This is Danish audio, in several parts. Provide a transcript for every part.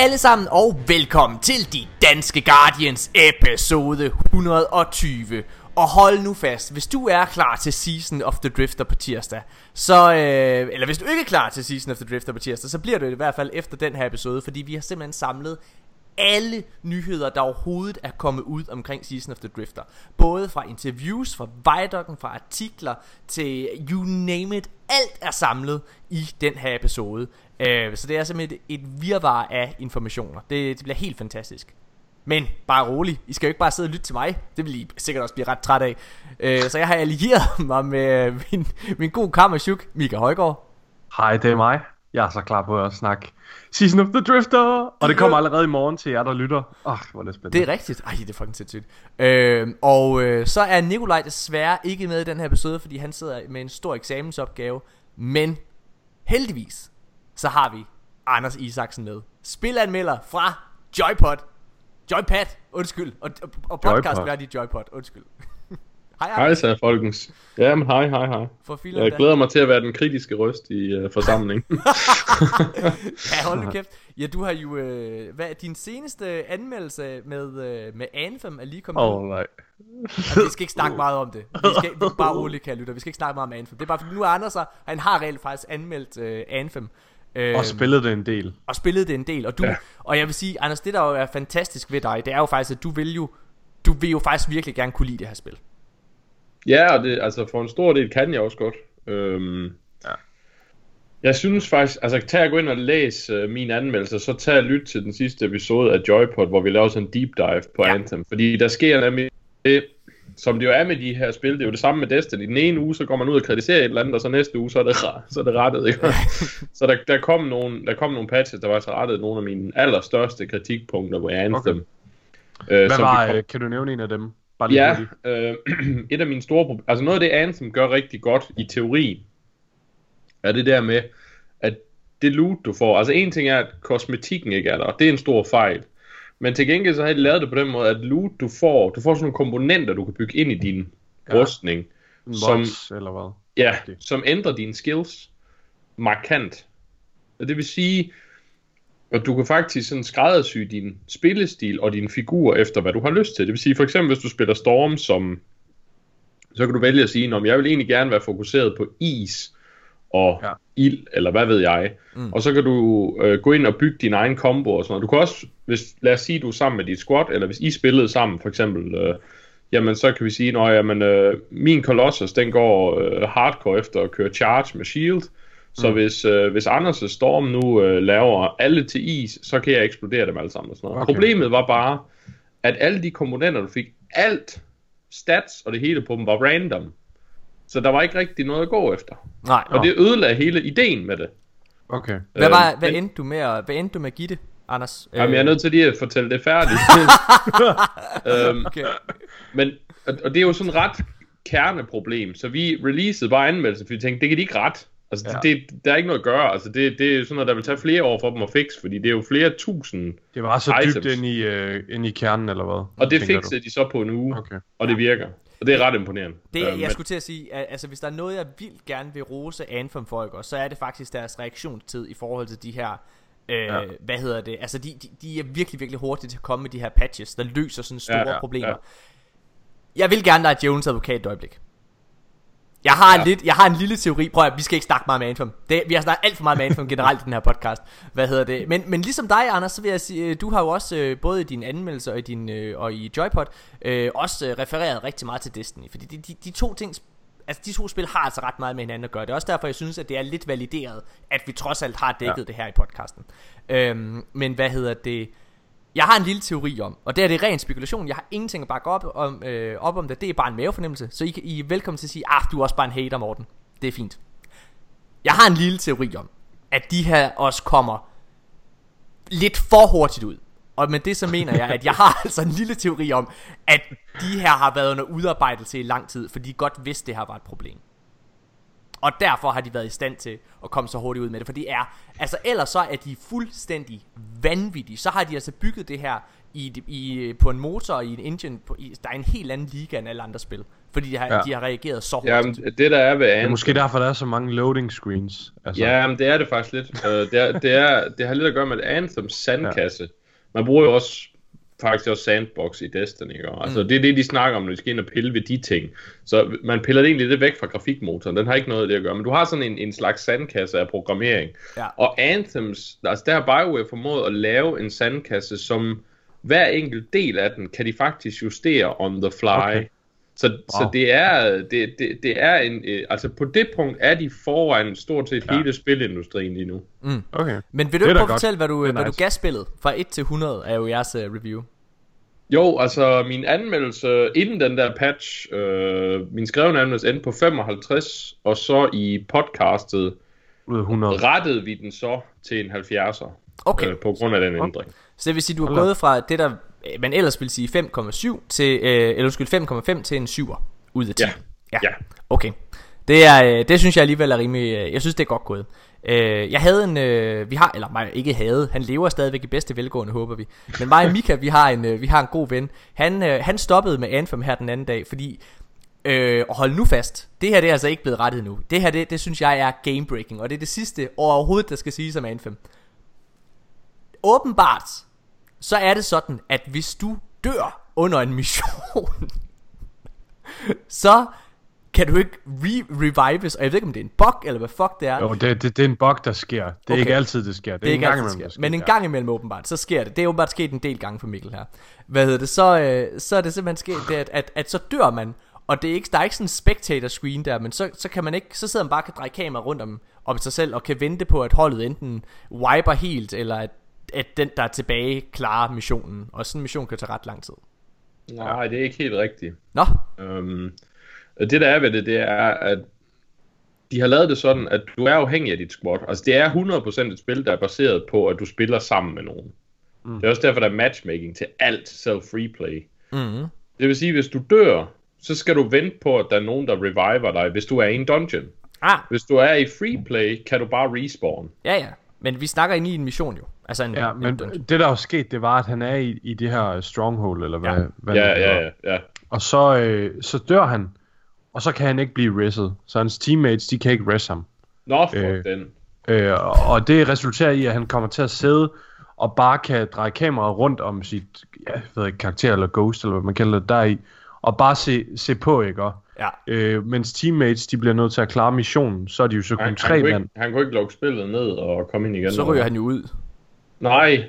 Alle sammen og velkommen til De Danske Guardians episode 120 Og hold nu fast, hvis du er klar til Season of the Drifter på tirsdag så, øh, Eller hvis du ikke er klar til Season of the Drifter på tirsdag Så bliver det i hvert fald efter den her episode Fordi vi har simpelthen samlet alle nyheder, der overhovedet er kommet ud omkring Season of the Drifter. Både fra interviews, fra Vidocken, fra artikler til you name it. Alt er samlet i den her episode. Uh, så det er simpelthen et, et virvar af informationer. Det, det bliver helt fantastisk. Men bare rolig, I skal jo ikke bare sidde og lytte til mig Det vil I sikkert også blive ret træt af øh, Så jeg har allieret mig med øh, min, min gode kammerchuk, Mika Højgaard Hej, det er mig jeg er så klar på at snakke Season of the Drifter Og det kommer allerede i morgen til jer der lytter. Åh, oh, hvor er det spændende. Det er rigtigt, ej det er fucking sindssygt. Øh, Og øh, så er Nikolaj desværre ikke med i den her episode Fordi han sidder med en stor eksamensopgave. Men heldigvis Så har vi Anders Isaksen med. Spilanmelder fra Joypod. Joypad, undskyld. Og, og, og podcast er de Joypod, undskyld Hej, hej. Hej, Folkens. Ja, men hej, hej, hej. For jeg glæder mig til at være den kritiske røst i uh, forsamlingen. ja, hold nu kæft. Ja, du har jo... Uh, hvad er din seneste anmeldelse med, uh, med Anthem er lige kommet Åh, oh, nej. Altså, vi skal ikke snakke meget om det. Vi skal vi bare roligt, kan lytte. Vi skal ikke snakke meget om Anthem. Det er bare fordi, nu er Anders og han har reelt faktisk anmeldt uh, Anthem. Uh, og spillet det en del. Og spillet det en del. Og, du, ja. og jeg vil sige, Anders, det der jo er fantastisk ved dig, det er jo faktisk, at du vil jo, du vil jo faktisk virkelig gerne kunne lide det her spil. Ja, og det, altså for en stor del kan jeg også godt. Øhm, ja. Jeg synes faktisk, altså tag og gå ind og læs uh, min anmeldelse, så tag og lyt til den sidste episode af Joypod, hvor vi laver sådan en deep dive på ja. Anthem. Fordi der sker nemlig det, som det jo er med de her spil, det er jo det samme med Destiny. Den ene uge, så går man ud og kritiserer et eller andet, og så næste uge, så er det, så er det rettet. Ikke? så der, der, kom nogle, der kom nogle patches, der var så rettet nogle af mine allerstørste kritikpunkter på Anthem. Okay. Øh, Hvad var, kom... kan du nævne en af dem? Bare lige ja, øh, et af mine store problemer, altså noget af det Anthem gør rigtig godt i teori, er det der med, at det loot du får, altså en ting er, at kosmetikken ikke er der, og det er en stor fejl. Men til gengæld så har de lavet det på den måde, at loot du får, du får sådan nogle komponenter, du kan bygge ind i din ja. rustning. Som, eller hvad? Ja, som ændrer dine skills markant. Og det vil sige, og du kan faktisk sådan skræddersy din spillestil og din figur efter, hvad du har lyst til. Det vil sige, for eksempel hvis du spiller Storm som, så kan du vælge at sige, at jeg vil egentlig gerne være fokuseret på is og ja. ild, eller hvad ved jeg. Mm. Og så kan du øh, gå ind og bygge din egen combo og sådan noget. Du kan også, hvis, lad os sige, du er sammen med dit squad, eller hvis I spillede sammen, for eksempel, øh, jamen så kan vi sige, at øh, min Colossus, den går øh, hardcore efter at køre charge med shield, så mm. hvis, øh, hvis Anders' Storm nu øh, laver alle til is, så kan jeg eksplodere dem alle sammen. Og sådan noget. Okay. Problemet var bare, at alle de komponenter, du fik, alt stats og det hele på dem var random. Så der var ikke rigtig noget at gå efter. Nej. Og det ødelagde hele ideen med det. Okay. Hvad, var, øhm, hvad, endte du med at, hvad endte du med at give det, Anders? Jamen, jeg er nødt til lige at fortælle det færdigt. øhm, okay. Men, og det er jo sådan et ret kerneproblem. Så vi releasede bare anmeldelse, fordi vi tænkte, det kan de ikke ret. Altså, ja. det, det, der er ikke noget at gøre. Altså, det, det er sådan noget, der vil tage flere år for dem at fikse, fordi det er jo flere tusind Det var så items. dybt ind i, uh, ind i kernen, eller hvad? Og det fikser de så på en uge, okay. og det virker. Og det er ret imponerende. Det, uh, jeg men... skulle til at sige, at, altså hvis der er noget, jeg vildt gerne vil rose Anthem folk, så er det faktisk deres reaktionstid i forhold til de her Øh, ja. Hvad hedder det? Altså de, de, de er virkelig, virkelig hurtige til at komme med de her patches Der løser sådan store ja, ja, problemer ja. Jeg vil gerne lade Jones advokat et øjeblik jeg har, ja. en lidt, jeg har en lille teori. Prøv at vi skal ikke snakke meget med Anthem. Det, Vi har snakket alt for meget med Anthem generelt i den her podcast. Hvad hedder det? Men, men ligesom dig Anders Så vil jeg sige Du har jo også øh, både i din anmeldelse Og i, din, øh, og i Joypod øh, Også øh, refereret rigtig meget til Destiny. Fordi de, de, de to ting Altså de to spil har altså ret meget med hinanden at gøre. Det er også derfor jeg synes at det er lidt valideret At vi trods alt har dækket ja. det her i podcasten. Øhm, Men hvad hedder det jeg har en lille teori om, og det er det ren spekulation. Jeg har ingenting at bakke op om, øh, op om det. Det er bare en mavefornemmelse. Så I, I er velkommen til at sige, ah, du er også bare en hater, Morten. Det er fint. Jeg har en lille teori om, at de her også kommer lidt for hurtigt ud. Og med det så mener jeg, at jeg har altså en lille teori om, at de her har været under udarbejdelse i lang tid, for de godt vidste, det her var et problem. Og derfor har de været i stand til at komme så hurtigt ud med det. For de er, altså ellers så er de fuldstændig vanvittige. Så har de altså bygget det her i, i, på en motor og i en engine. På, i, der er en helt anden liga end alle andre spil. Fordi de har, ja. de har reageret så hurtigt. Jamen, det der er ved Det er måske derfor, der er så mange loading screens. Altså. Ja, men det er det faktisk lidt. uh, det, er, det, er, det har lidt at gøre med Anthems sandkasse. Ja. Man bruger jo også faktisk også sandbox i Destiny. Ikke? Altså, mm. det er det, de snakker om, når de skal ind og pille ved de ting. Så man piller det egentlig lidt væk fra grafikmotoren. Den har ikke noget af det at gøre. Men du har sådan en, en slags sandkasse af programmering. Ja. Og Anthems, altså der har BioWare formået at lave en sandkasse, som hver enkelt del af den, kan de faktisk justere on the fly. Okay. Så, wow. så det er, det, det, det er en, øh, altså på det punkt er de foran stort set ja. hele spilindustrien lige nu. Mm. Okay. Men vil du er ikke prøve at fortælle, hvad du, er hvad du nice. gav spillet? Fra 1 til 100 er jo jeres uh, review. Jo, altså min anmeldelse inden den der patch, øh, min skrevne anmeldelse endte på 55, og så i podcastet Ud af 100. rettede vi den så til en 70'er. Okay. Øh, på grund af den ændring. Så det vil sige, du da. gået fra det, der man ellers vil sige 5,7 til, øh, eller undskyld, 5,5 til en 7'er ud af 10. Ja. ja. Ja. Okay. Det, er, øh, det synes jeg alligevel er rimelig, øh, jeg synes det er godt gået. Øh, jeg havde en, øh, vi har, eller mig ikke havde, han lever stadigvæk i bedste velgående, håber vi. Men mig og Mika, vi har en, øh, vi har en god ven. Han, øh, han stoppede med Anthem her den anden dag, fordi Øh, og hold nu fast, det her det er altså ikke blevet rettet nu. Det her, det, det synes jeg er game breaking, og det er det sidste overhovedet, der skal siges om Anthem. Åbenbart, så er det sådan, at hvis du dør under en mission, så kan du ikke re- revives, og jeg ved ikke om det er en bug, eller hvad fuck det er. Jo, det, det, det er en bug, der sker. Det er Okay. ikke altid, det sker. Det, Det er ikke en gang imellem, sker. Men en gang imellem åbenbart, så sker det. Det er åbenbart sket en del gange for Mikkel her. Hvad hedder det? Så, øh, så er det simpelthen sket, det, at, at, at så dør man, og det er ikke, der er ikke sådan en spectator screen der, men så, så kan man ikke, så sidder man bare og kan dreje kamera rundt om, om sig selv, og kan vente på, at holdet enten wiper helt, eller at, at den, der er tilbage, klarer missionen. Og sådan en mission kan tage ret lang tid. Nej, det er ikke helt rigtigt. Nå, Um, det der er ved det, det er, at de har lavet det sådan, at du er afhængig af dit squad. Altså det er 100% et spil, der er baseret på, at du spiller sammen med nogen. Mm. Det er også derfor, der er matchmaking til alt self-free play. mm-hmm. Det vil sige, hvis du dør, så skal du vente på, at der er nogen, der reviver dig, hvis du er i en dungeon. ah, Hvis du er i free play, kan du bare respawn. ja ja, men vi snakker ind i en mission jo. Altså en, Ja, en men dungeon. det der er sket, det var, at han er i, i det her stronghold, eller hvad, Ja. hvad Ja, det ja, ja, ja. Og så, øh, så dør han, og så kan han ikke blive reset. Så hans teammates, de kan ikke res ham. Nå, fuck Øh. den. Øh, og det resulterer i, at han kommer til at sidde og bare kan dreje kameraet rundt om sit ja, jeg ved ikke, karakter eller ghost, eller hvad man kalder det, deri, og bare se, se på, ikke? Og, Ja. øh, mens teammates, de bliver nødt til at klare missionen, så er de jo så kun Han, tre han, kunne mand. ikke, han kunne ikke lukke spillet ned og komme ind igen. Så ryger han jo ud. Nej,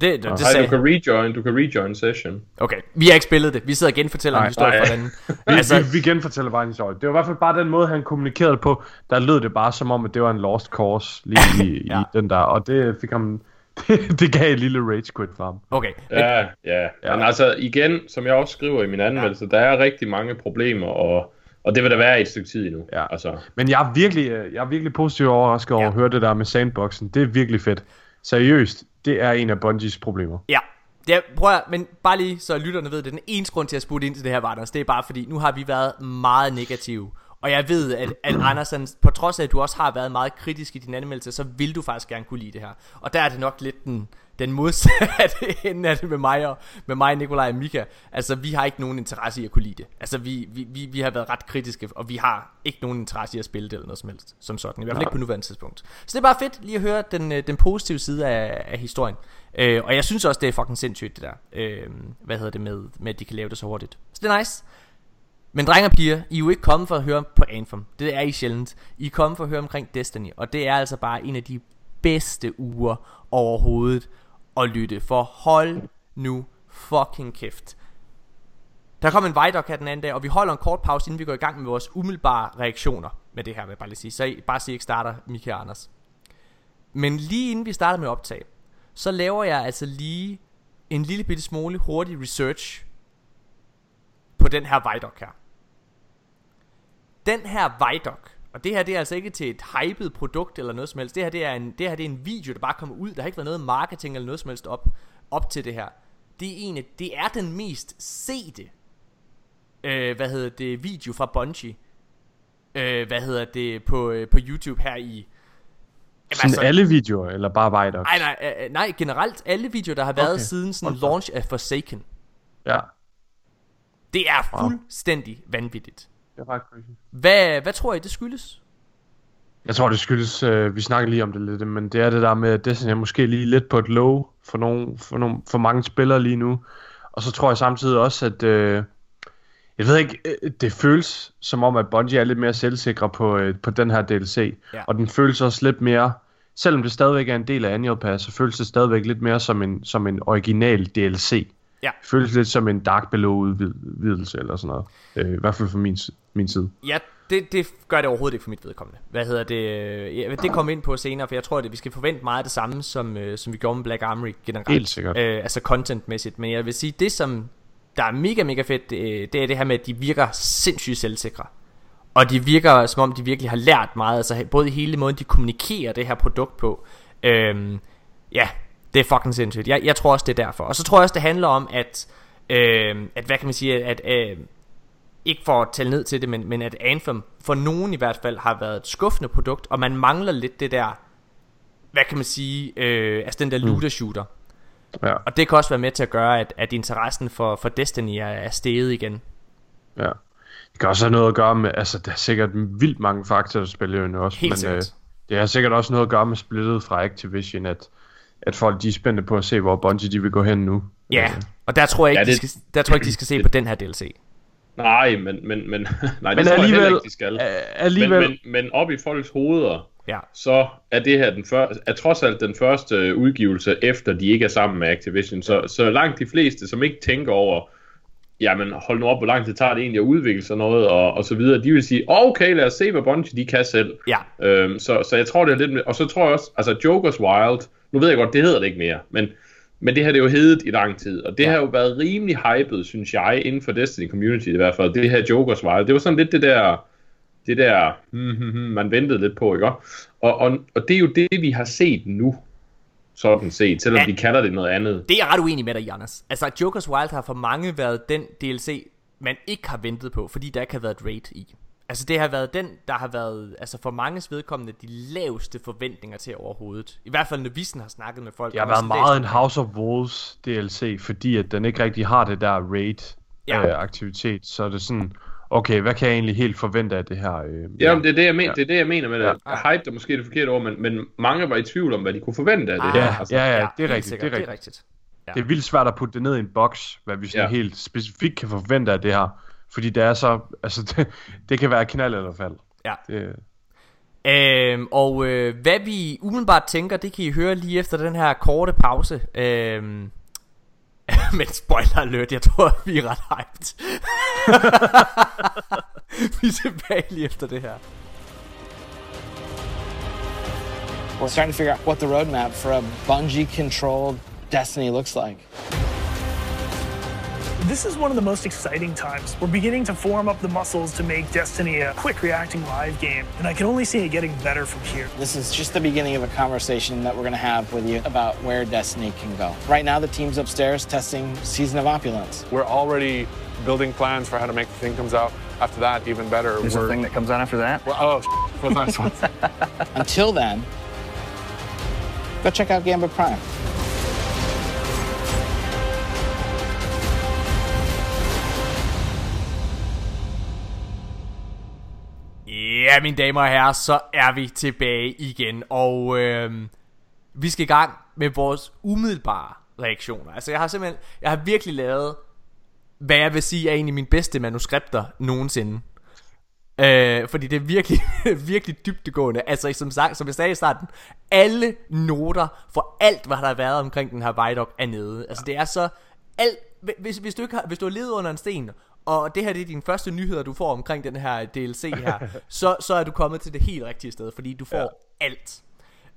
Det, det, det nej sagde du kan rejoin, du kan rejoin session. Okay, vi har ikke spillet det. Vi sidder og genfortæller en Nej. historie Nej. fra den. Vi, altså, vi, vi genfortæller bare en historie. Det var i hvert fald bare den måde, han kommunikerede på. Der lød det bare som om, at det var en lost cause lige i, Ja. i den der. Og det fik ham... Det, det gav et lille rage quit for ham. okay. Ja, ja, ja. Men altså igen, som jeg også skriver i min anmeldelse, ja. der er rigtig mange problemer, og, og det vil der være i et stykke tid endnu. Ja. Altså, Men jeg er virkelig, øh, jeg er virkelig positivt overrasket over Ja. at høre det der med sandboxen. Det er virkelig fedt. Seriøst, det er en af Bungies problemer. Ja. Ja, prøv at, men bare lige så lytterne ved det, den eneste grund til at spurgte ind til det her, Anders, det er bare fordi, nu har vi været meget negative. Og jeg ved, at, at Andersen, på trods af, at du også har været meget kritisk i din anmeldelse, så vil du faktisk gerne kunne lide det her. Og der er det nok lidt den, den modsatte ende af det med mig, og, med mig, Nikolaj og Mika. Altså, vi har ikke nogen interesse i at kunne lide det. Altså, vi, vi, vi, vi har været ret kritiske, og vi har ikke nogen interesse i at spille det eller noget som helst, som sådan. I hvert fald ikke på nuværende tidspunkt. Så det er bare fedt lige at høre den, øh, den positive side af, af historien. Øh, og jeg synes også, det er fucking sindssygt, det der. Øh, hvad hedder det med, med, at de kan lave det så hurtigt. Så det er nice. Men drenge og piger, I er jo ikke kommet for at høre på Anthem. Det er I sjældent. I er kommet for at høre omkring Destiny. Og det er altså bare en af de bedste uger overhovedet at lytte. For hold nu fucking kæft. Der kom en Vidoc her den anden dag, og vi holder en kort pause, inden vi går i gang med vores umiddelbare reaktioner med det her, vil jeg bare lige sige. Så I, bare sig ikke starter, Mika og Anders. Men lige inden vi starter med optag, så laver jeg altså lige en lille bitte smule hurtig research på den her Vidoc her. Den her Vidoc, og det her det er altså ikke til et hyped produkt eller noget som helst. Det her det er en, det her det er en video, der bare kommer ud. Der har ikke været noget marketing eller noget som helst op, op til det her. Det er, en det er den mest sete, øh, hvad hedder det, video fra Bungie. øh, hvad hedder det, på, øh, på YouTube her i... Jamen, sådan altså, alle videoer, eller bare Vidox? Nej, nej, øh, nej, generelt alle videoer, der har været okay. siden sådan okay. launch af Forsaken. Ja. Det er fuldstændig wow. vanvittigt. Det er ret crazy. Hvad, hvad tror I, det skyldes? Jeg tror, det skyldes, øh, vi snakker lige om det lidt, men det er det der med, at Destiny er måske lige lidt på et low for, nogle, for, nogle, for mange spillere lige nu. Og så tror jeg samtidig også, at... Øh, jeg ved ikke, øh, det føles som om, at Bungie er lidt mere selvsikre på, øh, på den her DLC. Ja. Og den føles også lidt mere, selvom det stadigvæk er en del af Annual Pass, så føles det stadigvæk lidt mere som en, som en original DLC. Ja. Det føles lidt som en Dark Below udvidelse eller sådan noget. Øh, I hvert fald fra min, min side. Ja, det, det gør det overhovedet ikke for mit vedkommende. Hvad hedder det? Ja, det kommer ind på senere, for jeg tror, at vi skal forvente meget af det samme, som, øh, som vi gjorde med Black Armory generelt. Helt sikkert. Øh, altså contentmæssigt. Men jeg vil sige, det som der er mega, mega fedt, det, det er det her med, at de virker sindssygt selvsikre. Og de virker, som om de virkelig har lært meget, altså både hele måden, de kommunikerer det her produkt på. Øhm, ja, det er fucking sindssygt. Jeg, jeg tror også, det er derfor. Og så tror jeg også, det handler om, at, øhm, at hvad kan man sige, at, øh, ikke for at tælle ned til det, men, men at Anthem for nogen i hvert fald har været et skuffende produkt, og man mangler lidt det der, hvad kan man sige, øh, altså den der mm. looter shooter. Ja. Og det kan også være med til at gøre, at, at interessen for, for Destiny er, er steget igen. Ja. Det kan også have noget at gøre med, altså der er sikkert vildt mange faktorer, der spiller jo også. Helt men, øh, det har sikkert også noget at gøre med splittet fra Activision, at, at folk de er spændte på at se, hvor Bungie de vil gå hen nu. Ja, og der tror jeg ikke, ja, det, de skal, der tror jeg ikke, de skal se på den her DLC. Nej, men, men, men, nej, det men tror alligevel, jeg ikke, de skal. Alligevel. Men, men, men op i folks hoveder, ja. så er det her den første, er trods alt den første udgivelse, efter de ikke er sammen med Activision. Så, så langt de fleste, som ikke tænker over, jamen hold nu op, hvor lang tid tager det egentlig at udvikle sig noget, og, og så videre, de vil sige, okay, lad os se, hvad Bungie de kan selv. Ja. Øhm, så, så jeg tror, det er lidt, og så tror jeg også, altså Joker's Wild, nu ved jeg godt, det hedder det ikke mere, men men det har det jo heddet i lang tid, og det ja. har jo været rimelig hyped, synes jeg, inden for Destiny Community i hvert fald. Det her Jokers Wild, det var sådan lidt det der, det der, hmm, hmm, hmm, man ventede lidt på, ikke? Og, og, og det er jo det, vi har set nu, sådan set, selvom ja, de kalder det noget andet. Det er jeg ret uenig med dig, Jonas. Altså, Jokers Wild har for mange været den DLC, man ikke har ventet på, fordi der ikke har været et raid i. Altså det har været den, der har været altså for manges vedkommende de laveste forventninger til overhovedet. I hvert fald når Vissen har snakket med folk. Det har været meget en House of Wolves DLC, fordi at den ikke rigtig har det der raid ja. øh, aktivitet. Så er det sådan, okay, hvad kan jeg egentlig helt forvente af det her? Øh, ja, men det er det, jeg mener, ja. det er det, jeg mener med det. Ja. Hype er måske det forkerte ord, men, men mange var i tvivl om, hvad de kunne forvente af det ja, her. Altså. Ja, ja, det er rigtigt. Det er rigtigt. Det er rigtigt. Ja. Det er vildt svært at putte det ned i en boks, hvad vi sådan ja. helt specifikt kan forvente af det her. Fordi det er så, altså det, det kan være knald eller fald. Ja. Det, Øhm, og øh, hvad vi umiddelbart tænker, det kan I høre lige efter den her korte pause. Øhm, men spoiler alert, jeg tror, vi er ret hyped. vi er tilbage lige efter det her. We're starting to figure out what the roadmap for a Bungie-controlled Destiny looks like. This is one of the most exciting times. We're beginning to form up the muscles to make Destiny a quick reacting live game, and I can only see it getting better from here. This is just the beginning of a conversation that we're going to have with you about where Destiny can go. Right now, the team's upstairs testing Season of Opulence. We're already building plans for how to make the thing comes out after that even better. There's we're, a thing that comes out after that? Well, oh, for the next one. Until then, go check out Gambit Prime. Ja, mine damer og herrer, så er vi tilbage igen, og øh, vi skal i gang med vores umiddelbare reaktioner. Altså, jeg har simpelthen, jeg har virkelig lavet, hvad jeg vil sige er en af mine bedste manuskripter nogensinde. Øh, fordi det er virkelig, virkelig dybtegående. Altså, som, sagt, som jeg sagde i starten, alle noter for alt, hvad der har været omkring den her Vidoc er nede. Altså, det er så alt, hvis, hvis, du ikke har, hvis du har levet under en sten, og det her det er din første nyheder, du får omkring den her DLC her, så, så er du kommet til det helt rigtige sted, fordi du får ja. alt.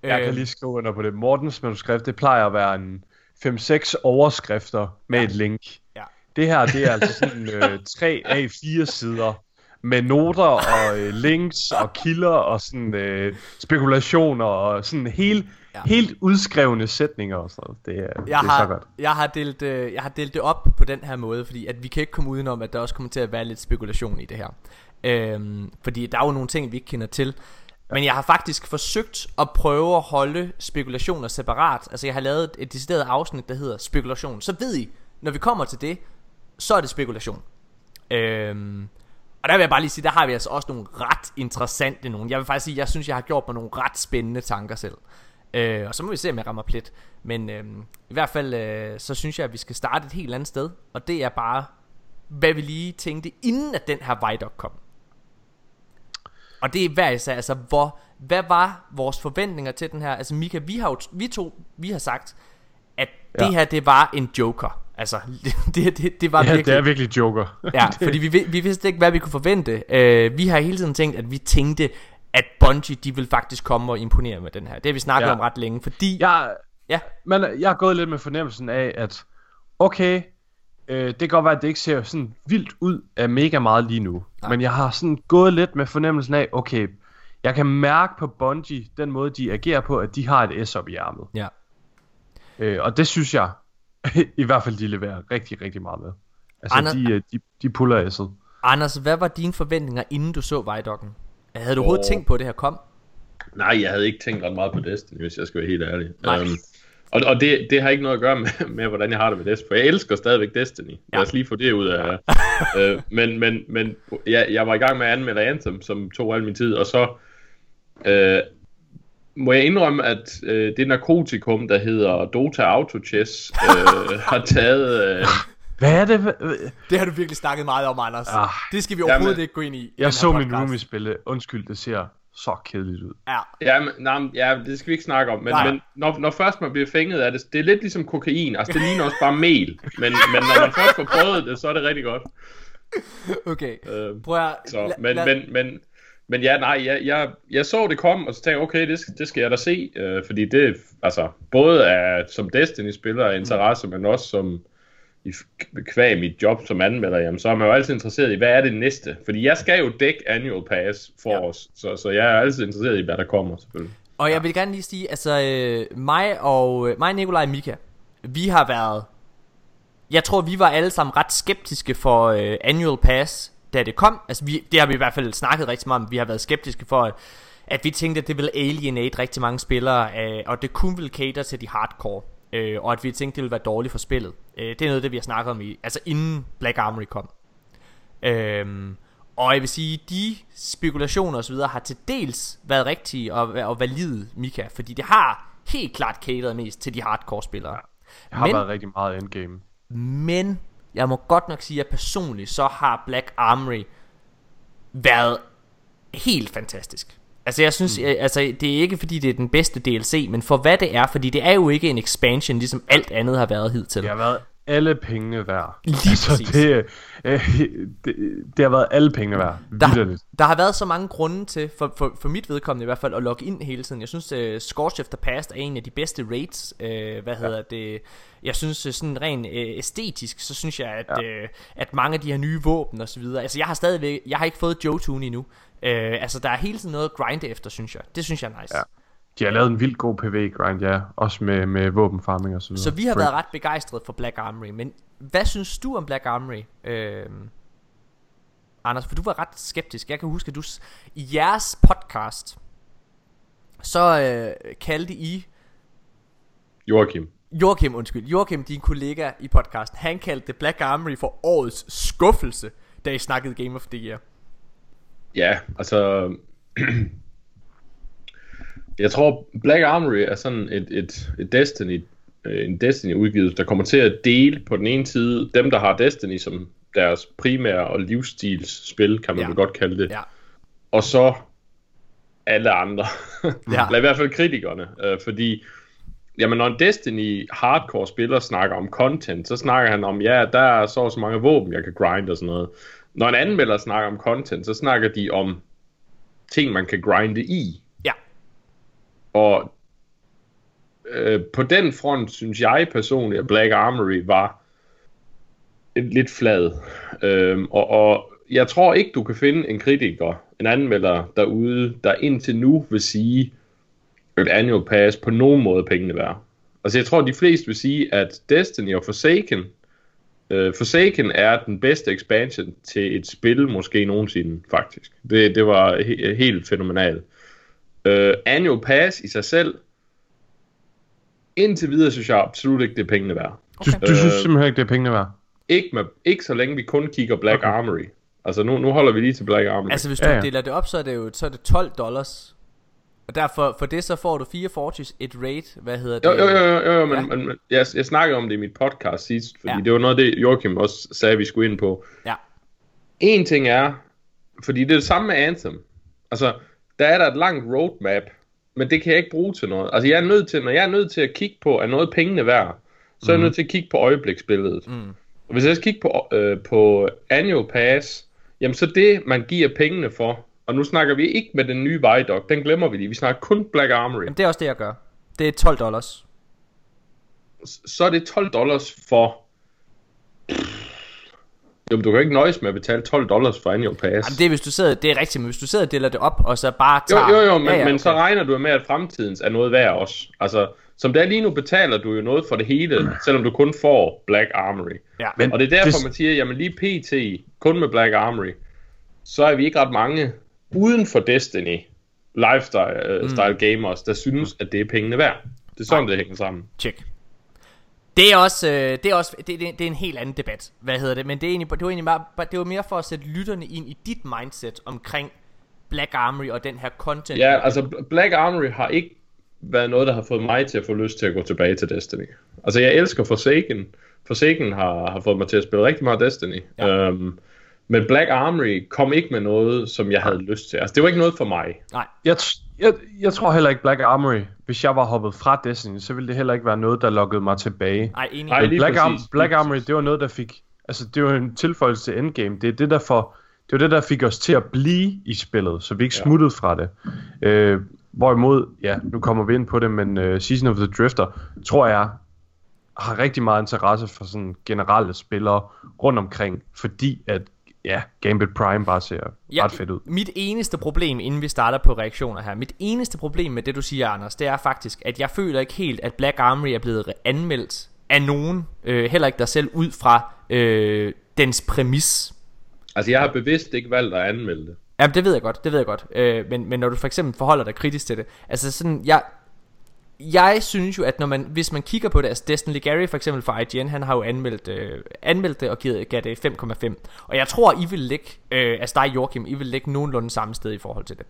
Jeg kan øhm. lige skrive under på det. Mortens manuskript, det plejer at være en 5-6 overskrifter med ja. et link. Ja. Det her, det er altså sådan øh, 3 af 4 sider med noter og øh, links og kilder og sådan øh, spekulationer og sådan helt ja. helt udskrevne sætninger og sådan noget. Det er, jeg det er har, så godt. Jeg har, delt, øh, jeg har delt det op på den her måde, fordi at vi kan ikke komme udenom, at der også kommer til at være lidt spekulation i det her. Øhm, fordi der er jo nogle ting, vi ikke kender til. Men jeg har faktisk forsøgt at prøve at holde spekulationer separat. Altså jeg har lavet et decideret afsnit, der hedder spekulation. Så ved I, når vi kommer til det, så er det spekulation. Øhm, og der vil jeg bare lige sige, der har vi altså også nogle ret interessante nogle. Jeg vil faktisk sige, jeg synes, jeg har gjort mig nogle ret spændende tanker selv. Øh, og så må vi se, om jeg rammer plet. Men øh, i hvert fald, øh, så synes jeg, at vi skal starte et helt andet sted. Og det er bare, hvad vi lige tænkte, inden at den her Vidoc kom. Og det er hver især, altså hvor, hvad var vores forventninger til den her? Altså Mika, vi har jo, vi to, vi har sagt, at ja. det her, det var en joker. Altså, det, det, det var ja, virkelig... det er virkelig joker. ja, fordi vi, vi vidste ikke, hvad vi kunne forvente. Uh, vi har hele tiden tænkt, at vi tænkte, at Bungie, de vil faktisk komme og imponere med den her. Det har vi snakket ja. om ret længe, fordi... Jeg, ja. Men jeg har gået lidt med fornemmelsen af, at okay, øh, det kan godt være, at det ikke ser sådan vildt ud af mega meget lige nu. Nej. Men jeg har sådan gået lidt med fornemmelsen af, okay, jeg kan mærke på Bungie, den måde de agerer på, at de har et S op i ærmet. Ja. Øh, og det synes jeg, i hvert fald de leverer rigtig, rigtig meget med. Altså, Anders- de, øh, de, de puller S'et. Anders, hvad var dine forventninger, inden du så Vidocken? Havde du overhovedet tænkt på, at det her kom? Nej, jeg havde ikke tænkt ret meget på Destiny, hvis jeg skal være helt ærlig. Nej. Um, og og det, det har ikke noget at gøre med, med, hvordan jeg har det med Destiny. For jeg elsker stadigvæk Destiny. Ja. Lad os lige få det ud af... øh, men men, men jeg, jeg var i gang med at anmelde Anthem, som tog al min tid, og så... Øh, må jeg indrømme, at øh, det narkotikum, der hedder Dota Auto Chess, øh, har taget... Øh, Hvad er det? Det har du virkelig snakket meget om, Anders. Ah. det skal vi overhovedet Jamen, ikke gå ind i. Jeg så min roomie spille. Undskyld, det ser så kedeligt ud. Ja. Ja, men, nej, ja, det skal vi ikke snakke om, men, Nej. men når, når først man bliver fænget af det, det er lidt ligesom kokain, altså det ligner også bare mel, men, men når man først får prøvet det, så er det rigtig godt. Okay. Øh, Prøv at... så, la- men, la- men, men, men ja, nej, jeg, jeg, jeg så det komme, og så tænkte jeg, okay, det, skal- det skal jeg da se, øh, fordi det, altså, både er som Destiny-spiller af interesse, men også som i kvæg mit job som anmelder, jamen, så er man jo altid interesseret i, hvad er det næste? Fordi jeg skal jo dække Annual Pass for Ja. os, så, så jeg er altid interesseret i, hvad der kommer, selvfølgelig. Og jeg vil gerne lige sige, altså øh, mig og øh, mig, Nikolaj og Mika, vi har været, jeg tror vi var alle sammen ret skeptiske for øh, Annual Pass, da det kom. Altså vi, det har vi i hvert fald snakket rigtig meget om, vi har været skeptiske for, at vi tænkte, at det ville alienate rigtig mange spillere, øh, og det kun ville cater til de hardcore. Øh, og at vi tænkte, det ville være dårligt for spillet. Øh, det er noget det, vi har snakket om, i, altså inden Black Armory kom. Øhm, og jeg vil sige, de spekulationer og så videre har til dels været rigtige og, og valide, Mika, fordi det har helt klart cateret mest til de hardcore spillere. Jeg har Men- været rigtig meget endgame. Men jeg må godt nok sige, at personligt så har Black Armory været helt fantastisk. Altså jeg synes, mm. altså det er ikke fordi det er den bedste DLC, men for hvad det er, fordi det er jo ikke en expansion, ligesom alt andet har været hidtil. Det har været alle pengene værd. Lige præcis. det, øh, det, det har været alle pengene værd. der, Vitterligt. der har været så mange grunde til, for, for, for mit vedkommende i hvert fald, at logge ind hele tiden. Jeg synes, uh, Scorch After Past er en af de bedste raids. Uh, hvad hedder det? Jeg synes, uh, sådan rent uh, æstetisk, så synes jeg, at, ja. uh, at mange af de her nye våben og så videre, altså jeg har stadigvæk, jeg har ikke fået Jotun endnu. Uh, altså der er hele tiden noget at grinde efter, synes jeg. Det synes jeg er nice. Ja. De har lavet en vild god PV-grind, ja. Også med, med våbenfarming og så videre. Så vi har Great. været ret begejstrede for Black Armory, men hvad synes du om Black Armory? Øhm, Anders, for du var ret skeptisk. Jeg kan huske, at du i jeres podcast, så øh, kaldte I Joachim. Joachim, undskyld, Joachim, din kollega i podcasten, han kaldte Black Armory for årets skuffelse, da I snakkede Game of the Year. Ja, altså... jeg tror, Black Armory er sådan et, et, et Destiny, øh, en Destiny-udgivelse, der kommer til at dele på den ene side dem, der har Destiny som deres primære og livsstilsspil, kan man Ja. godt kalde det. Ja. Og så alle andre. Ja. ja. Eller i hvert fald kritikerne. Øh, fordi, jamen når en Destiny hardcore spiller snakker om content, så snakker han om, ja, der er så og så mange våben, jeg kan grinde og sådan noget. Når en anmelder snakker om content, så snakker de om ting, man kan grinde i. Ja, Og øh, på den front, synes jeg personligt, at Black Armory var lidt flad. Øhm, og, og jeg tror ikke, du kan finde en kritiker, en anmelder derude, der indtil nu vil sige, at Annual Pass på nogen måde er pengene værd. Altså jeg tror, de fleste vil sige, at Destiny og Forsaken Øh, Forsaken er den bedste expansion til et spil, måske nogensinde, faktisk. Det, det var he- helt fænomenalt. Øh, Annual Pass i sig selv, indtil videre synes jeg absolut ikke, det er pengene værd. Du, du synes simpelthen ikke, det er pengene værd? Ikke, med, ikke så længe vi kun kigger Black okay. Armory. Altså nu, nu holder vi lige til Black Armory. Altså hvis du ja. ja. deler det op, så er det jo så er det 12 dollars. Og derfor for det så får du 4 fortis, et rate, hvad hedder det? Jo, jo, jo, jo, jo men, Ja. men, men jeg, jeg snakkede om det i mit podcast sidst, fordi Ja. det var noget det, Joachim også sagde, vi skulle ind på. Ja. En ting er, fordi det er det samme med Anthem. Altså, der er der et langt roadmap, men det kan jeg ikke bruge til noget. Altså, jeg er nødt til, når jeg er nødt til at kigge på, er noget pengene værd, så er jeg nødt til at kigge på øjebliksbilledet. Mm. Og hvis jeg skal kigge på, øh, på annual pass, jamen så det, man giver pengene for, og nu snakker vi ikke med den nye Vidoc, den glemmer vi lige, vi snakker kun Black Armory. Jamen det er også det jeg gør. Det er 12 dollars. så er det 12 dollars for... Jo, men du kan ikke nøjes med at betale 12 dollars for annual pass. Jamen det er hvis du sidder, det er rigtigt, men hvis du sidder og deler det op, og så bare tager... jo, jo, jo, men, ja, ja, men så okay. regner du med, at fremtidens er noget værd også. Altså, som det er lige nu, betaler du jo noget for det hele, selvom du kun får Black Armory. Ja. Men Og det er derfor, det- man siger, jamen lige pt, kun med Black Armory, så er vi ikke ret mange uden for Destiny lifestyle uh, style gamers, der synes, at det er pengene værd. Det er sådan, det hænger sammen. Check. Det er også, øh, det er også det, det, det er en helt anden debat. Hvad hedder det? Men det er egentlig, det var egentlig bare, bare- det var mere for at sætte lytterne ind i dit mindset omkring Black Armory og den her content. Ja, altså Black Armory har ikke været noget, der har fået mig til at få lyst til at gå tilbage til Destiny. Altså jeg elsker Forsaken. Forsaken har, har fået mig til at spille rigtig meget Destiny. Ja. Øhm, men Black Armory kom ikke med noget, som jeg havde lyst til. Altså det var ikke noget for mig. Nej, Jeg, t- jeg, jeg tror heller ikke Black Armory, hvis jeg var hoppet fra Destiny, så ville det heller ikke være noget, der lokkede mig tilbage. nej, enig. Lige Black, Arm. Black Armory, det var noget, der fik... Altså, det var en tilføjelse til Endgame. Det er det, der for, det var det, der fik os til at blive i spillet, så vi ikke Ja. smuttede fra det. Øh, hvorimod, ja, nu kommer vi ind på det, men uh, Season of the Drifter, tror jeg, har rigtig meget interesse for sådan generelle spillere rundt omkring, fordi at, ja, Gambit Prime bare ser Ja, ret fedt ud. Mit eneste problem, inden vi starter på reaktioner her, mit eneste problem med det, du siger, Anders, det er faktisk, at jeg føler ikke helt, at Black Armory er blevet anmeldt af nogen, øh, heller ikke dig selv, ud fra øh, dens præmis. Altså jeg har bevidst ikke valgt at anmelde det. Jamen, det ved jeg godt, det ved jeg godt. Øh, men, men når du for eksempel forholder dig kritisk til det, altså sådan, jeg, jeg synes jo, at når man, hvis man kigger på det, altså Destin Legary for eksempel fra IGN, han har jo anmeldt, øh, anmeldt det og givet, gav det 5,5. Og jeg tror, I vil lægge, øh, altså dig Joachim, I vil lægge nogenlunde samme sted i forhold til det.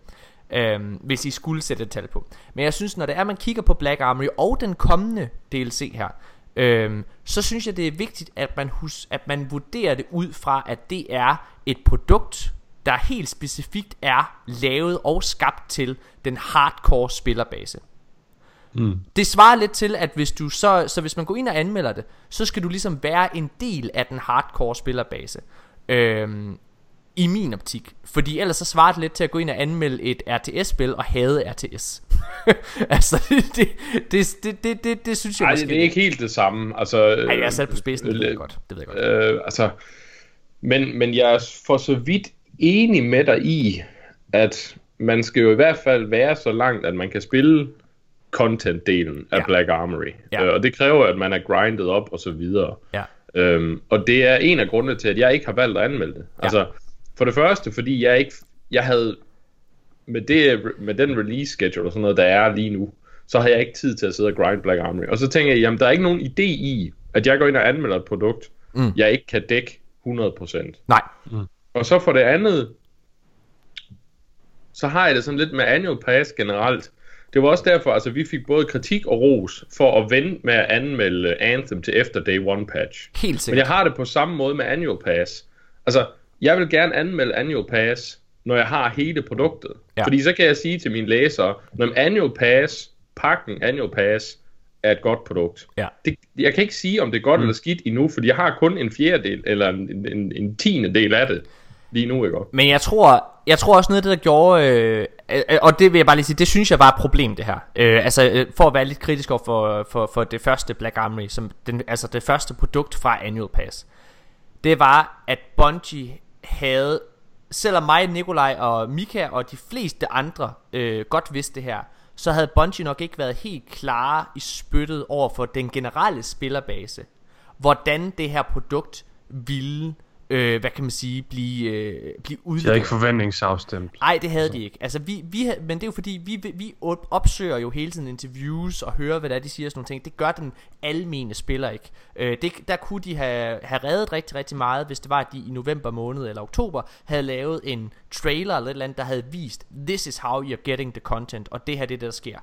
Øh, hvis I skulle sætte et tal på. Men jeg synes, når det er, man kigger på Black Armory og den kommende DLC her, øh, så synes jeg det er vigtigt at man hus at man vurderer det ud fra at det er et produkt der helt specifikt er lavet og skabt til den hardcore spillerbase. Mm. Det svarer lidt til at hvis du så så hvis man går ind og anmelder det, så skal du ligesom være en del af den hardcore spillerbase. Øhm, i min optik. Fordi ellers så svarer det lidt til at gå ind og anmelde et RTS-spil og hade RTS. altså, det, det, det, det, det, det synes jeg Nej, måske... det, det er ikke helt det samme. Altså, Ej, jeg er sat på spidsen, det ved jeg godt. Det ved jeg godt. Øh, altså, men, men jeg er for så vidt enig med dig i, at man skal jo i hvert fald være så langt, at man kan spille content-delen af Ja. Black Armory. Ja. Øh, og det kræver, at man er grindet op og så videre. Ja. Øhm, og det er en af grundene til, at jeg ikke har valgt at anmelde det. Ja. Altså, for det første, fordi jeg ikke, jeg havde, med, det, med den release schedule og sådan noget, der er lige nu, så har jeg ikke tid til at sidde og grind Black Armory. Og så tænker jeg, jamen der er ikke nogen idé i, at jeg går ind og anmelder et produkt, mm. jeg ikke kan dække 100%. Nej. Og så for det andet, så har jeg det sådan lidt med annual pass generelt. Det var også derfor, altså vi fik både kritik og ros for at vente med at anmelde Anthem til efter Day One patch. Helt Men sikkert. jeg har det på samme måde med annual pass. Altså, jeg vil gerne anmelde annual pass, når jeg har hele produktet. Ja. Fordi så kan jeg sige til mine læsere, når annual pass, pakken annual pass, er et godt produkt. Ja. Det, jeg kan ikke sige, om det er godt mm. eller skidt endnu, fordi jeg har kun en fjerdedel, eller en, en, en tiende del af det lige nu, ikke? Men jeg tror, jeg tror også noget af det, der gjorde, øh, Øh, øh, og det vil jeg bare lige sige, det synes jeg var et problem det her. Øh, altså øh, for at være lidt kritisk over for, for, for det første Black Armory, som den, altså det første produkt fra Annual Pass. Det var, at Bungie havde, selvom mig, Nikolaj og Mika og de fleste andre øh, godt vidste det her, så havde Bungie nok ikke været helt klare i spyttet over for den generelle spillerbase, hvordan det her produkt ville øh, hvad kan man sige, blive, øh, blive De udleveret. havde ikke forventningsafstemt. Nej, det havde de ikke. Altså, vi, vi, men det er jo fordi, vi, vi op- opsøger jo hele tiden interviews og hører, hvad det er, de siger og sådan nogle ting. Det gør den almene spiller ikke. Øh, det, der kunne de have, have reddet rigtig, rigtig meget, hvis det var, at de i november måned eller oktober havde lavet en trailer eller et eller andet, der havde vist, this is how you're getting the content, og det her det er det, der sker.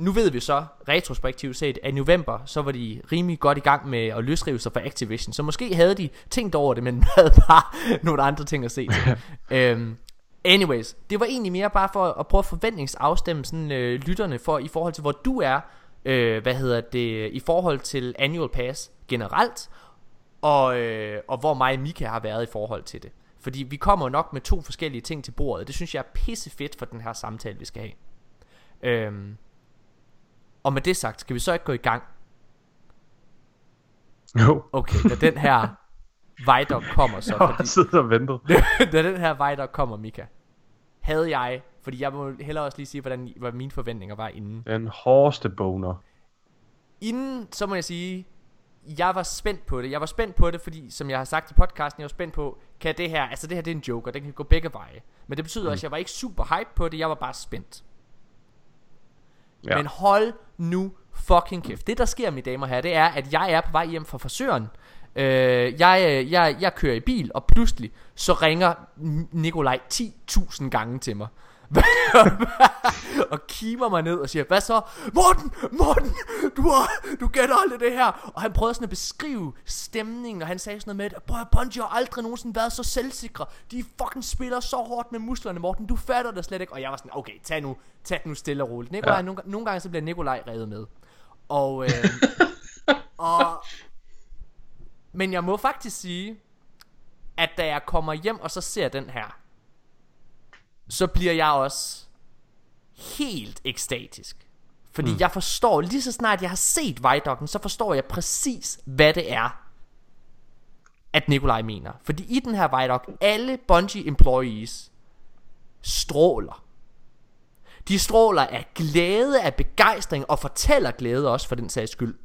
Nu ved vi så, retrospektivt set, at i november, så var de rimelig godt i gang med at løsrive sig fra Activision. Så måske havde de tænkt over det, men havde bare nogle andre ting at se til. øhm, anyways, det var egentlig mere bare for at prøve at forventningsafstemme sådan, øh, lytterne for, i forhold til, hvor du er, øh, hvad hedder det, i forhold til Annual Pass generelt, og, øh, og hvor mig og Mika har været i forhold til det. Fordi vi kommer nok med to forskellige ting til bordet. Det synes jeg er pisse fedt for den her samtale, vi skal have. Øhm, og med det sagt, skal vi så ikke gå i gang? Jo. Okay, da den her Vidoc kommer så, Jeg har fordi, siddet og ventet. da den her Vidoc kommer, Mika, havde jeg, fordi jeg må hellere også lige sige, hvordan, hvad mine forventninger var inden. Den hårdeste boner. Inden, så må jeg sige, jeg var spændt på det. Jeg var spændt på det, fordi som jeg har sagt i podcasten, jeg var spændt på, kan det her, altså det her det er en joke, og det kan gå begge veje. Men det betyder mm. også, at jeg var ikke super hype på det, jeg var bare spændt. Ja. Men hold nu fucking kæft. Det der sker, mine damer og herrer, det er, at jeg er på vej hjem fra frisøren. Øh, jeg, jeg, jeg kører i bil, og pludselig så ringer Nikolaj 10.000 gange til mig. og kimer mig ned og siger, hvad så? Morten, Morten, du, har, du gætter aldrig det her. Og han prøvede sådan at beskrive stemningen, og han sagde sådan noget med, at Bungie har aldrig nogensinde været så selvsikre. De fucking spiller så hårdt med musklerne, Morten. Du fatter det slet ikke. Og jeg var sådan, okay, tag nu, tag nu stille og roligt. Nikolaj. Ja. nogle, nogle gange så bliver Nikolaj revet med. Og, øh, og, men jeg må faktisk sige, at da jeg kommer hjem og så ser den her, så bliver jeg også helt ekstatisk. Fordi mm. jeg forstår, lige så snart jeg har set Vidocken, så forstår jeg præcis, hvad det er, at Nikolaj mener. Fordi i den her Vidoc, alle Bungie employees stråler. De stråler af glæde, af begejstring og fortæller glæde også for den sags skyld.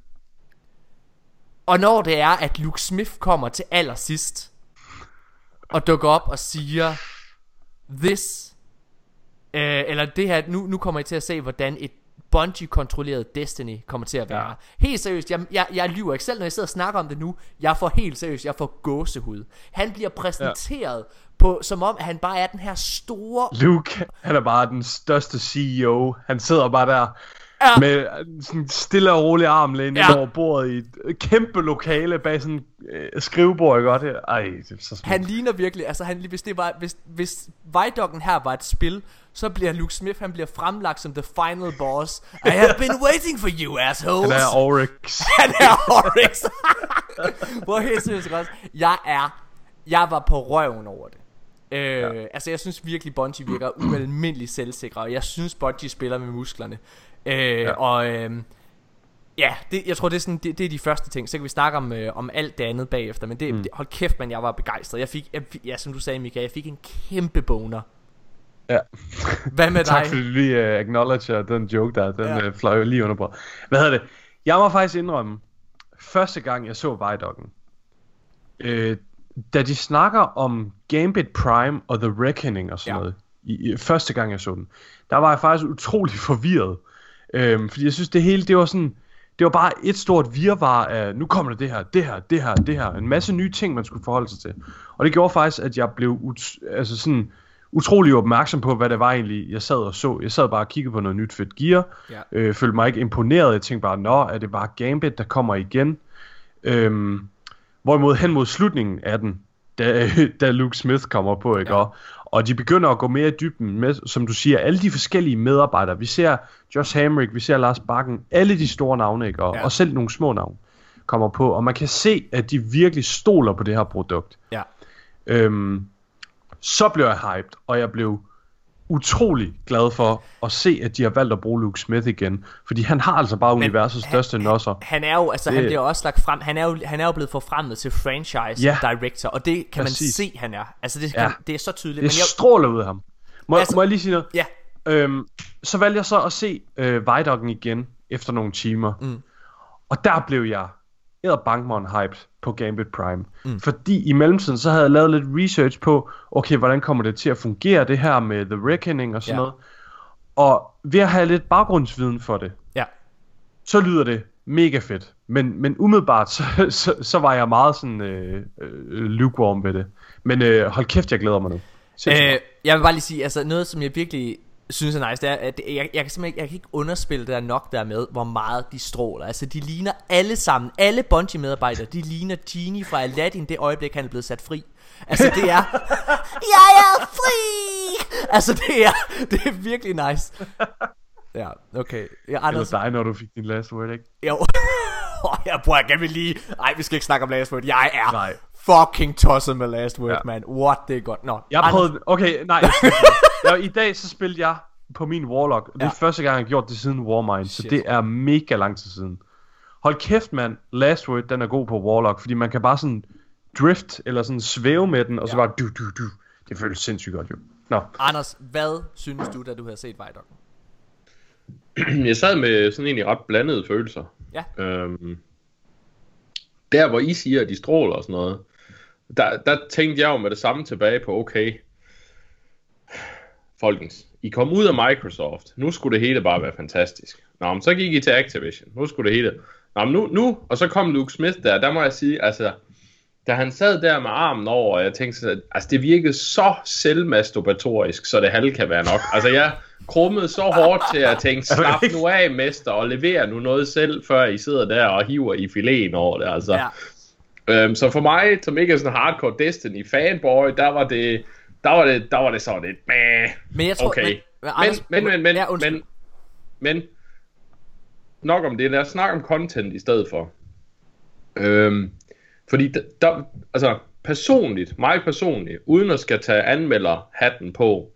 Og når det er, at Luke Smith kommer til allersidst og dukker op og siger, this, øh, eller det her, nu, nu kommer I til at se, hvordan et Bungie-kontrolleret Destiny kommer til at være. Ja. Helt seriøst, jeg, jeg, jeg lyver ikke selv, når jeg sidder og snakker om det nu. Jeg får helt seriøst, jeg får gåsehud. Han bliver præsenteret ja. på, som om, han bare er den her store Luke, han er bare den største CEO. Han sidder bare der Ja. med sådan en stille og rolig arm lænet Ja. over bordet i et kæmpe lokale bag sådan øh, skrivebord, ikke godt? Ej, det er så smukt. Han ligner virkelig, altså han, hvis det var, hvis, hvis Vidocken her var et spil, så bliver Luke Smith, han bliver fremlagt som the final boss. I have been waiting for you, assholes. Han er Oryx. Han er Oryx. Hvor helt seriøst også. Jeg er, jeg var på røven over det. Øh, ja. Altså jeg synes virkelig Bungie virker ualmindeligt selvsikre Og jeg synes Bungie spiller med musklerne øh, ja. Og øh, Ja, det, jeg tror det er, sådan, det, det er de første ting Så kan vi snakke om, øh, om alt det andet bagefter Men det, mm. det, hold kæft man, jeg var begejstret Jeg fik, jeg, ja som du sagde Mika Jeg fik en kæmpe boner Ja. Hvad med tak dig? fordi du lige uh, acknowledger den joke der. Den Ja. uh, fløj lige under på. Hvad hedder det? Jeg må faktisk indrømme, første gang jeg så Vidocken, øh, da de snakker om Gambit Prime og The Reckoning og sådan Ja. noget, i, i, første gang jeg så den, der var jeg faktisk utrolig forvirret. Øhm, fordi jeg synes det hele, det var sådan, det var bare et stort virvar af, nu kommer der det her, det her, det her, det her, en masse nye ting, man skulle forholde sig til. Og det gjorde faktisk, at jeg blev ut- altså sådan, utrolig opmærksom på, hvad det var egentlig, jeg sad og så. Jeg sad bare og kiggede på noget nyt fedt gear, Ja. øh, følte mig ikke imponeret. Jeg tænkte bare, nå, er det bare Gambit, der kommer igen? Øhm, hvorimod hen mod slutningen af den, da, da Luke Smith kommer på, ikke? Ja. Og, og de begynder at gå mere i dybden med, som du siger, alle de forskellige medarbejdere. Vi ser Josh Hamrick, vi ser Lars Bakken, alle de store navne, ikke? Og, Ja. og selv nogle små navne kommer på. Og man kan se, at de virkelig stoler på det her produkt. Ja. Øhm, så blev jeg hyped, og jeg blev utrolig glad for at se, at de har valgt at bruge Luke Smith igen. Fordi han har altså bare universets største nosser. Han er jo, altså det... han bliver også lagt frem, han er jo, han er jo blevet forfremmet til franchise Ja. director, og det kan Præcis. man se, han er. Altså det, kan, Ja. det er så tydeligt. Det men jeg, stråler ud af ham. Må, Altså- må jeg lige sige noget? ja, Øhm, så valgte jeg så at se øh, Vidocken igen efter nogle timer. Mm. Og der blev jeg Bankmon hyped på Gambit Prime. Mm. Fordi i mellemtiden, så havde jeg lavet lidt research på, okay, hvordan kommer det til at fungere, det her med The Reckoning og sådan ja. noget. Og ved at have lidt baggrundsviden for det, Ja. så lyder det mega fedt. Men, men umiddelbart, så, så, så var jeg meget sådan øh, øh, lukewarm ved det. Men øh, hold kæft, jeg glæder mig nu. Sindssygt. Øh, jeg vil bare lige sige, altså noget som jeg virkelig synes er nice, det er, at jeg, jeg kan simpelthen ikke, jeg kan ikke underspille det der nok der med, hvor meget de stråler. Altså de ligner alle sammen, alle Bungie medarbejdere, de ligner Genie fra Aladdin det øjeblik, han er blevet sat fri. Altså det er, jeg er fri! Altså det er, det er virkelig nice. Ja, okay. Ja, Eller Anders, dig, når du fik din last word, ikke? jo. Åh, jeg prøver, jeg vil lige... Ej, vi skal ikke snakke om last word. Jeg er Nej. fucking tosset med last word, ja. Ja. man. What, det er godt. Nå, Jeg Anders- prøvede... Okay, nej. jeg jeg, I dag så spillede jeg på min Warlock. Det er Ja. første gang, jeg har gjort det siden Warmind. Så Shit. det er mega lang tid siden. Hold kæft, mand. Last Word, den er god på Warlock. Fordi man kan bare sådan drift, eller sådan svæve med den, og så Ja. bare du, du, du. Det føles sindssygt godt, jo. Nå. Anders, hvad synes du, da du havde set Vidoc? Jeg sad med sådan egentlig ret blandede følelser. Ja. Øhm, der hvor I siger, at de stråler og sådan noget, der, der tænkte jeg jo med det samme tilbage på, okay, folkens, I kom ud af Microsoft, nu skulle det hele bare være fantastisk. Nå, men så gik I til Activision, nu skulle det hele... Nå, men nu, nu, og så kom Luke Smith der, der må jeg sige, altså, da han sad der med armen over, og jeg tænkte sådan, altså det virkede så selvmasturbatorisk, så det halve kan være nok. Altså jeg krummede så hårdt til at tænke, slap nu af, mester, og lever nu noget selv, før I sidder der og hiver i filen over det, altså. Ja. Øhm, så for mig, som ikke er sådan en hardcore Destiny fanboy, der var det, der var det, der var det sådan lidt, meh. Men jeg tror... Okay. Men, Men, Anders, men, men, men, ja, men, men, nok om det, lad os snakke om content i stedet for. Øhm, fordi der, der, altså personligt, mig personligt, uden at skal tage anmelder hatten på,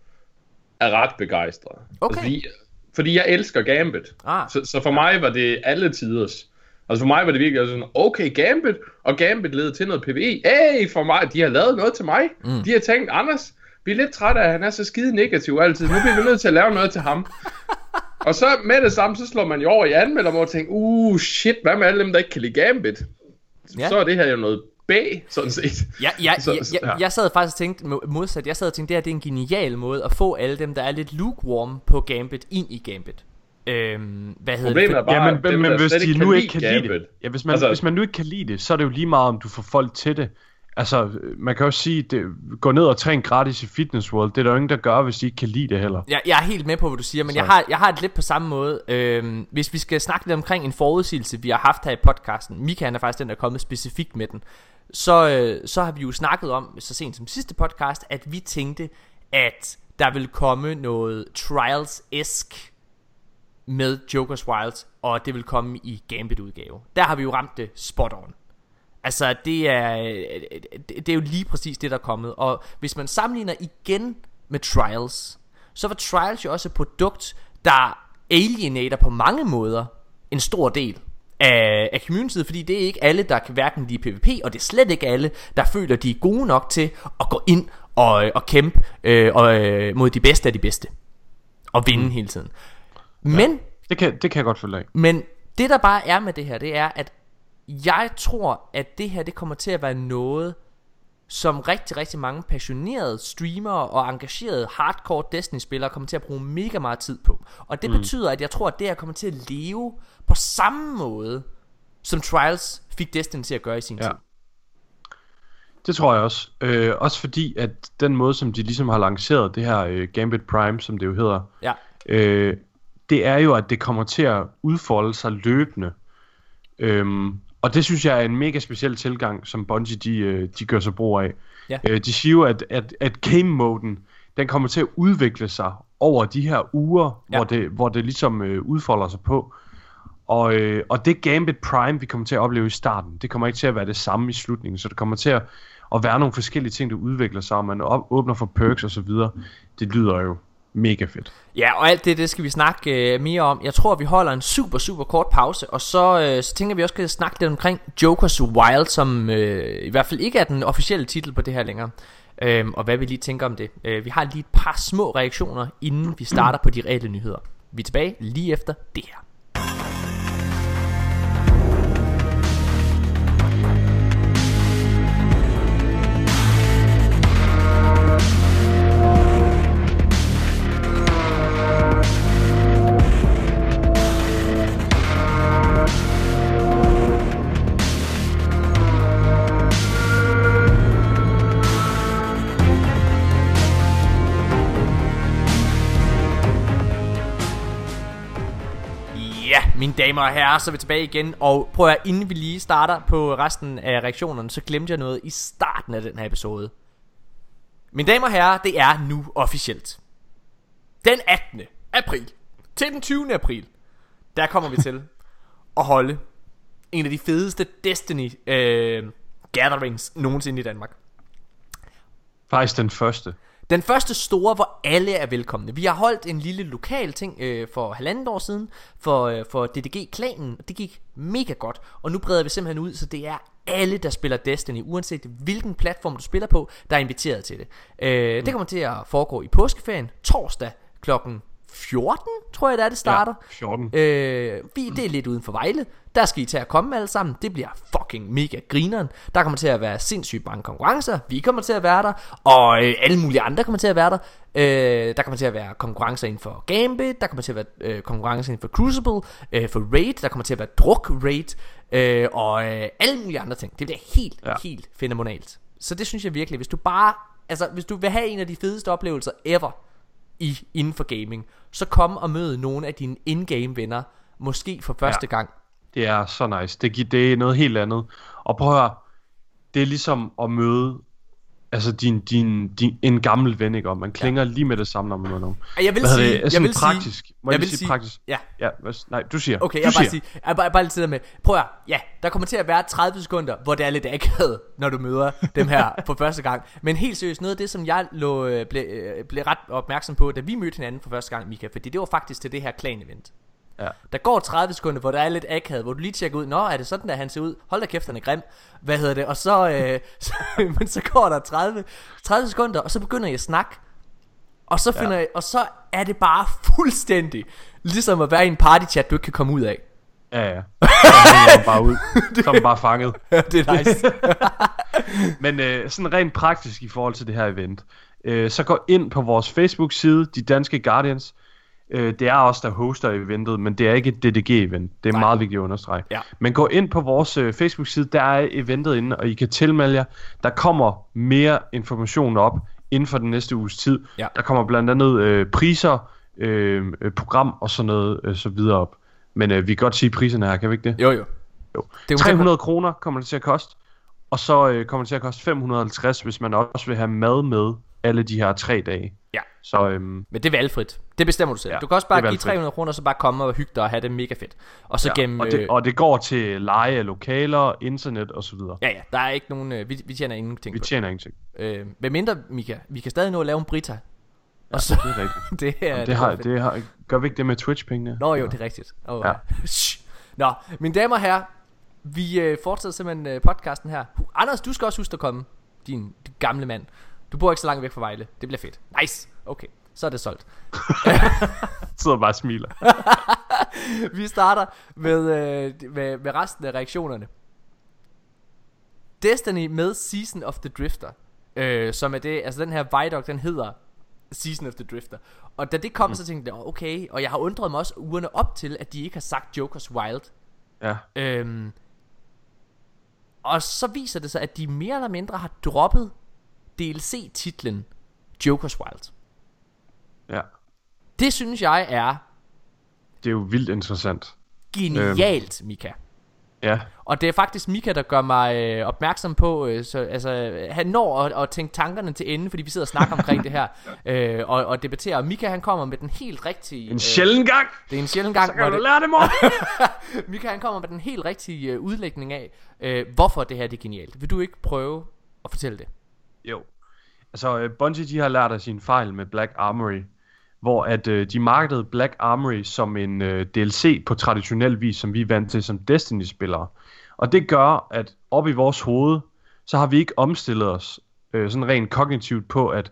er ret begejstret. Okay. Altså, fordi, fordi jeg elsker Gambit. Ah. Så, så for mig var det alle tiders. Altså for mig var det virkelig sådan, okay, Gambit, og Gambit leder til noget PvE. Hey, for mig, de har lavet noget til mig. Mm. De har tænkt, Anders, vi er lidt trætte af, at han er så skide negativ altid. Nu bliver vi nødt til at lave noget til ham. og så med det samme, så slår man jo over i anmelder og tænker, uh, shit, hvad med alle dem, der ikke kan lide Gambit? Ja. Så er det her jo noget B, sådan set. Ja, ja, Så- ja, ja, jeg sad faktisk og tænkte mo- modsat. Jeg sad og tænkte, det her det er en genial måde at få alle dem, der er lidt lukewarm på Gambit, ind i Gambit. Øhm, hvad hedder Problemet det? er bare, Ja, men, dem, men, hvis de nu ikke kan lide lide det, ja, hvis, man, altså, hvis man nu ikke kan lide det, så er det jo lige meget, om du får folk til det. Altså, man kan jo sige, det, gå ned og træne gratis i Fitness World, det er der jo ingen, der gør, hvis de ikke kan lide det heller. Jeg, jeg er helt med på, hvad du siger, men Så. jeg har, jeg har det lidt på samme måde. Øhm, hvis vi skal snakke lidt omkring en forudsigelse, vi har haft her i podcasten. Mika han er faktisk den, der er kommet specifikt med den. Så, øh, så har vi jo snakket om, så sent som sidste podcast, at vi tænkte, at der vil komme noget Trials-esk med Joker's Wilds, og det vil komme i Gambit-udgave. Der har vi jo ramt det spot on. Altså, det er, det det er jo lige præcis det, der er kommet. Og hvis man sammenligner igen med Trials, så var Trials jo også et produkt, der alienater på mange måder en stor del af, af communityet, fordi det er ikke alle, der kan hverken lide PvP, og det er slet ikke alle, der føler, de er gode nok til at gå ind og, og kæmpe øh, og, øh, mod de bedste af de bedste. Og vinde mm. hele tiden. Men Det kan, det kan jeg godt følge af. men det der bare er med det her, det er, at jeg tror, at det her det kommer til at være noget, som rigtig, rigtig mange passionerede streamere og engagerede hardcore Destiny-spillere kommer til at bruge mega meget tid på. Og det mm. betyder, at jeg tror, at det her kommer til at leve på samme måde, som Trials fik Destiny til at gøre i sin Ja. tid. Det tror jeg også. Øh, også fordi, at den måde, som de ligesom har lanceret det her øh, Gambit Prime, som det jo hedder, Ja. øh, det er jo, at det kommer til at udfolde sig løbende. Øhm, og det synes jeg er en mega speciel tilgang, som Bungie de, øh, de gør sig brug af. Ja. Øh, de siger jo, at, at, at game-moden, den kommer til at udvikle sig over de her uger, ja. hvor, det, hvor det ligesom øh, udfolder sig på. Og, øh, og det Gambit Prime, vi kommer til at opleve i starten, det kommer ikke til at være det samme i slutningen, så det kommer til at, at være nogle forskellige ting, der udvikler sig, og man op, åbner for perks og så videre. Det lyder jo mega fedt. Ja, og alt det, det skal vi snakke øh, mere om. Jeg tror, vi holder en super, super kort pause, og så, øh, så tænker vi også, at skal snakke lidt omkring Joker's Wild, som øh, i hvert fald ikke er den officielle titel på det her længere. Øhm, og hvad vi lige tænker om det. Øh, vi har lige et par små reaktioner, inden vi starter på de reelle nyheder. Vi er tilbage lige efter det her. Damer og herrer, så er vi tilbage igen. Og prøv at inden vi lige starter på resten af reaktionerne, så glemte jeg noget i starten af den her episode. Mine damer og herrer, det er nu officielt. Den 18. april til den 20. april, der kommer vi til at holde en af de fedeste Destiny øh, gatherings nogensinde i Danmark. Faktisk den første. Den første store, hvor alle er velkomne. Vi har holdt en lille lokal ting øh, for halvandet år siden for, øh, for DDG-klanen. Det gik mega godt. Og nu breder vi simpelthen ud, så det er alle, der spiller Destiny, uanset hvilken platform du spiller på, der er inviteret til det. Øh, mm. Det kommer til at foregå i påskeferien, torsdag klokken 14, tror jeg det er, det starter. Ja, 14. Øh, vi, det er lidt uden for Vejle. Der skal I til at komme alle sammen. Det bliver fucking mega grineren. Der kommer til at være sindssygt mange konkurrencer. Vi kommer til at være der. Og øh, alle mulige andre kommer til at være der. Øh, der kommer til at være konkurrencer inden for Gambit. Der kommer til at være øh, konkurrencer inden for Crucible. Øh, for Raid. Der kommer til at være Druk Raid. Øh, og øh, alle mulige andre ting. Det bliver helt, ja. helt fænomenalt. Så det synes jeg virkelig. Hvis du bare... Altså, hvis du vil have en af de fedeste oplevelser ever i, inden for gaming, så kom og mød nogle af dine in-game venner, måske for første ja. gang. Det er så nice. Det, det er noget helt andet. Og prøv at høre, det er ligesom at møde altså din, din, din, en gammel ven, ikke? Og man klinger ja. lige med det samme, når man møder nogen. Jeg vil sige, det? Jeg vil praktisk. sige, Må jeg, jeg, vil sige, sige, praktisk? Ja. ja nej, du siger. Okay, du jeg vil bare siger. sige, jeg bare, bare lidt med. Prøv at, ja, der kommer til at være 30 sekunder, hvor det er lidt akavet, når du møder dem her for første gang. Men helt seriøst, noget af det, som jeg lå, øh, blev, øh, blev ret opmærksom på, da vi mødte hinanden for første gang, Mika, fordi det var faktisk til det her klan-event. Ja. Der går 30 sekunder, hvor der er lidt akavet, hvor du lige tjekker ud, Nå, er det sådan, der han ser ud? Hold da kæft, han er grim. Hvad hedder det? Og så, øh, så, men så går der 30, 30 sekunder, og så begynder jeg at snakke. Og så, finder ja. jeg, og så er det bare fuldstændig ligesom at være i en partychat, du ikke kan komme ud af. Ja, ja. Så bare ud. Så er bare fanget. Ja, det er nice. Men øh, sådan rent praktisk i forhold til det her event, øh, så gå ind på vores Facebook-side, De Danske Guardians. Øh, det er os, der hoster eventet, men det er ikke et DDG-event. Det er Nej. meget vigtigt at understrege. Ja. Men gå ind på vores øh, Facebook-side, der er eventet inde, og I kan tilmelde jer. Der kommer mere information op inden for den næste uges tid. Ja. Der kommer blandt andet øh, priser, øh, øh, program og sådan noget øh, så videre op. Men øh, vi kan godt sige priserne her, kan vi ikke det? jo, jo. Jo. Det er 300 kroner kommer det til at koste. Og så øh, kommer det til at koste 550, hvis man også vil have mad med alle de her tre dage. Ja. Så øhm, Men det er valgfrit. Det bestemmer du selv. Ja, du kan også bare give valgfrit. 300 kroner, og så bare komme og hygge dig og have det mega fedt. Og så ja, gennem... og, øh, det, og det går til leje af lokaler, internet og så videre. Ja, ja, der er ikke nogen... Øh, vi, vi tjener ingenting Vi på tjener ingenting. det. Øh, med mindre, Mika, vi kan stadig nå at lave en Brita. Og så... Det er rigtigt. det er... Det, det, har, det har, gør vi ikke det med Twitch-pengene? Nå jo, det er rigtigt. Oh, ja. Ja. Nå, mine damer og herrer, vi øh, fortsætter simpelthen øh, podcasten her. Anders, du skal også huske at komme, din, din gamle mand. Du bor ikke så langt væk fra Vejle. Det bliver fedt. Nice. Okay, så er det solgt. sidder bare smiler. vi starter med, øh, med, med resten af reaktionerne. Destiny med Season of the Drifter. Øh, som er det, altså den her Vidoc, den hedder Season of the Drifter. Og da det kom, mm. så tænkte jeg, okay, og jeg har undret mig også ugerne op til, at de ikke har sagt Jokers Wild. Ja. Øhm, og så viser det sig, at de mere eller mindre har droppet DLC-titlen Jokers Wild. ja. Det synes jeg er Det er jo vildt interessant. genialt, Mika. Ja. Og det er faktisk Mika, der gør mig øh, opmærksom på, øh, så, altså, han når at, at tænke tankerne til ende, fordi vi sidder og snakker omkring det her, øh, og, og debatterer. Og Mika, han kommer med den helt rigtige... En sjælden gang! det er en sjælden gang, Så kan du det, lære det, mor! Mika, han kommer med den helt rigtige øh, udlægning af, øh, hvorfor det her det er genialt. Vil du ikke prøve at fortælle det? Jo. Altså, øh, Bungie, de har lært af sine fejl med Black Armory, hvor at øh, de markedede Black Armory som en øh, DLC på traditionel vis, som vi er vant til som Destiny-spillere. Og det gør, at op i vores hoved, så har vi ikke omstillet os øh, sådan rent kognitivt på, at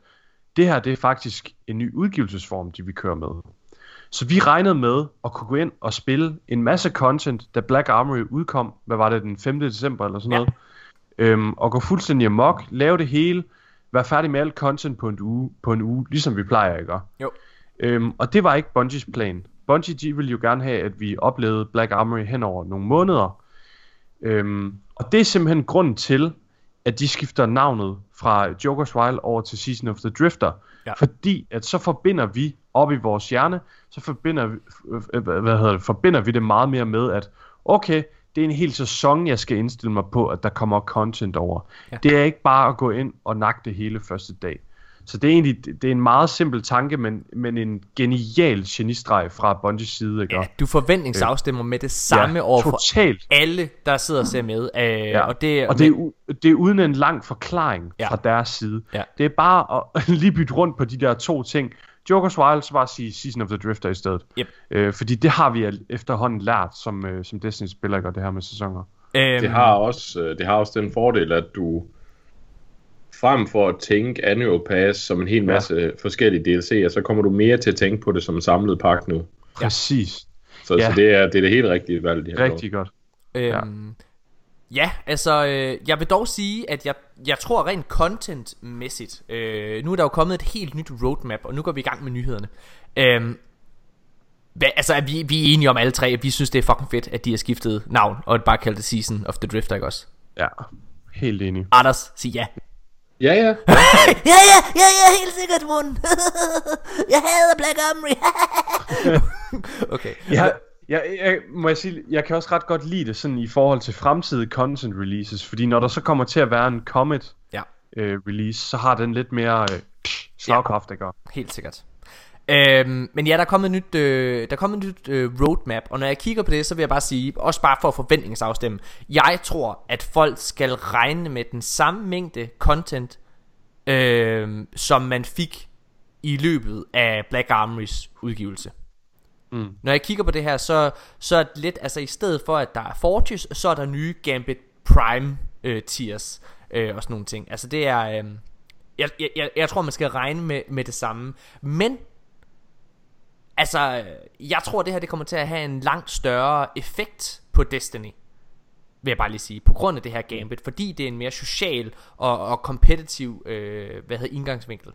det her, det er faktisk en ny udgivelsesform, de vil køre med. Så vi regnede med at kunne gå ind og spille en masse content, da Black Armory udkom, hvad var det, den 5. december eller sådan Ja. Øhm, og gå fuldstændig amok, lave det hele, være færdig med alt content på en uge, på en uge ligesom vi plejer at gøre. Jo. Øhm, og det var ikke Bungies plan. Bungie de ville jo gerne have, at vi oplevede Black Armory hen over nogle måneder. Øhm, og det er simpelthen grunden til, at de skifter navnet fra Joker's Wild over til Season of the Drifter. Ja. Fordi at så forbinder vi op i vores hjerne, så forbinder vi, øh, hvad hvad hedder det, forbinder vi det meget mere med, at okay, det er en hel sæson, jeg skal indstille mig på, at der kommer content over. Ja. Det er ikke bare at gå ind og nakke det hele første dag. Så det er egentlig det er en meget simpel tanke, men, men en genial genistreg fra Bungies side, ikke? Ja, du forventningsafstemmer med det samme Ja, over for totalt. alle, der sidder og ser med. Øh, Ja. Og det, og det er, det er uden en lang forklaring ja. fra deres side. Ja. Det er bare at lige bytte rundt på de der to ting. Joker's Wild, så bare sige Season of the Drifter i stedet. Yep. Øh, fordi det har vi al- efterhånden lært som, øh, som Destiny-spiller, og det her med sæsoner. øhm, Det har også, øh, det har også den fordel, at du frem for at tænke Annual Pass som en hel masse ja. forskellige DLC'er, så kommer du mere til at tænke på det som en samlet pakke nu. Præcis. Så, Ja. så det, er, det er det helt rigtige valg, de har gjort. Rigtig godt. Øhm, ja, altså, øh, jeg vil dog sige, at jeg, jeg tror rent content-mæssigt, øh, nu er der jo kommet et helt nyt roadmap, og nu går vi i gang med nyhederne. Øhm, hvad, altså, vi, vi er enige om alle tre, at vi synes, det er fucking fedt, at de har skiftet navn, og bare kaldt det Season of the Drifter, ikke også? Ja, helt enig. Anders, sig ja. Ja, ja. ja, ja, ja, ja, helt sikkert, Mund. jeg hader Black Armory. okay. Ja, jeg, jeg, må jeg sige, jeg kan også ret godt lide det sådan i forhold til fremtidige content releases, fordi når der så kommer til at være en Comet Ja. øh, release, så har den lidt mere øh, slagkraft, ikke? Helt sikkert. Øhm, men ja, der er kommet et nyt, øh, der er kommet et nyt øh, roadmap, og når jeg kigger på det, så vil jeg bare sige, også bare for forventningsafstemme, jeg tror, at folk skal regne med den samme mængde content, øh, som man fik i løbet af Black Armorys udgivelse. Mm. Når jeg kigger på det her, så, så er det lidt, altså i stedet for at der er Fortis, så er der nye Gambit Prime øh, tiers øh, og sådan nogle ting. Altså det er, øh, jeg, jeg, jeg, tror man skal regne med, med det samme. Men, altså øh, jeg tror det her det kommer til at have en langt større effekt på Destiny vil jeg bare lige sige, på grund af det her Gambit, fordi det er en mere social og, og competitive øh, hvad hedder, indgangsvinkel.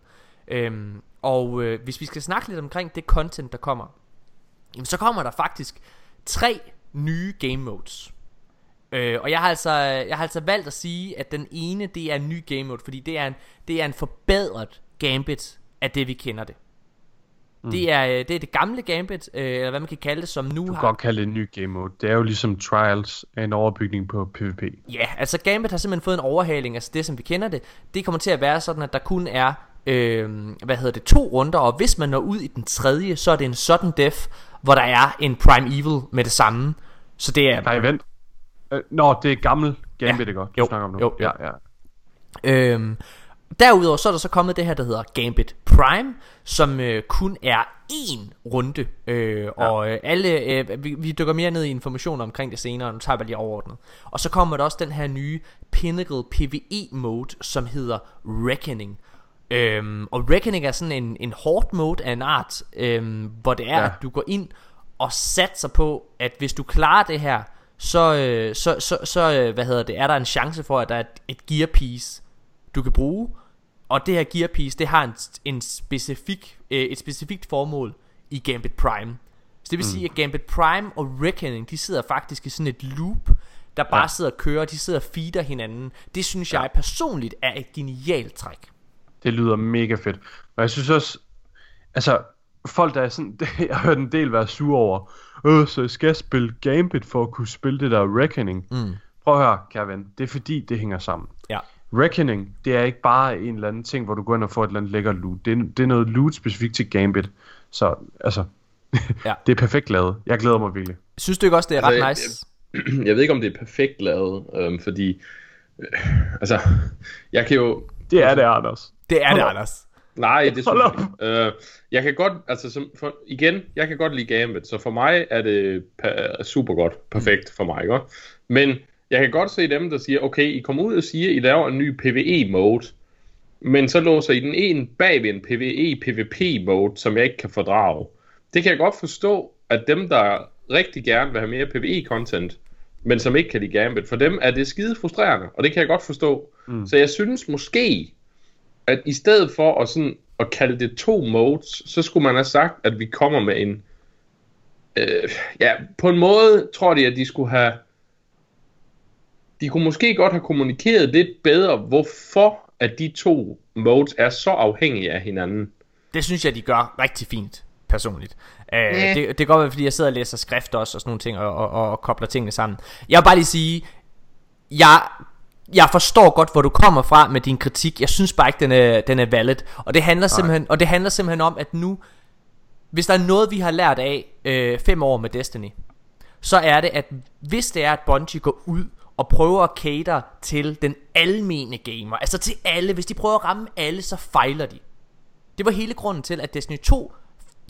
Øhm, og øh, hvis vi skal snakke lidt omkring det content, der kommer, jamen, så kommer der faktisk tre nye game modes. Øh, og jeg har, altså, jeg har altså valgt at sige, at den ene, det er en ny game mode, fordi det er en, det er en forbedret Gambit af det, vi kender det. Mm. Det, er, øh, det er det gamle Gambit, øh, eller hvad man kan kalde det, som nu Du kan har... godt kalde det en ny game mode. Det er jo ligesom Trials en overbygning på PvP. Ja, altså Gambit har simpelthen fået en overhaling, altså det som vi kender det, det kommer til at være sådan, at der kun er, øh, hvad hedder det, to runder, og hvis man når ud i den tredje, så er det en sudden death, hvor der er en Prime Evil med det samme. Så det er... Nej, vent. Øh, Nå, det er gammel Gambit, Ja. ikke? Du Jo. snakker om nu. Jo. Ja, ja. Øhm, derudover så er der så kommet det her, der hedder Gambit Prime, som øh, kun er én runde. Øh, og øh, alle, øh, vi, vi dykker mere ned i informationer omkring det senere, nu tager jeg lige overordnet. Og så kommer der også den her nye Pinnacle PvE mode, som hedder Reckoning. Øhm, og Reckoning er sådan en, en hård mode af en art, øhm, hvor det er, Ja. at du går ind og satser på, at hvis du klarer det her, så, øh, så, så, så øh, hvad hedder det, er der en chance for, at der er et, et gear piece, du kan bruge. Og det her gear piece, det har en, en specifik, øh, et specifikt formål i Gambit Prime. Så det vil mm. sige, at Gambit Prime og Reckoning, de sidder faktisk i sådan et loop, der bare ja. sidder og kører, de sidder og feeder hinanden. Det synes jeg personligt er et genialt træk. Det lyder mega fedt. Og jeg synes også, altså, folk der er sådan, jeg har hørt en del være sure over, øh, så jeg skal spille Gambit for at kunne spille det der Reckoning. Mm. Prøv at høre, kære ven, det er fordi, det hænger sammen. Ja. Reckoning, det er ikke bare en eller anden ting, hvor du går ind og får et eller andet lækker loot. Det er, det er noget loot specifikt til Gambit. Så, altså, Ja. det er perfekt lavet. Jeg glæder mig virkelig. Synes du ikke også, det er ret Altså, nice? Jeg ved ikke, om det er perfekt lavet, øhm, fordi... Øh, altså, jeg kan jo... Det er det, Anders. Det er det, Hold op. Anders. Nej, det synes Hold jeg ikke. Øh, jeg kan godt, altså som, for, igen, jeg kan godt lide Gambit, så for mig er det super godt, perfekt for mig, ikke? Men jeg kan godt se dem, der siger, okay, I kommer ud og siger, I laver en ny PvE-mode, men så låser I den en bag ved en PvE-PvP-mode, som jeg ikke kan fordrage. Det kan jeg godt forstå, at dem, der rigtig gerne vil have mere PvE-content, men som ikke kan lide Gambit, for dem er det skide frustrerende, og det kan jeg godt forstå. Mm. Så jeg synes måske, at i stedet for at, sådan, at kalde det to modes, så skulle man have sagt, at vi kommer med en... Øh, ja, på en måde tror de, at de skulle have... de kunne måske godt have kommunikeret lidt bedre, hvorfor at de to modes er så afhængige af hinanden. Det synes jeg, de gør rigtig fint, personligt. Uh, det, det kan godt være, fordi jeg sidder og læser skrift også, og sådan nogle ting, og, og, og, og kobler tingene sammen. Jeg vil bare lige sige, jeg, jeg forstår godt, hvor du kommer fra med din kritik. Jeg synes bare ikke, den er, den er valid. Og det handler simpelthen, og det handler simpelthen om, at nu, hvis der er noget, vi har lært af øh, fem år med Destiny, så er det, at hvis det er, at Bungie går ud og prøver at cater til den almene gamer, altså til alle, hvis de prøver at ramme alle, så fejler de. Det var hele grunden til, at Destiny 2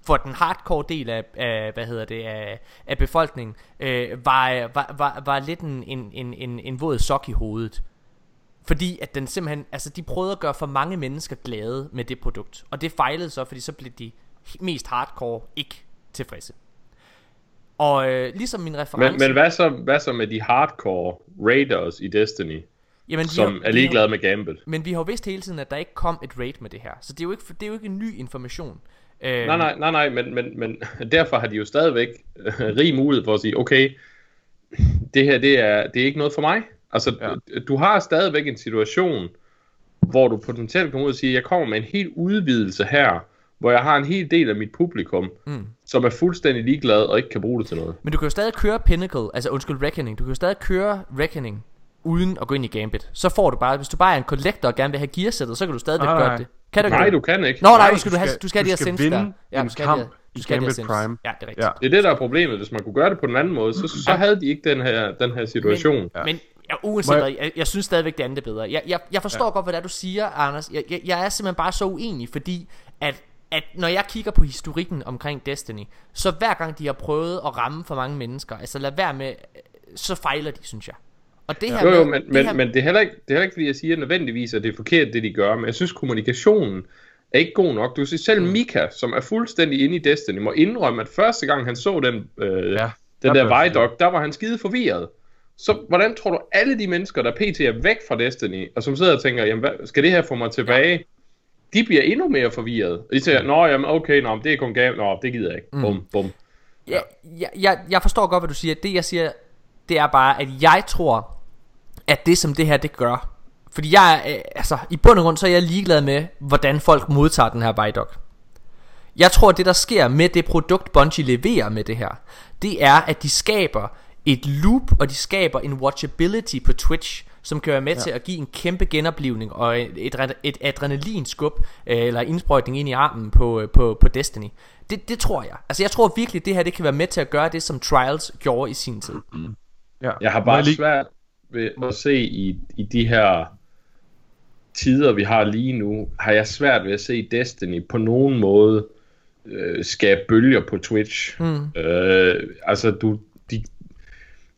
for den hardcore del af, af hvad hedder det, af, af befolkningen, øh, var, var, var, var lidt en, en, en, en, en våd sok i hovedet. Fordi at den simpelthen, altså de prøvede at gøre for mange mennesker glade med det produkt. Og det fejlede så, fordi så blev de mest hardcore ikke tilfredse. Og øh, ligesom min reference... Men, men hvad, så, hvad så med de hardcore raiders i Destiny, Jamen, de som har- er de ligeglade med Gambit? Men vi har jo vidst hele tiden, at der ikke kom et raid med det her. Så det er jo ikke, det er jo ikke en ny information. Øh, Nej, nej, nej, nej, men, men, men derfor har de jo stadigvæk øh, rig mulighed for at sige, okay, det her, det er, det er ikke noget for mig. Altså, ja. du har stadigvæk en situation, hvor du potentielt kommer ud og siger, jeg kommer med en helt udvidelse her, hvor jeg har en hel del af mit publikum, mm. som er fuldstændig ligeglad og ikke kan bruge det til noget. Men du kan jo stadig køre Pinnacle, altså undskyld, Reckoning. Du kan jo stadig køre Reckoning, uden at gå ind i Gambit. Så får du bare, hvis du bare er en collector og gerne vil have gearsættet, så kan du stadigvæk Nej, gøre nej. det. Kan du Nej, du kan ikke. Nå, nej, du skal, du, du have, skal- du skal have du de her skal sims vinde der. en du skal have kamp i du skal have Gambit sims. Prime. Ja, det er rigtigt. Ja. Det er det, der er problemet. Hvis man kunne gøre det på den anden måde, så, så havde de ikke den her, den her situation. Men, Men, men ja, uanset jeg- jeg, jeg synes stadigvæk, det andet er bedre. Jeg, jeg, jeg forstår ja. godt, hvad det er, du siger, Anders. Jeg, jeg, jeg er simpelthen bare så uenig, fordi at, at når jeg kigger på historikken omkring Destiny, så hver gang de har prøvet at ramme for mange mennesker, altså lad være med, så fejler de, synes jeg. Og det her jo, jo, med- men, det men, her, men det, er heller ikke, det er heller ikke, fordi jeg siger nødvendigvis, at det er forkert, det de gør, men jeg synes, kommunikationen er ikke god nok. Du ser selv Mm. Mika, som er fuldstændig inde i Destiny, må indrømme, at første gang han så den, øh, ja, den der Vidoc, der var han skide forvirret. Så hvordan tror du, alle de mennesker, der pt. er væk fra Destiny, og som sidder og tænker, jamen, hvad, skal det her få mig tilbage? De bliver endnu mere forvirret. Og de siger, nå, jamen, okay, nå, det er kun gav, nå, det gider jeg ikke. Mm. Bum, bum. jeg, jeg, jeg, jeg forstår godt, hvad du siger. Det jeg siger, det er bare, at jeg tror, at det som det her, det gør. Fordi jeg, er, øh, altså, i bund og grund, så er jeg ligeglad med, hvordan folk modtager den her Vidoc. Jeg tror, at det der sker med det produkt, Bungie leverer med det her, det er, at de skaber et loop, og de skaber en watchability på Twitch, som kan være med ja. til at give en kæmpe genoplevning og et, et, adrenalinskub, øh, eller indsprøjtning ind i armen på, øh, på, på Destiny. Det, det tror jeg. Altså jeg tror virkelig, det her det kan være med til at gøre det, som Trials gjorde i sin tid. Ja. Jeg har bare lige- svært ved at se i, i de her tider, vi har lige nu, har jeg svært ved at se Destiny på nogen måde øh, skabe bølger på Twitch. Mm. Øh, altså, du,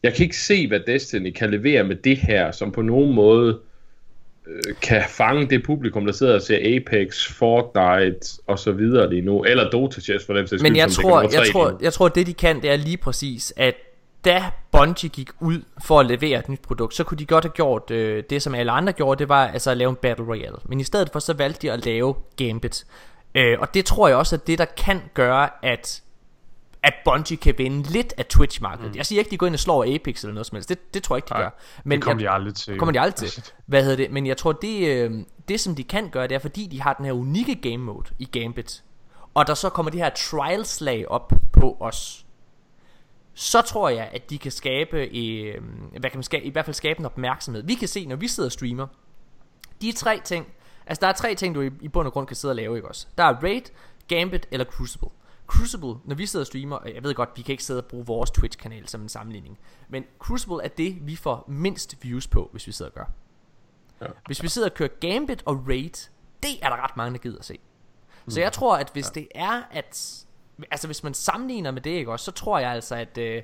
jeg kan ikke se, hvad Destiny kan levere med det her, som på nogen måde øh, kan fange det publikum, der sidder og ser Apex, Fortnite og så videre lige nu, eller Dota Chess for dem sags Men skyld, jeg som tror, jeg tror, jeg tror, det de kan, det er lige præcis, at da Bungie gik ud for at levere et nyt produkt, så kunne de godt have gjort øh, det, som alle andre gjorde, det var altså at lave en Battle Royale. Men i stedet for, så valgte de at lave Gambit. Øh, og det tror jeg også, at det der kan gøre, at at Bungie kan vinde lidt af Twitch-markedet. Mm. Jeg siger ikke, de går ind og slår Apex eller noget som helst. Det, det tror jeg ikke, de Nej, gør. Men det kommer jeg, de aldrig til. kommer de aldrig til. Hvad hedder det? Men jeg tror, det, øh, det som de kan gøre, det er, fordi de har den her unikke game mode i Gambit, og der så kommer det her trial slag op på os, så tror jeg, at de kan skabe, øh, hvad kan man skabe, i hvert fald skabe en opmærksomhed. Vi kan se, når vi sidder og streamer, de tre ting, altså der er tre ting, du i, i bund og grund kan sidde og lave, ikke også? Der er Raid, Gambit eller Crucible. Crucible, når vi sidder og streamer, og jeg ved godt, vi kan ikke sidde og bruge vores Twitch-kanal som en sammenligning, men Crucible er det, vi får mindst views på, hvis vi sidder og gør. Ja. Hvis vi sidder og kører Gambit og Raid, det er der ret mange, der gider at se. Så jeg tror, at hvis det er, at... Altså hvis man sammenligner med det, ikke også, så tror jeg altså, at... Øh,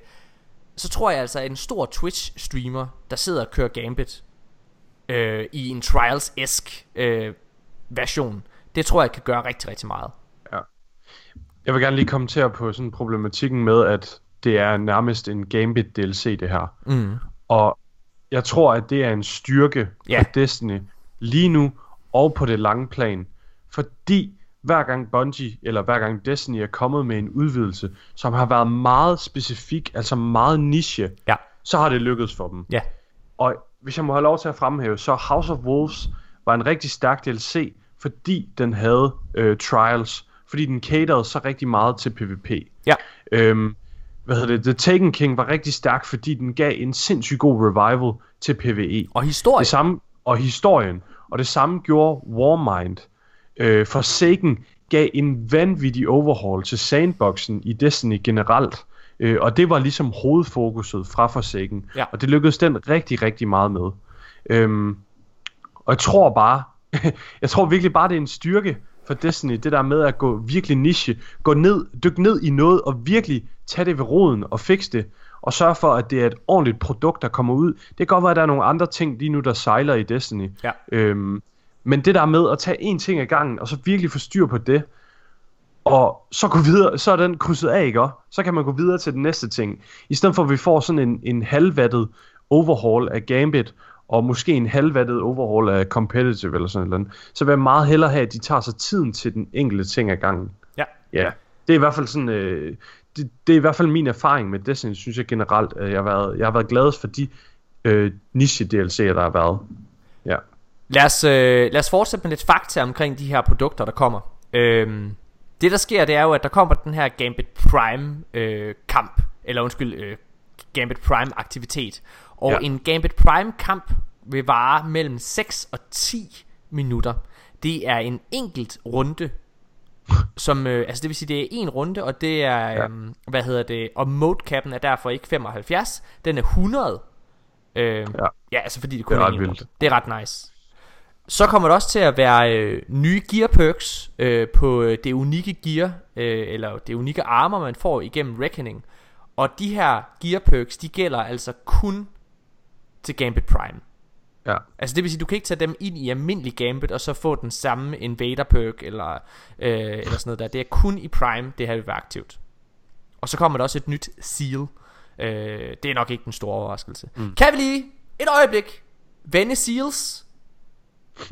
så tror jeg altså, at en stor Twitch-streamer, der sidder og kører Gambit øh, i en Trials-esk øh, version, det tror jeg kan gøre rigtig, rigtig meget. Jeg vil gerne lige kommentere på sådan problematikken med, at det er nærmest en Gambit DLC det her. Mm. Og jeg tror, at det er en styrke for Destiny lige nu og på det lange plan. Fordi hver gang Bungie eller hver gang Destiny er kommet med en udvidelse, som har været meget specifik, altså meget niche, Ja. så har det lykkedes for dem. Ja. Og hvis jeg må have lov til at fremhæve, så House of Wolves var en rigtig stærk DLC, fordi den havde øh, trials, fordi den caterede så rigtig meget til PvP. Ja. Øhm, hvad hedder det? The Taken King var rigtig stærk, fordi den gav en sindssygt god revival til PvE. Og historie. Det samme, og historien. Og det samme gjorde Warmind. Øh, Forsaken gav en vanvittig overhaul til sandboxen i Destiny generelt. Øh, og det var ligesom hovedfokuset fra Forsaken. Ja. Og det lykkedes den rigtig, rigtig meget med. Øhm, og jeg tror bare, jeg tror virkelig bare, det er en styrke for Destiny, det der med at gå virkelig niche, gå ned, dykke ned i noget og virkelig tage det ved roden og fikse det, og sørge for, at det er et ordentligt produkt, der kommer ud. Det kan godt være, at der er nogle andre ting lige nu, der sejler i Destiny. Ja. Øhm, men det der med at tage én ting ad gangen, og så virkelig få styr på det, og så gå videre, så er den krydset af, ikke? Så kan man gå videre til den næste ting. I stedet for, at vi får sådan en, en halvvattet overhaul af Gambit, og måske en halvvattet overhaul af Competitive eller sådan noget, så vil jeg meget hellere have, at de tager sig tiden til den enkelte ting ad gangen. Ja. Ja, det er i hvert fald sådan, øh, det, det er i hvert fald min erfaring med Destiny, synes jeg generelt, at jeg har været, jeg har været gladest for de øh, niche DLC'er, der har været. Ja. Lad os, øh, lad os fortsætte med lidt fakta omkring de her produkter, der kommer. Øhm, det der sker, det er jo, at der kommer den her Gambit Prime øh, kamp, eller undskyld, øh, Gambit Prime aktivitet. Og Ja. en Gambit Prime kamp vil vare mellem 6 og 10 minutter. Det er en enkelt runde, som, øh, altså det vil sige, det er en runde, og det er, Ja. øhm, hvad hedder det, og mode-cappen er derfor ikke 75, den er 100. Øh, ja. Ja. altså fordi det kun Det er er, en vildt. Det er ret nice. Så kommer der også til at være øh, nye gear perks øh, på øh, det unikke gear, øh, eller det unikke armor, man får igennem Reckoning. Og de her gear perks, de gælder altså kun til Gambit Prime. Ja. Altså det vil sige, du kan ikke tage dem ind i almindelig Gambit, og så få den samme Invader perk, eller, øh, eller sådan noget der. Det er kun i Prime, det her vil være aktivt. Og så kommer der også et nyt seal. Øh, det er nok ikke den store overraskelse. Mm. Kan vi lige et øjeblik vende seals?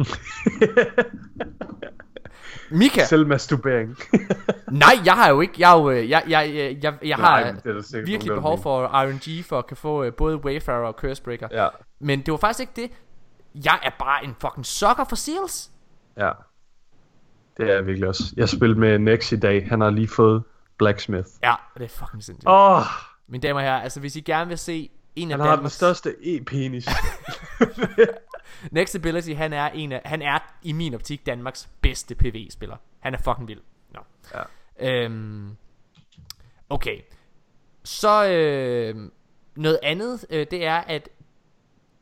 Mika, Selvmasturbering. nej, jeg har jo ikke, jeg, jo, øh, jeg, jeg, jeg, jeg, jeg har Nej, det er virkelig behov for RNG for at kan få øh, både Wayfarer og Cursebreaker. Ja. Men det var faktisk ikke det. Jeg er bare en fucking sucker for seals. Ja. Det er jeg virkelig også. Jeg spillede med Nex i dag. Han har lige fået Blacksmith. Ja, det er fucking sindssygt. Åh, oh, Mine damer og herrer, altså hvis I gerne vil se en af han har den Danmarks største e-penis. Next Ability, han er, en af, han er i min optik Danmarks bedste PvE-spiller. Han er fucking vild. No. Ja. Øhm, okay. Så øh, noget andet, øh, det er, at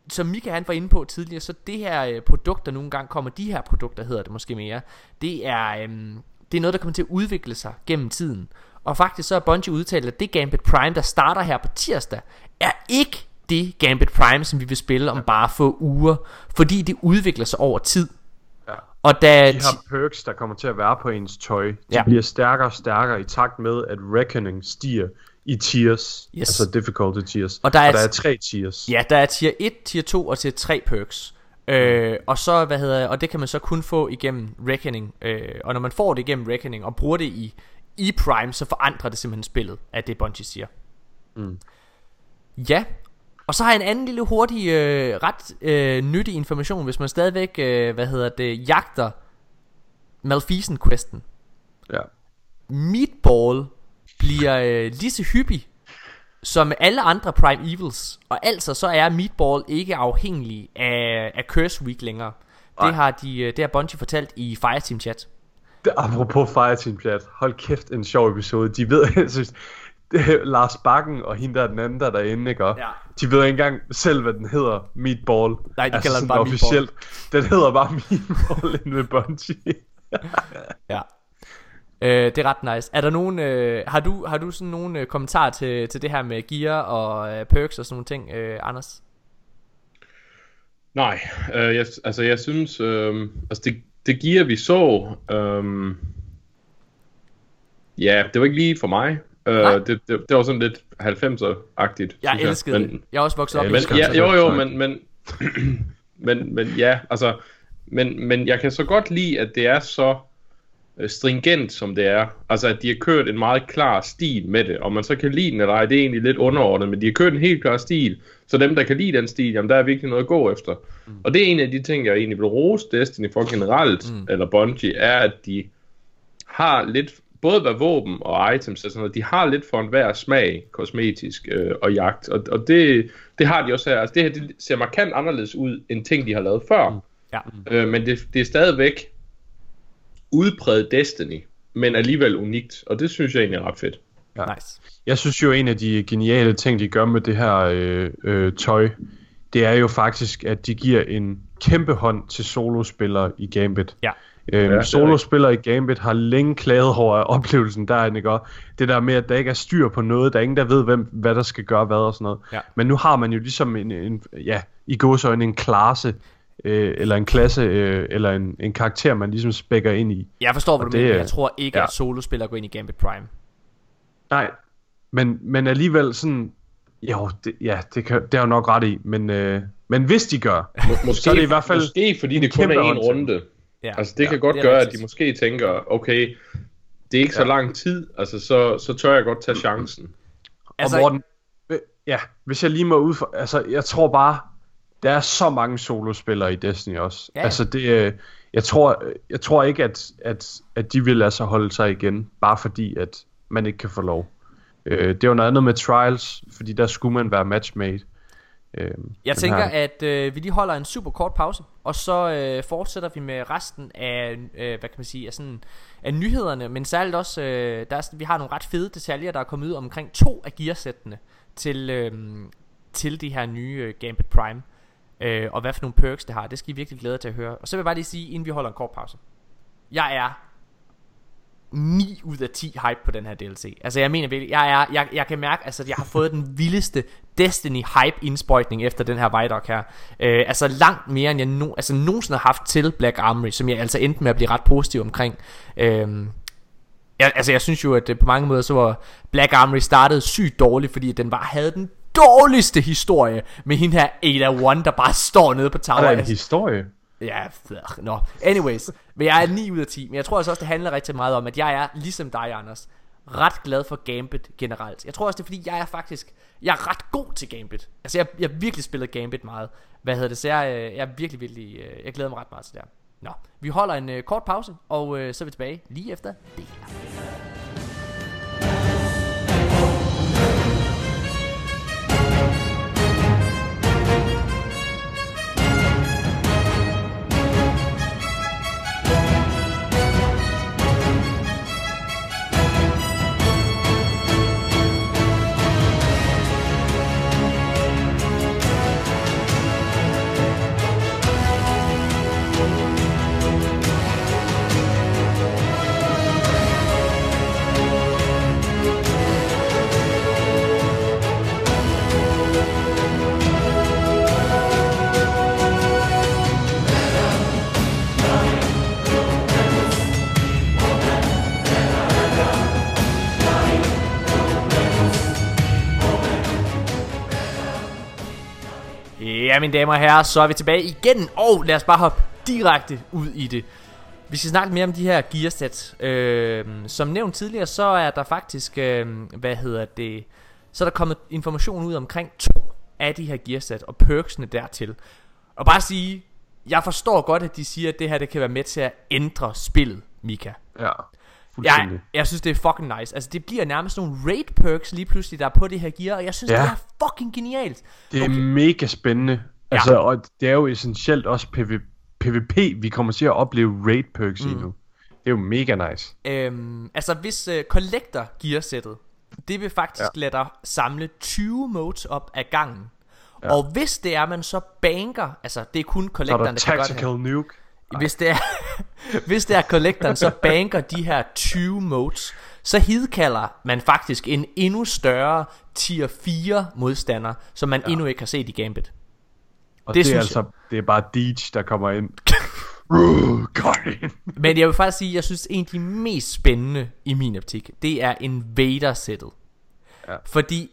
som Mika han var inde på tidligere, så det her øh, produkt, der nogle gange kommer, de her produkter hedder det måske mere, det er, øh, det er noget, der kommer til at udvikle sig gennem tiden. Og faktisk så er Bungie udtalt, at det Gambit Prime, der starter her på tirsdag, er ikke det Gambit Prime, som vi vil spille om bare få uger, fordi det udvikler sig over tid. Ja. Og da De her perks, der kommer til at være på ens tøj, de Ja. bliver stærkere og stærkere i takt med, at Reckoning stiger i tiers. Yes. Altså difficulty tiers. Og der er og der er tre tiers. Ja, der er tier 1, tier 2 og tier 3 perks. Øh, og så, hvad hedder og det kan man så kun få igennem Reckoning. Øh, og når man får det igennem Reckoning og bruger det i, i Prime, så forandrer det simpelthen spillet, at det Bungie siger. Mm. Ja, og så har jeg en anden lille hurtig, øh, ret øh, nyttig information, hvis man stadigvæk, øh, hvad hedder det, jagter Malfeasant-questen. ja. Meatball bliver øh, lige så hyppig som alle andre Prime Evils. Og altså så er Meatball ikke afhængig af, af Curse Week længere. Det har, de, øh, det har Bungie fortalt i Fireteam Chat. Apropos Fireteam Chat, hold kæft en sjov episode. De ved, Lars Bakken og hende der er den anden, der er derinde, ikke? Og Ja. De ved ikke engang selv, hvad den hedder, Meatball. Nej, de kalder den bare officielt. Den hedder bare Meatball inde ved Bungie. Ja. Øh, det er ret nice. Er der nogen, øh, har du, har du sådan nogle øh, kommentarer til, til det her med gear og øh, perks og sådan nogle ting, øh, Anders? Nej, øh, jeg, altså jeg synes, øh, altså det, det gear vi så, øh, ja, det var ikke lige for mig. Øh, det, det, det var sådan lidt 90'er-agtigt. Jeg elskede men, det. Jeg er også vokset op Ja, i Men, ja, det. jo, jo, men, men, men, men ja, altså, men, men jeg kan så godt lide, at det er så øh, stringent, som det er. Altså, at de har kørt en meget klar stil med det, og man så kan lide den eller ej, det er egentlig lidt underordnet, men de har kørt en helt klar stil, så dem, der kan lide den stil, jamen, der er virkelig noget at gå efter. Mm. Og det er en af de ting, jeg egentlig vil rose Destiny for generelt, mm. eller Bungie, er, at de har lidt, både hvad våben og items og sådan noget, de har lidt for enhver smag, kosmetisk øh, og jagt, og, og det, det har de også her. Altså, det her det ser markant anderledes ud, end ting, de har lavet før. Mm. Ja. Øh, men det, det er stadigvæk udpræget Destiny, men alligevel unikt, og det synes jeg egentlig er ret fedt. Ja. Nice. Jeg synes jo, en af de geniale ting, de gør med det her øh, øh, tøj, det er jo faktisk, at de giver en kæmpe hånd til solospillere i Gambit. Ja. Øhm, Ja, er solospillere i Gambit har længe klaget over oplevelsen der, ikke? Og det der med, at der ikke er styr på noget, der er ingen, der ved, hvem, hvad der skal gøre hvad og sådan noget. Ja. Men nu har man jo ligesom en, en ja, i gåsøjne en klasse, øh, eller en klasse, øh, eller en, en karakter, man ligesom spækker ind i. Jeg forstår, hvad du det, mener. Jeg tror ikke, ja. at solospillere går ind i Gambit Prime. Nej, men, men alligevel sådan, jo, det, ja, det, kan, det er jo nok ret i, men, øh, men hvis de gør, Må, måske, Så er det i hvert fald måske fordi det kun er en runde. Ja. Altså det ja, kan godt det gøre, at de måske tænker, okay, det er ikke så Ja. lang tid, altså så, så tør jeg godt tage chancen. Altså, og Morten, ja, hvis jeg lige må ud for, altså jeg tror bare, der er så mange solospillere i Destiny også. Ja. Altså det, øh, jeg tror, jeg tror ikke, at, at, at de vil lade sig holde sig igen, bare fordi, at man ikke kan få lov. Øh, det er jo noget andet med Trials, fordi der skulle man være matchmade. Øh, Jeg tænker, her- at øh, vi lige holder en super kort pause, og så øh, fortsætter vi med resten af, øh, hvad kan man sige, af, sådan, af nyhederne, men særligt også, øh, der er, vi har nogle ret fede detaljer, der er kommet ud omkring to af gearsættene til, øh, til de her nye øh, Gambit Prime, øh, og hvad for nogle perks det har, det skal I virkelig glæde jer til at høre. Og så vil jeg bare lige sige, inden vi holder en kort pause, jeg er 9 ud af 10 hype på den her DLC. Altså jeg mener virkelig, jeg, er, jeg, jeg kan mærke, altså, at jeg har fået den vildeste Destiny hype indsprøjtning efter den her Vidoc her. Øh, altså langt mere end jeg no, altså, nogensinde har haft til Black Armory, som jeg altså endte med at blive ret positiv omkring. Øh, jeg, altså jeg synes jo, at det på mange måder så var Black Armory startet sygt dårligt, fordi den bare havde den dårligste historie med hende her Ada One, der bare står nede på tower. er der en historie. Ja, nå. No. Anyways, men jeg er 9 ud af 10. Men jeg tror altså også, det handler rigtig meget om, at jeg er, ligesom dig, Anders, ret glad for Gambit generelt. Jeg tror også, det er fordi, jeg er faktisk, jeg er ret god til Gambit. Altså, jeg, jeg virkelig spillet Gambit meget. Hvad hedder det? Så jeg, øh, jeg er virkelig, virkelig, øh, jeg glæder mig ret meget til det her. Nå, vi holder en øh, kort pause, og øh, så er vi tilbage lige efter det her. Ja, mine damer og herrer, så er vi tilbage igen, og lad os bare hoppe direkte ud i det. Vi skal snakke mere om de her gearsets. Øh, som nævnt tidligere, så er der faktisk, øh, hvad hedder det, så er der kommet information ud omkring to af de her gearsets og perksene dertil. Og bare sige, jeg forstår godt, at de siger, at det her det kan være med til at ændre spillet, Mika. Ja, fuldstændig. jeg synes, det er fucking nice. Altså, det bliver nærmest nogle raid perks lige pludselig, der er på det her gear, og jeg synes, Ja. det er fucking genialt. Det er okay. mega spændende. Ja. Altså, og det er jo essentielt også PV, PvP, vi kommer til at opleve raid perks mm. i nu. Det er jo mega nice. Øhm, altså hvis uh, Collector gearsættet Det vil faktisk ja. lade dig samle 20 modes op ad gangen ja. Og hvis det er man så banker Altså det er kun Så er Collectoren der kan gøre det Tactical her Hvis det er Hvis det er Collectoren så banker de her 20 modes Så hidkalder man faktisk en endnu større tier 4 modstander Som man ja. endnu ikke har set i Gambit Og Det det, er altså, det er bare Deej, der kommer ind. Uh. Men jeg vil faktisk sige, at jeg synes, en af de mest spændende i min optik, det er Invader-sættet. Ja. Fordi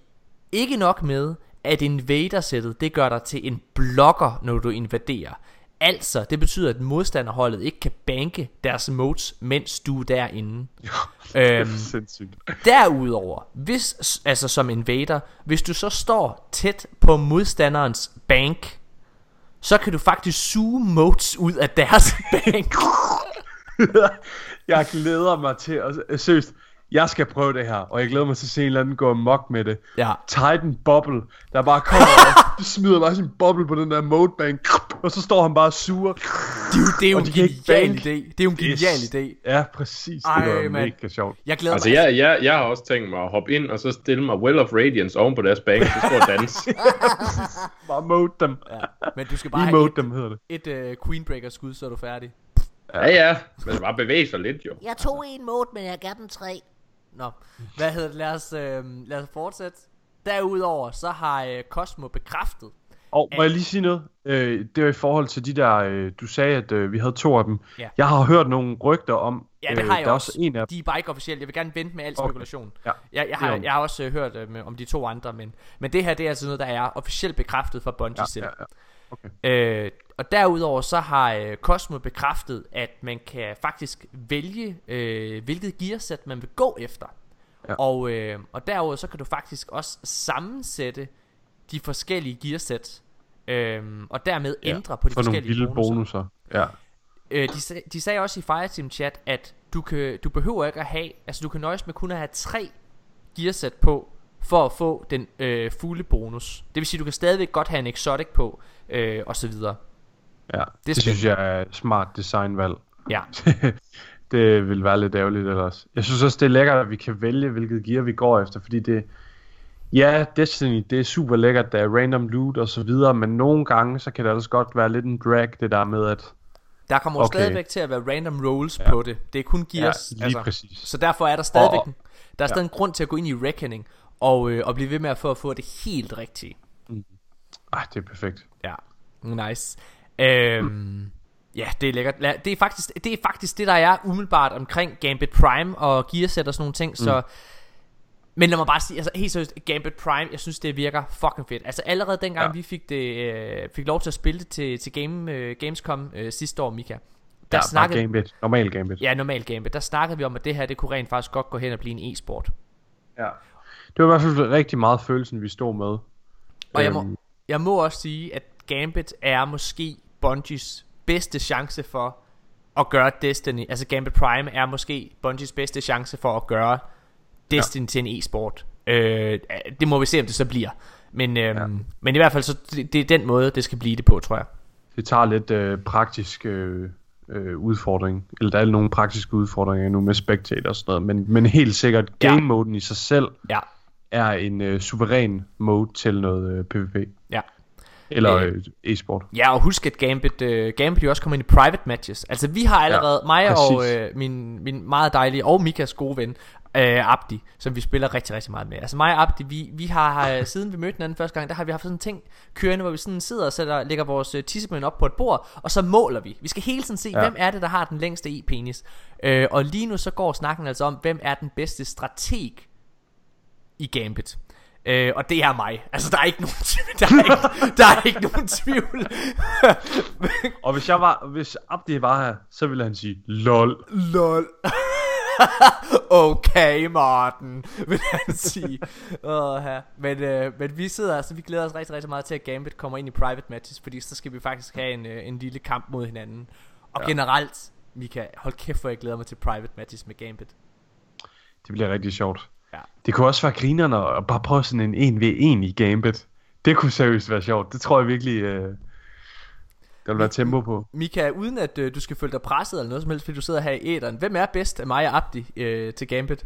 ikke nok med, at Invader-sættet, det gør dig til en blokker, når du invaderer. Altså, det betyder, at modstanderholdet ikke kan banke deres modes, mens du er derinde. Øhm, sindssygt. Derudover, hvis, altså som invader, hvis du så står tæt på modstanderens bank, så kan du faktisk suge modes ud af deres bank. jeg glæder mig til, at, seriøst, jeg skal prøve det her, og jeg glæder mig til at se en eller anden gå amok med det. Ja. Titan Bubble, der bare kommer og smider bare sin bubble på den der mode bank, og så står han bare sur. Det er jo, det er jo en genial idé. Det er jo en genial yes. idé. Ja, præcis. Ej, det var man. mega sjovt. Jeg glæder altså, mig. Jeg, jeg, jeg har også tænkt mig at hoppe ind, og så stille mig Well of Radiance oven på deres bank, så står dans. bare mode dem. Ja. Men du skal bare have et, dem, hedder det. et uh, Queenbreaker skud, så er du færdig. Ja, ja. Men bare bevæge sig lidt, jo. Jeg tog en mode, men jeg gav den tre. Nå, hvad hedder det? Lad os, øh, lad os fortsætte. Derudover, så har øh, Cosmo bekræftet. Og må jeg lige sige noget? Øh, det er i forhold til de der, øh, du sagde, at øh, vi havde to af dem. Ja. Jeg har hørt nogle rygter om, Ja, det har jeg øh, også. også en af De er bare ikke officielt. Jeg vil gerne vente med al spekulation. Okay. Ja. Jeg, jeg, har, jeg har også øh, hørt øh, om de to andre, men, men det her det er altså noget, der er officielt bekræftet fra Bungie ja, selv. Ja, ja. Okay. Øh, og derudover så har øh, Cosmo bekræftet, at man kan faktisk vælge, øh, hvilket gearsæt man vil gå efter. Ja. Og, øh, og derudover så kan du faktisk også sammensætte de forskellige gearsæt, øh, og dermed ja. ændre på de For forskellige nogle vilde bonusser. bonusser. Ja. Øh, de, de sagde også i Fireteam chat, at du, kan, du behøver ikke at have, altså du kan nøjes med kun at have tre gearsæt på, for at få den øh, fulde bonus. Det vil sige, du kan stadigvæk godt have en exotic på, øh, og så videre. Ja, det, det synes jeg er smart designvalg. Ja. det vil være lidt ærgerligt ellers. Jeg synes også, det er lækkert, at vi kan vælge, hvilket gear vi går efter, fordi det... Ja, Destiny, det er super lækkert, der er random loot og så videre, men nogle gange, så kan det også godt være lidt en drag, det der med, at... Der kommer okay. stadigvæk til at være random rolls ja. på det. Det er kun gears. Ja, lige altså. præcis. Så derfor er der stadigvæk... Og, der er stadig ja. en grund til at gå ind i Reckoning, og, øh, og blive ved med at få, at få det helt rigtige. Mm. Ej, det er perfekt. Ja, nice. Øhm, mm. Ja, det er lækkert. Det er, faktisk, det er faktisk det, der er umiddelbart omkring Gambit Prime og Gearset og sådan nogle ting. Mm. Så, men lad mig bare sige, altså helt seriøst, Gambit Prime, jeg synes, det virker fucking fedt. Altså allerede dengang ja. vi fik, det, øh, fik lov til at spille det til, til Game, øh, Gamescom øh, sidste år, Mika. Der ja, snakkede, Gambit. Normal Gambit. Ja, normal Gambit. Der snakkede vi om, at det her, det kunne rent faktisk godt gå hen og blive en e-sport. Ja. Det var i hvert fald rigtig meget følelsen, vi stod med. Og jeg må, øhm. jeg må også sige, at Gambit er måske Bungies bedste chance for at gøre Destiny, altså Gambit Prime er måske Bungies bedste chance for at gøre Destiny ja. til en e-sport. Øh, det må vi se, om det så bliver. Men, øh, ja. men i hvert fald, så det, det er den måde, det skal blive det på, tror jeg. Det tager lidt øh, praktisk øh, øh, udfordring, eller der er nogle praktiske udfordringer nu med spectator og sådan noget, men, men helt sikkert game-moden i sig selv ja. er en øh, suveræn mode til noget øh, PvP. Ja. Eller øh, e-sport. Ja, og husk at Gambit, uh, Gambit også kommer ind i private matches. Altså vi har allerede, ja, mig præcis. og uh, min, min meget dejlige, og Mikas gode ven, uh, Abdi, som vi spiller rigtig, rigtig meget med. Altså mig og Abdi, vi, vi har, uh, siden vi mødte hinanden første gang, der har vi haft sådan en ting kørende, hvor vi sådan sidder og sætter, lægger vores uh, tissemænd op på et bord, og så måler vi. Vi skal hele tiden se, ja. hvem er det, der har den længste e-penis. Uh, og lige nu så går snakken altså om, hvem er den bedste strateg i Gambit. Øh, og det er mig. Altså, der er ikke nogen tvivl. Der er ikke, der er ikke nogen tvivl. og hvis jeg var, hvis Abdi var her, så ville han sige, lol. Lol. okay, Martin, vil han sige. Oh, ja. men, øh, men vi sidder altså, vi glæder os rigtig, rigtig meget til, at Gambit kommer ind i private matches, fordi så skal vi faktisk have en, øh, en lille kamp mod hinanden. Og ja. generelt, Mika, hold kæft, hvor jeg glæder mig til private matches med Gambit. Det bliver rigtig sjovt. Ja. Det kunne også være grinerne at bare prøve sådan en 1v1 i Gambit. Det kunne seriøst være sjovt. Det tror jeg virkelig, øh, der vil være tempo på. Mika, uden at øh, du skal føle dig presset eller noget som helst, fordi du sidder her i æderen. Hvem er bedst af mig og Abdi øh, til Gambit?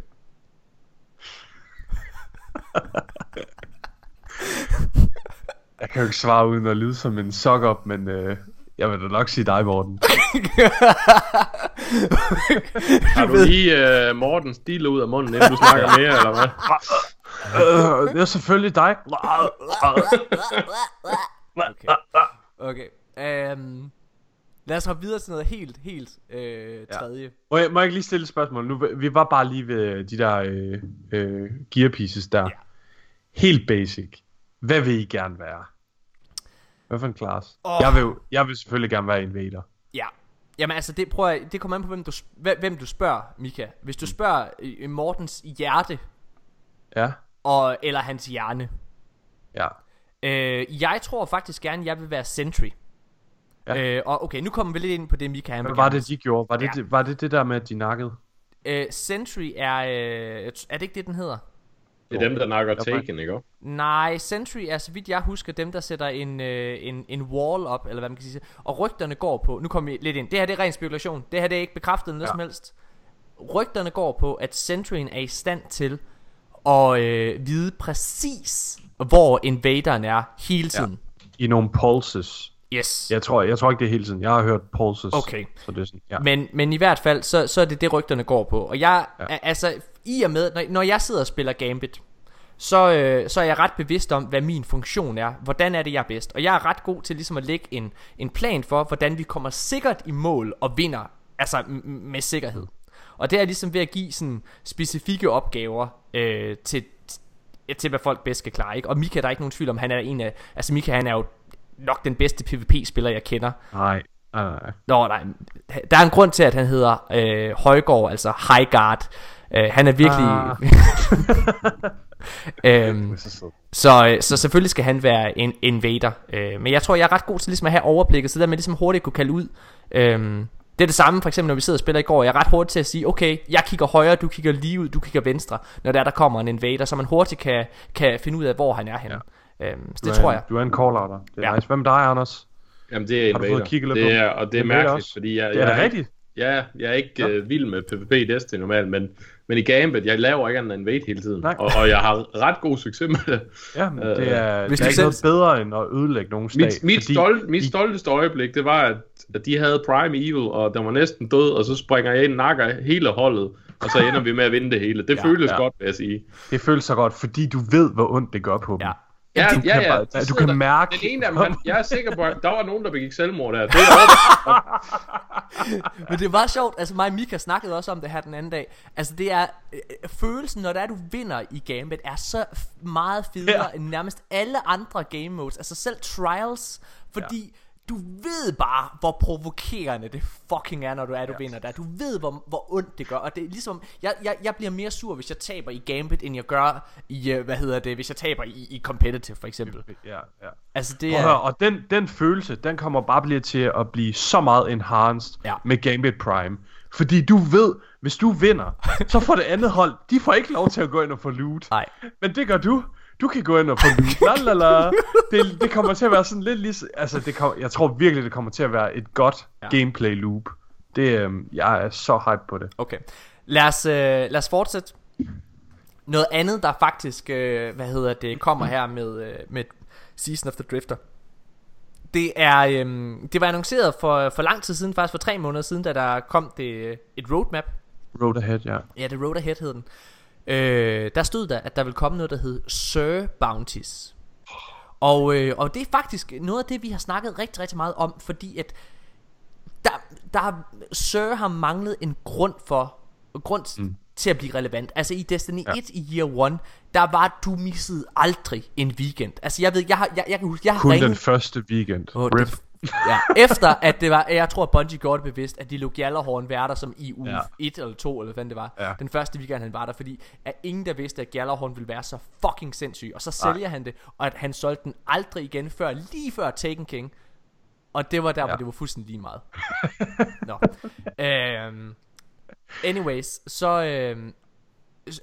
jeg kan jo ikke svare uden at lyde som en sock op, men øh, jeg vil da nok sige dig, Morten. Har du lige uh, Mortens stil ud af munden, inden du snakker mere, eller hvad? uh, det er selvfølgelig dig. okay. okay. Um, lad os hoppe videre til noget helt, helt øh, tredje. Ja. Må, jeg, må jeg ikke lige stille et spørgsmål? Nu, vi var bare lige ved de der øh, øh, gear pieces der. Ja. Helt basic. Hvad vil I gerne være? Hvad for en class? Oh. Jeg, vil, jo- jeg vil selvfølgelig gerne være invader. Ja. Jamen altså, det, prøver jeg, det kommer an på, hvem du, hvem- du spørger, Mika. Hvis du spørger øh, Mortens hjerte, Ja, og, eller hans hjerne. ja. Øh, jeg tror faktisk gerne, jeg vil være Sentry. Ja. Øh, og okay, nu kommer vi lidt ind på det, Mika han Hvad var det, de gjorde? Var det, Ja. det, var det det der med, at de nakkede? Øh, Sentry er... Øh, er det ikke det, den hedder? Det er dem, der nakker Taken, ikke? Nej, Sentry er, så vidt jeg husker, dem, der sætter en, øh, en, en wall op, eller hvad man kan sige. Og rygterne går på... Nu kommer vi lidt ind. Det her det er ren spekulation. Det her det er ikke bekræftet noget ja. Ja. som helst. Rygterne går på, at Sentryen er i stand til at øh, vide præcis, hvor invaderen er hele tiden. I nogle pulses. Ja. Yes. Jeg tror, jeg tror ikke, det er hele tiden. Jeg har hørt pulses. Okay. Så det er sådan, ja. Men, men i hvert fald, så, så er det det, rygterne går på. Og jeg, ja. Ja. altså, i og med, når, når jeg sidder og spiller Gambit, så, øh, så er jeg ret bevidst om, hvad min funktion er. Hvordan er det, jeg er bedst. Og jeg er ret god til ligesom at lægge en, en plan for, hvordan vi kommer sikkert i mål og vinder. Altså med sikkerhed. Og det er ligesom ved at give sådan specifikke opgaver øh, til, til, hvad folk bedst skal klare. Ikke? Og Mika, der er ikke nogen tvivl om, han er en af... Altså Mika, han er jo nok den bedste PvP-spiller, jeg kender. Nej, nej, nej. Nå, nej. Der er en grund til, at han hedder øh, Højgaard, altså High Guard. Øh, han er virkelig... Ah. øhm, så, øh, så selvfølgelig skal han være en invader. Øh, men jeg tror, jeg er ret god til ligesom at have overblikket, så der med ligesom hurtigt kunne kalde ud. Øhm, det er det samme, for eksempel når vi sidder og spiller i går. Jeg er ret hurtig til at sige, okay, jeg kigger højre, du kigger lige ud, du kigger venstre, når der, der kommer en invader, så man hurtigt kan, kan finde ud af, hvor han er henne. Ja. Øhm, så det Du tror en- jeg. Du er en call-outer. Det er Ja. ja. nice. Hvem er dig, Anders? Jamen, det er Har du Invader. fået kigget lidt det på er, og det er Invader mærkeligt, også? fordi jeg, Det er jeg, da rigtigt. Ja, jeg er ikke øh, vild med PvP Destiny normalt, men, men i Gambit, jeg laver ikke andet end invade hele tiden. Nej. Og, og jeg har ret god succes med det. Ja, men Øh, det er, hvis det er ikke selv- noget bedre end at ødelægge nogen stat. Mit, mit, fordi stolt, mit stolteste øjeblik, det var, at, at de havde Prime Evil, og den var næsten død, og så springer jeg ind og nakker hele holdet, og så ender vi med at vinde det hele. Det Ja, føles ja. godt, vil jeg sige. Det føles så godt, fordi du ved, hvor ondt det gør på dem. Ja. Ja, Du ja, kan ja. bare- du kan der- mærke- Den ene af dem, han, jeg er sikker på, at der var nogen, der begik selvmord der. Det er. Men det var sjovt, altså mig og Mika snakkede også om det her den anden dag Altså det er, øh, følelsen når det er du vinder i Gambit Er så meget federe Ja. ja. end nærmest alle andre game modes Altså selv Trials Fordi ja. Du ved bare, hvor provokerende det fucking er, når du er, du ja. vinder der Du ved, hvor, hvor ondt det gør Og det er ligesom, jeg, jeg, jeg bliver mere sur, hvis jeg taber i Gambit End jeg gør i, øh, hvad hedder det, hvis jeg taber i, i Competitive for eksempel Ja, ja. Altså det Prøv at høre, er, og den, den følelse, den kommer bare blive til at blive så meget enhanced Ja. med Gambit Prime. Fordi du ved, hvis du vinder, så får det andet hold, de får ikke lov til at gå ind og få loot. nej Men det gør du. Du kan gå ind og få. La, la, la. Det, det kommer til at være sådan lidt ligesom... Altså, det kommer, jeg tror virkelig, det kommer til at være et godt Ja. gameplay loop. Det, øhm, jeg er så hype på det. Okay. Lad os, øh, lad os fortsætte. Noget andet, der faktisk, øh, hvad hedder det, kommer her med, øh, med Season of the Drifter. Det er, øh, det var annonceret for, for lang tid siden, faktisk for tre måneder siden, da der kom det, øh, et roadmap. Road ahead, ja. Ja, det Road Ahead hed den. Øh, der stod der, at der vil komme noget, der hed Sir Bounties. Og, øh, og det er faktisk noget af det, vi har snakket rigtig, rigtig meget om, fordi at der, der har, Sir har manglet en grund for, grund mm. til at blive relevant. Altså i Destiny ja. 1 i Year 1, der var du missede aldrig en weekend. Altså jeg ved, jeg har, jeg, jeg kan huske, jeg har Kun ringet... den første weekend. Åh, Rip. det, ja, efter at det var, jeg tror at Bungie gjorde det bevidst, at de lå Gjallarhorn være der som i uge Ja. 1 eller 2, eller hvad det var. Ja. Den første weekend han var der, fordi at ingen der vidste, at Gjallarhorn ville være så fucking sindssyg. Og så sælger han det, og at han solgte den aldrig igen før, lige før Taken King. Og det var der, ja. hvor Ja. det var fuldstændig lige meget. Nå. Øhm, anyways, så... Øhm,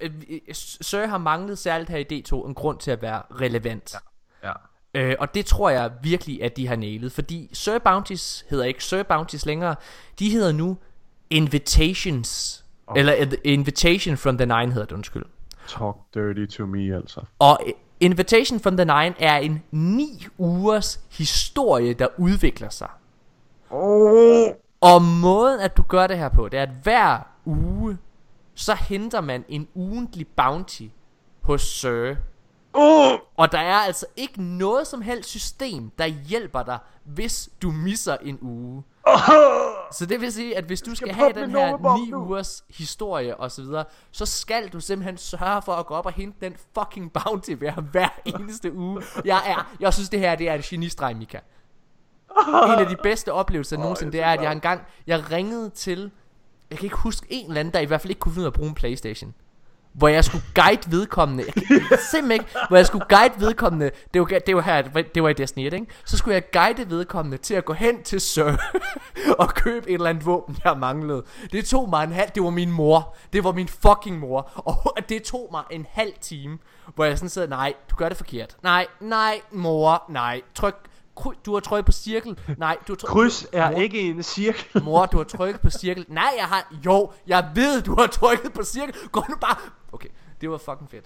øh, Sir har manglet særligt her i D2 en grund til at være relevant. Ja. Øh, og det tror jeg virkelig, at de har nailet. Fordi Sir Bounties hedder ikke Sir Bounties længere. De hedder nu Invitations. Oh. Eller uh, Invitation from the Nine hedder det, undskyld. Talk dirty to me, altså. Og øh, Invitation from the Nine er en 9 ugers historie, der udvikler sig. Oh. Og måden, at du gør det her på, det er, at hver uge, så henter man en ugentlig bounty hos Sir. Oh. Og der er altså ikke noget som helst system, der hjælper dig, hvis du misser en uge. Så det vil sige, at hvis du skal have den her nummerblok 9 nu. ugers historie og så videre, så skal du simpelthen sørge for at gå op og hente den fucking bounty hver, hver eneste uge. Jeg, er, jeg synes, det her det er en genistreg, Mika. en af de bedste oplevelser nogensinde, det er, at jeg engang, jeg ringede til, jeg kan ikke huske en eller anden, der i hvert fald ikke kunne finde ud af at bruge en Playstation. Hvor jeg skulle guide vedkommende. Jeg kan simpelthen ikke Hvor jeg skulle guide vedkommende. Det var, det var her Det var i Destiny 1 ikke? Så skulle jeg guide vedkommende Til at gå hen til Sir Og købe et eller andet våben Jeg manglede. Det tog mig en halv Det var min mor. Det var min fucking mor. Og det tog mig en halv time Hvor jeg sådan sidder Nej du gør det forkert. Nej nej mor Nej. Tryk du har trykket på cirkel. Nej, du har trykket Kryds er mor, ikke en cirkel. Mor, du har trykket på cirkel. Nej, jeg har... Jo, jeg ved, du har trykket på cirkel. Gå nu bare... Okay, det var fucking fedt.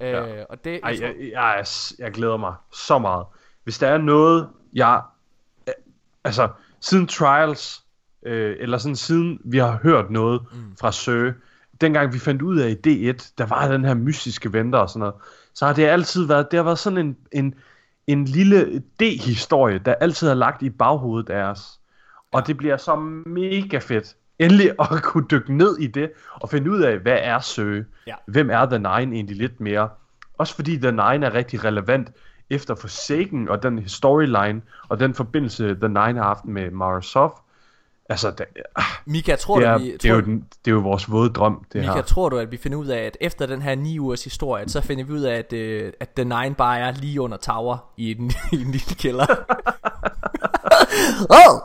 Ja. Øh, og det... Ej, jeg, jeg, jeg, jeg glæder mig så meget. Hvis der er noget, jeg... øh, Altså, siden Trials, øh, eller sådan siden vi har hørt noget mm. fra Sø, dengang vi fandt ud af i D1, der var den her mystiske venter og sådan noget, så har det altid været, det har været sådan en, en, en lille D-historie, der altid har lagt i baghovedet af os. Og det bliver så mega fedt, endelig at kunne dykke ned i det, og finde ud af, hvad er Sø? Ja. Hvem er The Nine egentlig lidt mere? Også fordi The Nine er rigtig relevant efter Forsaken og den storyline, og den forbindelse The Nine har haft med Mara Sof. Altså, det, ah, Mika, tror det, du, er, vi, det, er jo tror, den, det er jo vores våde drøm, det Mika, her. tror du, at vi finder ud af, at efter den her 9 ugers historie, så finder vi ud af, at, øh, at The Nine bare er lige under tower i en, i en lille kælder. Oh!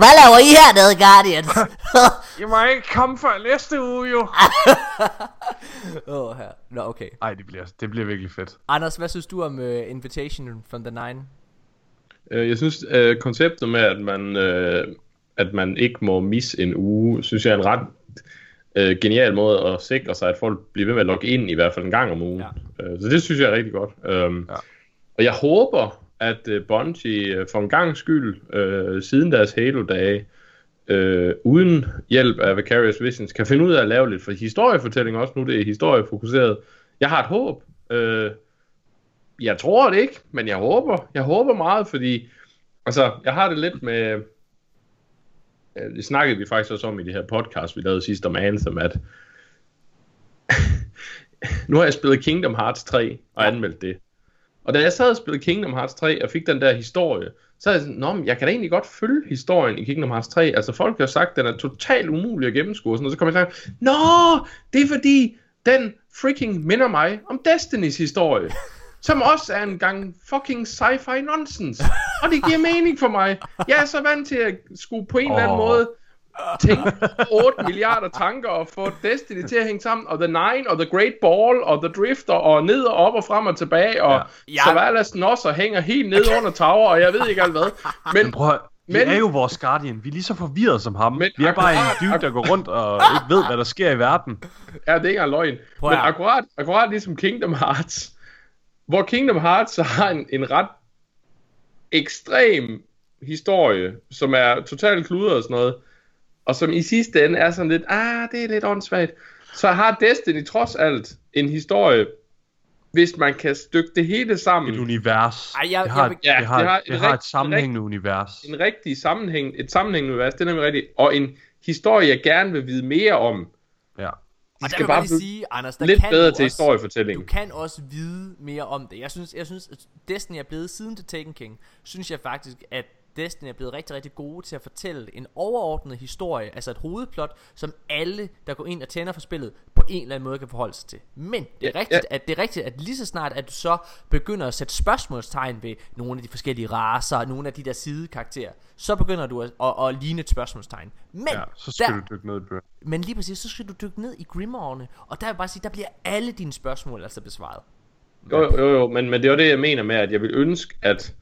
Hvad laver I hernede, Guardians? I må ikke komme før næste uge, jo. Åh, oh, her. Nå, okay. Ej, det bliver, det bliver virkelig fedt. Anders, hvad synes du om uh, Invitation from the Nine? Øh, Jeg synes, øh, konceptet med, at man, øh, at man ikke må misse en uge, synes jeg er en ret øh, genial måde at sikre sig, at folk bliver ved med at logge ind i hvert fald en gang om ugen. Ja. Øh, så det synes jeg er rigtig godt. Øhm, Ja. Og jeg håber, at øh, Bungie øh, for en gang skyld, øh, siden deres Halo-dage, øh, uden hjælp af Vicarious Visions, kan finde ud af at lave lidt for historiefortælling også, nu det er historiefokuseret. Jeg har et håb. Øh, jeg tror det ikke, men jeg håber. Jeg håber meget, fordi altså, jeg har det lidt med... øh, Det snakkede vi faktisk også om i det her podcast, vi lavede sidst om Anthem, at nu har jeg spillet Kingdom Hearts 3 og anmeldt det. Og da jeg sad og spillede Kingdom Hearts 3 og fik den der historie, så er jeg sådan, Nå, men jeg kan da egentlig godt følge historien i Kingdom Hearts 3. Altså folk har sagt, at den er totalt umulig at gennemskue. Og sådan noget. Så kommer jeg til Nå, det er fordi, den freaking minder mig om Destinys historie. Som også er en gang fucking sci-fi nonsense. Og det giver mening for mig. Jeg er så vant til at skulle på en eller anden måde tænke 8 milliarder tanker og få Destiny til at hænge sammen, og The Nine, og The Great Ball, og The Drifter, og ned og op og frem og tilbage, og Ja. ja. Savalas Nosser hænger helt ned under tower, og jeg ved ikke alt hvad. Men Prøv vi Men- er jo vores Guardian. Vi er lige så forvirret som ham. Men vi er bare en dude, der går rundt og ikke ved, hvad der sker i verden. ja, det er ikke engang løgn. Prøv Men at- akkurat, akkurat ligesom Kingdom Hearts, hvor Kingdom Hearts så har en, en ret ekstrem historie, som er totalt kludret og sådan noget, og som i sidste ende er sådan lidt, ah, det er lidt åndssvagt, så har Destiny trods alt en historie, hvis man kan stykke det hele sammen. Et univers. Ej, jeg- det har, jeg vil- det har, Ja, det har det et har rigt- et sammenhængende univers. en rigtig sammenhæng, et sammenhængende univers, det er nemlig rigtigt, og en historie, jeg gerne vil vide mere om. Ja. Og der skal jeg bare lige sige, Anders, der lidt kan bedre til også, historiefortællingen. Du kan også vide mere om det. Jeg synes, jeg synes at Destiny er blevet siden The Taken King, synes jeg faktisk, at Destiny er blevet rigtig, rigtig gode til at fortælle en overordnet historie, altså et hovedplot, som alle, der går ind og tænder for spillet, på en eller anden måde kan forholde sig til. Men det er Ja, rigtigt, at det er rigtigt, at lige så snart, at du så begynder at sætte spørgsmålstegn ved nogle af de forskellige raser, nogle af de der sidekarakterer, så begynder du at, at, at ligne et spørgsmålstegn. Men ja, så skal der, du dykke ned i men lige præcis, så skal du dykke ned i Grimoirene, og der vil jeg bare sige, der bliver alle dine spørgsmål altså besvaret. Jo, jo, jo, jo, men, men det var det, jeg mener med, at jeg vil ønske, at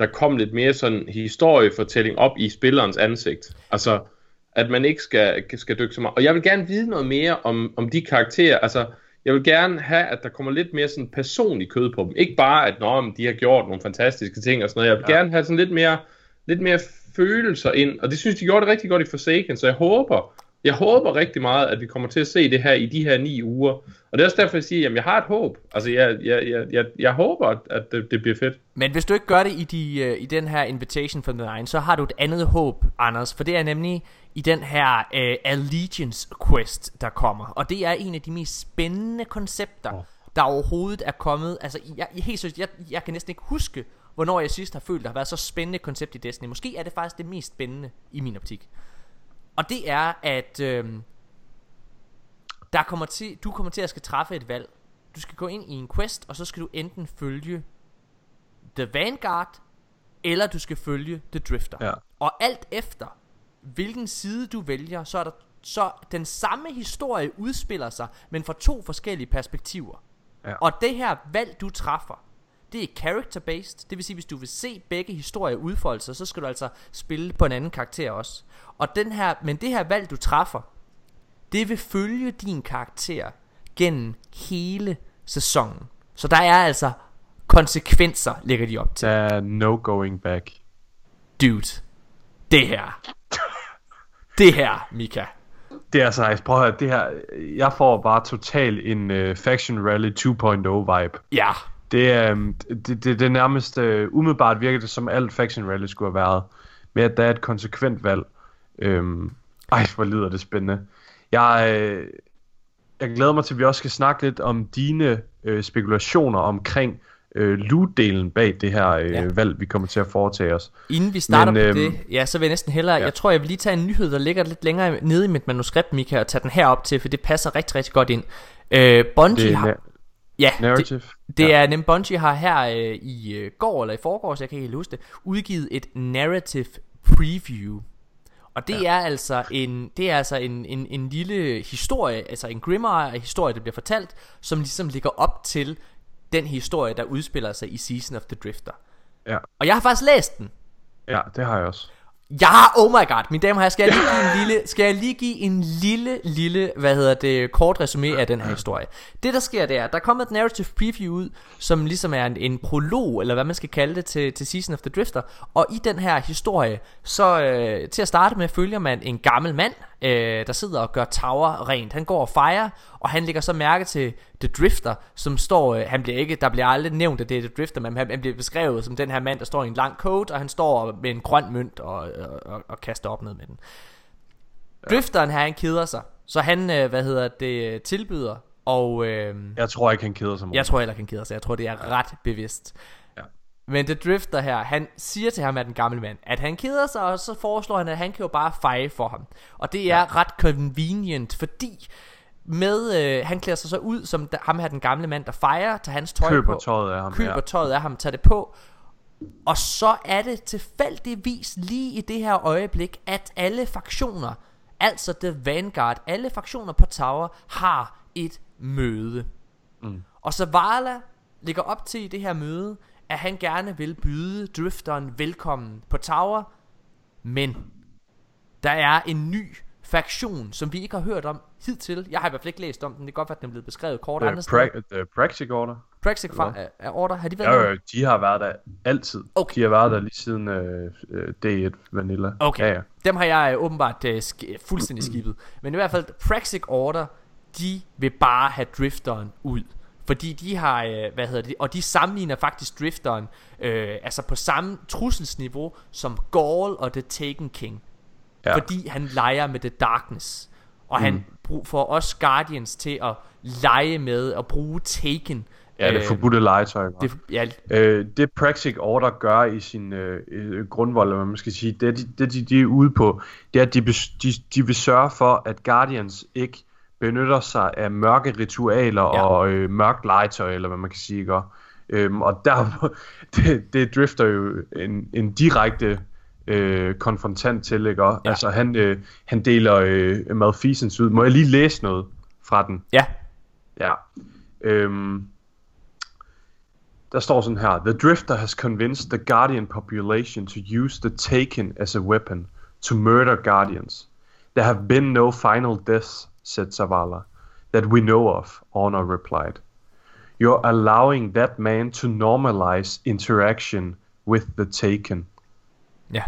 der kom lidt mere sådan historiefortælling op i spillerens ansigt. Altså, at man ikke skal, skal dykke så meget. Og jeg vil gerne vide noget mere om, om de karakterer. Altså, jeg vil gerne have, at der kommer lidt mere sådan personlig kød på dem. Ikke bare, at Nå, men de har gjort nogle fantastiske ting og sådan noget. Jeg vil ja. gerne have sådan lidt mere, lidt mere følelser ind. Og det synes de gjorde det rigtig godt i Forsaken, så jeg håber, jeg håber rigtig meget, at vi kommer til at se det her i de her ni uger. Og det er også derfor, jeg siger, at jeg har et håb. Altså, jeg, jeg, jeg, jeg, jeg håber, at- at det, det bliver fedt. Men hvis du ikke gør det i, de, øh, i den her Invitation from the Nine, så har du et andet håb, Anders. For det er nemlig i den her uh, Allegiance Quest, der kommer. Og det er en af de mest spændende koncepter, oh. der overhovedet er kommet. Altså, jeg, jeg, helt seriøst, jeg, jeg kan næsten ikke huske, hvornår jeg sidst har følt, at der har været så spændende koncept i Destiny. Måske er det faktisk det mest spændende i min optik. Og det er, at øhm, der kommer til, du kommer til at skal træffe et valg. Du skal gå ind i en quest, og så skal du enten følge The Vanguard, eller du skal følge The Drifter. Ja. Og alt efter, hvilken side du vælger, så er der så den samme historie udspiller sig, men fra to forskellige perspektiver. Ja. Og det her valg, du træffer, det er character-based. Det vil sige, hvis du vil se begge historier udfolde sig, så skal du altså spille på en anden karakter også. Og den her, men det her valg, du træffer, det vil følge din karakter gennem hele sæsonen. Så der er altså konsekvenser, lægger de op til. Der er no going back. Dude, det her. det her, Mika. Det er så nice. Prøv at høre, det her, jeg får bare totalt en uh, Faction Rally 2.0 vibe. Ja, Det er um, det, det, det nærmest uh, umiddelbart virker det som alt Faction Rally skulle have været. Med at der er et konsekvent valg. Um, ej, hvor lyder det spændende. Jeg, øh, jeg glæder mig til, at vi også skal snakke lidt om dine øh, spekulationer omkring øh, loot-delen bag det her øh, Ja. valg, vi kommer til at foretage os. Inden vi starter Men, Men, på øhm, det, ja, så vil jeg næsten hellere, ja. jeg tror jeg vil lige tage en nyhed, der ligger lidt længere nede i mit manuskript, Mika, og tage den her op til, for det passer rigtig, rigtig godt ind. Øh, Bungie Det har, ja, det, narrative. det ja. er nem Bungie har her øh, i øh, går eller i forgår, så jeg kan ikke helt huske det, udgivet et narrative preview. Og det ja. er altså en det er altså en, en, en lille historie, altså en grimoire historie, der bliver fortalt, som ligesom ligger op til den historie, der udspiller sig i Season of the Drifter. Ja. Og jeg har faktisk læst den. ja, det har jeg også. Ja, oh my god, mine damer og herrer, skal jeg lige give en lille, skal jeg lige give en lille, lille, hvad hedder det, kort resume af den her historie. Det der sker, det er, der er kommet et narrative preview ud, som ligesom er en, en prolog, eller hvad man skal kalde det, til, til Season of the Drifter. Og i den her historie, så øh, til at starte med, følger man en gammel mand, øh, der sidder og gør tower rent. Han går og fejrer, og han lægger så mærke til The Drifter, som står, øh, han bliver ikke, der bliver aldrig nævnt, at det er The Drifter, men han, han bliver beskrevet som den her mand, der står i en lang coat, og han står med en grøn mønt og, og, og, og kaster op ned med den. Drifteren her, han keder sig, så han, øh, hvad hedder det, tilbyder, og øh, Jeg tror ikke, han keder sig meget. jeg tror heller ikke, han keder sig, jeg tror, det er ret bevidst. Men The Drifter her, han siger til ham, at den gamle mand, at han keder sig, og så foreslår han, at han kan jo bare feje for ham. Og det er ja. ret convenient, fordi med, øh, han klæder sig så ud som da, ham her, den gamle mand, der fejrer, tager hans tøj Køber på. tøjet af ham, Køber ja. tøjet af ham, tager det på. Og så er det tilfældigvis lige i det her øjeblik, at alle fraktioner, altså The Vanguard, alle fraktioner på Tower, har et møde. Mm. Og så Vala ligger op til i det her møde, at han gerne vil byde Drifteren velkommen på Tower, men der er en ny faktion, som vi ikke har hørt om hidtil. Jeg har i hvert fald ikke læst om den. Det kan godt være, at den er blevet beskrevet kort andre pra- the Praxic Order. Praxic fra, er, er order. Har de været Ja, med? øh, de har været der altid. Okay. De har været der lige siden øh, øh, D1 Vanilla. Okay, Ja, ja. dem har jeg øh, åbenbart øh, sk- fuldstændig skibet. Men i hvert fald, Praxic Order, de vil bare have Drifteren ud. Fordi de har, øh, hvad hedder det, og de sammenligner faktisk Drifteren, øh, altså på samme trusselsniveau som Gaul og The Taken King. Ja. Fordi han leger med The Darkness. Og mm. han får os Guardians til at lege med og bruge Taken. Ja, det forbudte legetøj. Det, ja, Øh, det Praxic Order gør i sin øh, øh, grundvold, hvad man skal sige, det, de, det de, de er ude på, det er, at de, de, de vil sørge for, at Guardians ikke benytter sig af mørke ritualer ja. og øh, mørkt legetøj, eller hvad man kan sige, ikke? Øhm, og der, det, det drifter jo en, en direkte øh, konfrontant til, ikke? Ja. Altså han, øh, han deler øh, Malfeasance ud. Må jeg lige læse noget fra den? ja, Ja. Øhm, der står sådan her. The Drifter has convinced the Guardian population to use the Taken as a weapon to murder Guardians. There have been no final deaths, said Zavala, that we know of, Honor replied. You're allowing that man to normalize interaction with the Taken. Ja.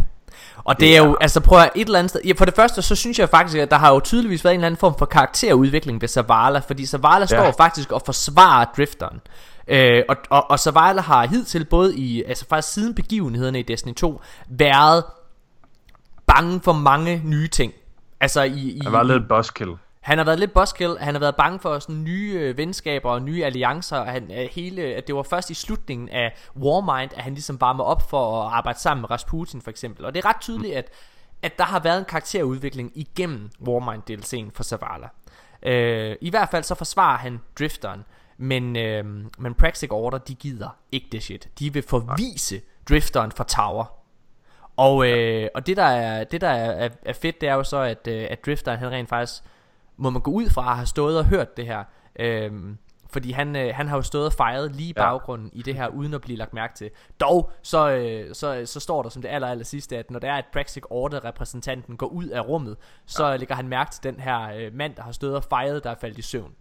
Og det er jo, altså prøv at et eller andet sted, ja, for det første, så synes jeg faktisk, at der har jo tydeligvis været en eller anden form for karakterudvikling ved Zavala, fordi Zavala står Ja. jo faktisk og forsvarer drifteren. Øh, og, og, og Zavala har hidtil både i, altså faktisk siden begivenhederne i Destiny 2, været bange for mange nye ting. Altså i, i Han var lidt buzzkill. Han har været lidt buskill, han har været bange for sådan nye øh, venskaber og nye alliancer. og Han, øh, hele, at det var først i slutningen af Warmind, at han ligesom varmer op for at arbejde sammen med Rasputin for eksempel. Og det er ret tydeligt, at, at der har været en karakterudvikling igennem Warmind DLC'en for Zavala. Øh, I hvert fald så forsvarer han drifteren, men, øh, men Praxic Order, de gider ikke det shit. De vil forvise drifteren fra Tower. Og, øh, og det der, er, det der er, er, er fedt, det er jo så, at, øh, at drifteren han rent faktisk, må man gå ud fra at have stået og hørt det her. Øh, fordi han, øh, han har jo stået og fejret lige i Ja. baggrunden i det her, uden at blive lagt mærke til. Dog, så, øh, så, så står der som det aller, aller sidste, at når det er, at Praxic Order repræsentanten går ud af rummet, så ja. lægger han mærke til den her øh, mand, der har stået og fejret, der er faldet i søvn.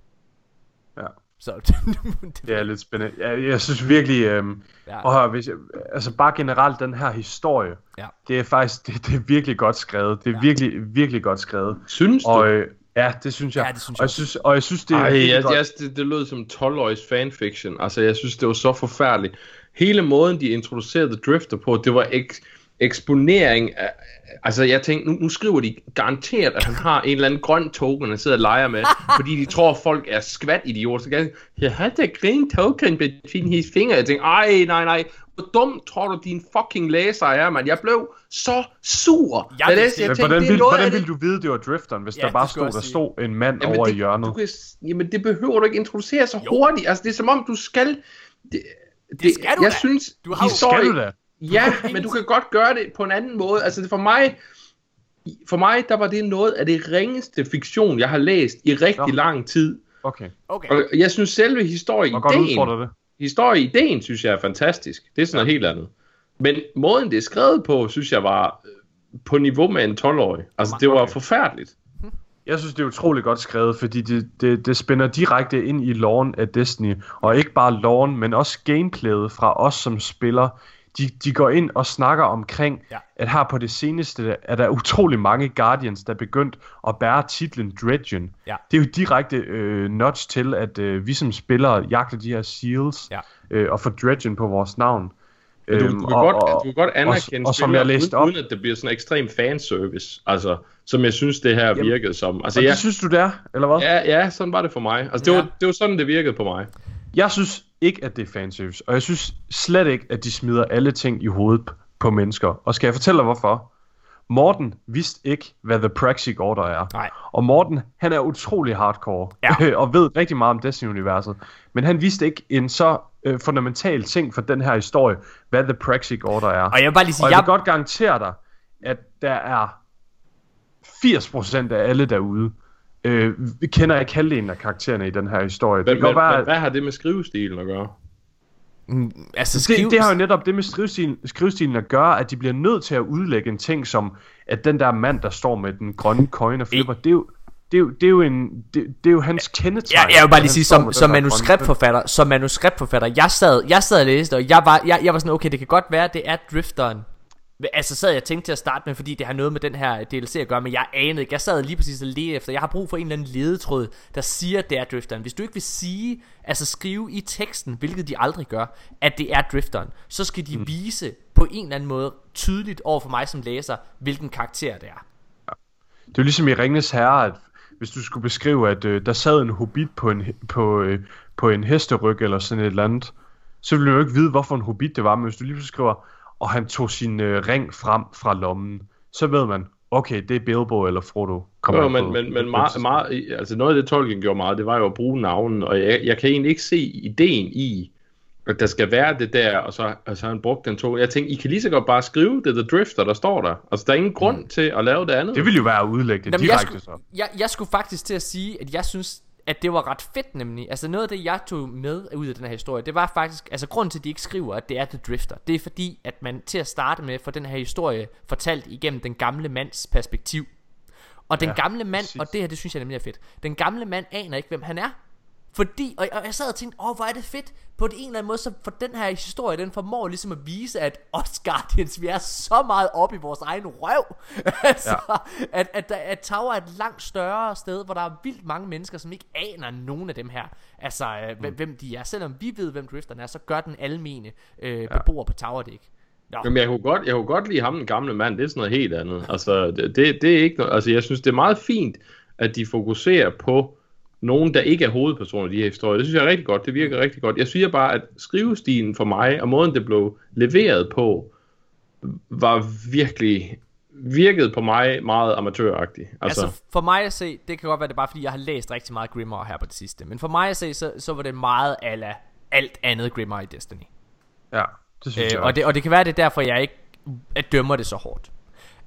Ja. Så det, Det er lidt spændende. Jeg, jeg synes virkelig, øhm, Ja. og hør, hvis jeg, altså bare generelt den her historie, Ja. det er faktisk, det, det er virkelig godt skrevet. Det er Ja. ja. virkelig, virkelig godt skrevet. Synes du? Og øh, ja, det synes jeg. Ja, det synes og jeg jeg synes, og jeg synes det Ej, virkelig jeg, jeg, det, det lød som 12-års fanfiction. Altså, jeg synes, det var så forfærdeligt. Hele måden, de introducerede Drifter på, det var ek, eksponering af... Altså, jeg tænkte, nu, nu skriver de garanteret, at han har en eller anden grøn token, han sidder og leger med, fordi de tror, at folk er skvat idioter. Så kan jeg jeg har the green token between his finger. Jeg tænkte, ej, nej, nej. Hvor dum tror du, din fucking læser er, mand? Jeg blev så sur. Jeg Da vidste læste, det. Men tænkte, hvordan, det er vil, noget hvordan af ville du vide, det var drifteren, hvis Ja, der bare det stod, jeg der sige. stod en mand Jamen, over det, i hjørnet? Du kan, jamen, det behøver du ikke introducere så Jo. hurtigt. Altså, det er som om, du skal... Det, det, skal du jeg da. synes, Du har historie, Skal du da? Ja, men du kan godt gøre det på en anden måde. Altså, det for mig... For mig, der var det noget af det ringeste fiktion, jeg har læst i rigtig Nå. lang tid. Okay. okay. Og jeg synes, selve historieideen, historieideen, synes jeg er fantastisk. Det er sådan noget helt andet. Men måden, det er skrevet på, synes jeg var øh, på niveau med en 12-årig. Altså, det var Okay. forfærdeligt. Jeg synes, det er utroligt godt skrevet, fordi det, det, det spænder direkte ind i loven af Destiny. Og ikke bare loven, men også gameplayet fra os som spiller. De, de går ind og snakker omkring, Ja. at her på det seneste er der utrolig mange Guardians, der er begyndt at bære titlen Dredgen. Ja. Det er jo direkte øh, notch til, at øh, vi som spillere jagter de her seals Ja. øh, og får Dredgen på vores navn. Du, du, Øhm, kan godt, du kan godt anerkende og, og som jeg læste uden, op, uden at det bliver sådan en ekstrem fanservice, altså, som jeg synes, det her Jamen, virkede som. Altså, og jeg, det synes du det er, eller hvad? ja, ja, sådan var det for mig. Altså, det, Ja. var, det var sådan, det virkede på mig. Jeg synes ikke, at det er fanservice, og jeg synes slet ikke, at de smider alle ting i hovedet på mennesker. Og skal jeg fortælle dig hvorfor? Morten vidste ikke, hvad The Praxic Order er. Nej. Og Morten, han er utrolig hardcore, Ja. og ved rigtig meget om Destiny-universet. Men han vidste ikke en så øh, fundamental ting for den her historie, hvad The Praxic Order er. Og jeg vil bare lige sige, og jeg jeg, vil godt garantere dig, at der er 80% af alle derude, øh, vi kender ikke halvdelen af karaktererne i den her historie. Men, det være, men hvad har det med skrivestilen at gøre? altså skriv, det, det har jo netop det med skrivestilen, skrivestilen at gøre, at de bliver nødt til at udlægge en ting som, at den der mand, der står med den grønne coin og flipper, det er jo, det er jo, det er jo, en, det, det er jo hans kendetegn. Ja, jeg vil bare at lige sige, som, som manuskriptforfatter, som manuskriptforfatter, jeg sad, jeg sad og læste, og jeg var, jeg, jeg var sådan, okay, det kan godt være, det er drifteren. Altså sad jeg tænkte til at starte med, fordi det har noget med den her DLC at gøre, men jeg anede ikke. Jeg sad lige præcis og ledte efter. Jeg har brug for en eller anden ledetråd, der siger, at det er drifteren. Hvis du ikke vil sige, altså skrive i teksten, hvilket de aldrig gør, at det er drifteren, så skal de vise på en eller anden måde tydeligt over for mig som læser, hvilken karakter det er. Det er jo ligesom i Ringnes Herre, at hvis du skulle beskrive, at øh, der sad en hobbit på en, på, øh, på en hesteryg eller sådan et eller andet, så ville du jo ikke vide, hvorfor en hobbit det var, men hvis du lige pludselig skriver, og han tog sin øh, ring frem fra lommen, så ved man, okay, det er Bilbo eller Frodo. Kommer Jo, men, på- men, men meget, meget, altså noget af det Tolkien gjorde meget, det var jo at bruge navnen, og jeg, jeg kan egentlig ikke se ideen i, at der skal være det der, og så altså, han brugte den to. Jeg tænkte, I kan lige så godt bare skrive det, The Drifter, der står der. Altså, der er ingen grund mm. til at lave det andet. Det ville jo være at udlægge det Jamen, jeg, direkte skulle, så. jeg, jeg skulle faktisk til at sige, at jeg synes, at det var ret fedt nemlig. Altså noget af det, jeg tog med ud af den her historie, det var faktisk, altså grunden til, at de ikke skriver, at det er The Drifter, det er fordi, at man til at starte med får den her historie fortalt igennem den gamle mands perspektiv. Og den Ja, gamle mand, præcis. og det her, det synes jeg nemlig er fedt, den gamle mand aner ikke, hvem han er. Fordi, og, og jeg sad og tænkte, åh, hvor er det fedt, på en eller anden måde, så for den her historie, den formår ligesom at vise, at os Guardians, vi er så meget op i vores egen røv, altså, ja. at, at, at Tower er et langt større sted, hvor der er vildt mange mennesker, som ikke aner nogen af dem her, altså, øh, hvem, hvem de er. Selvom vi ved, hvem Drifteren er, så gør den almene øh, beboer på Tower det ikke. Nå. Jamen, jeg kunne, godt, jeg kunne godt lide ham, den gamle mand. Det er sådan noget helt andet. Altså, det, det, det er ikke noget, altså, jeg synes, det er meget fint, at de fokuserer på nogen, der ikke er hovedpersoner i de her historier. Det synes jeg er rigtig godt. Det virker rigtig godt. Jeg siger bare, at skrivestilen for mig, og måden det blev leveret på, var virkelig virkede på mig meget amatøragtig. Altså, altså for mig at se, det kan godt være det er bare fordi jeg har læst rigtig meget Grimoire her på det sidste, men for mig at se, så, så var det meget ala alt andet Grimoire i Destiny. Ja, det synes Øh, jeg og, det, og det kan være, det er derfor, jeg ikke at dømmer det så hårdt.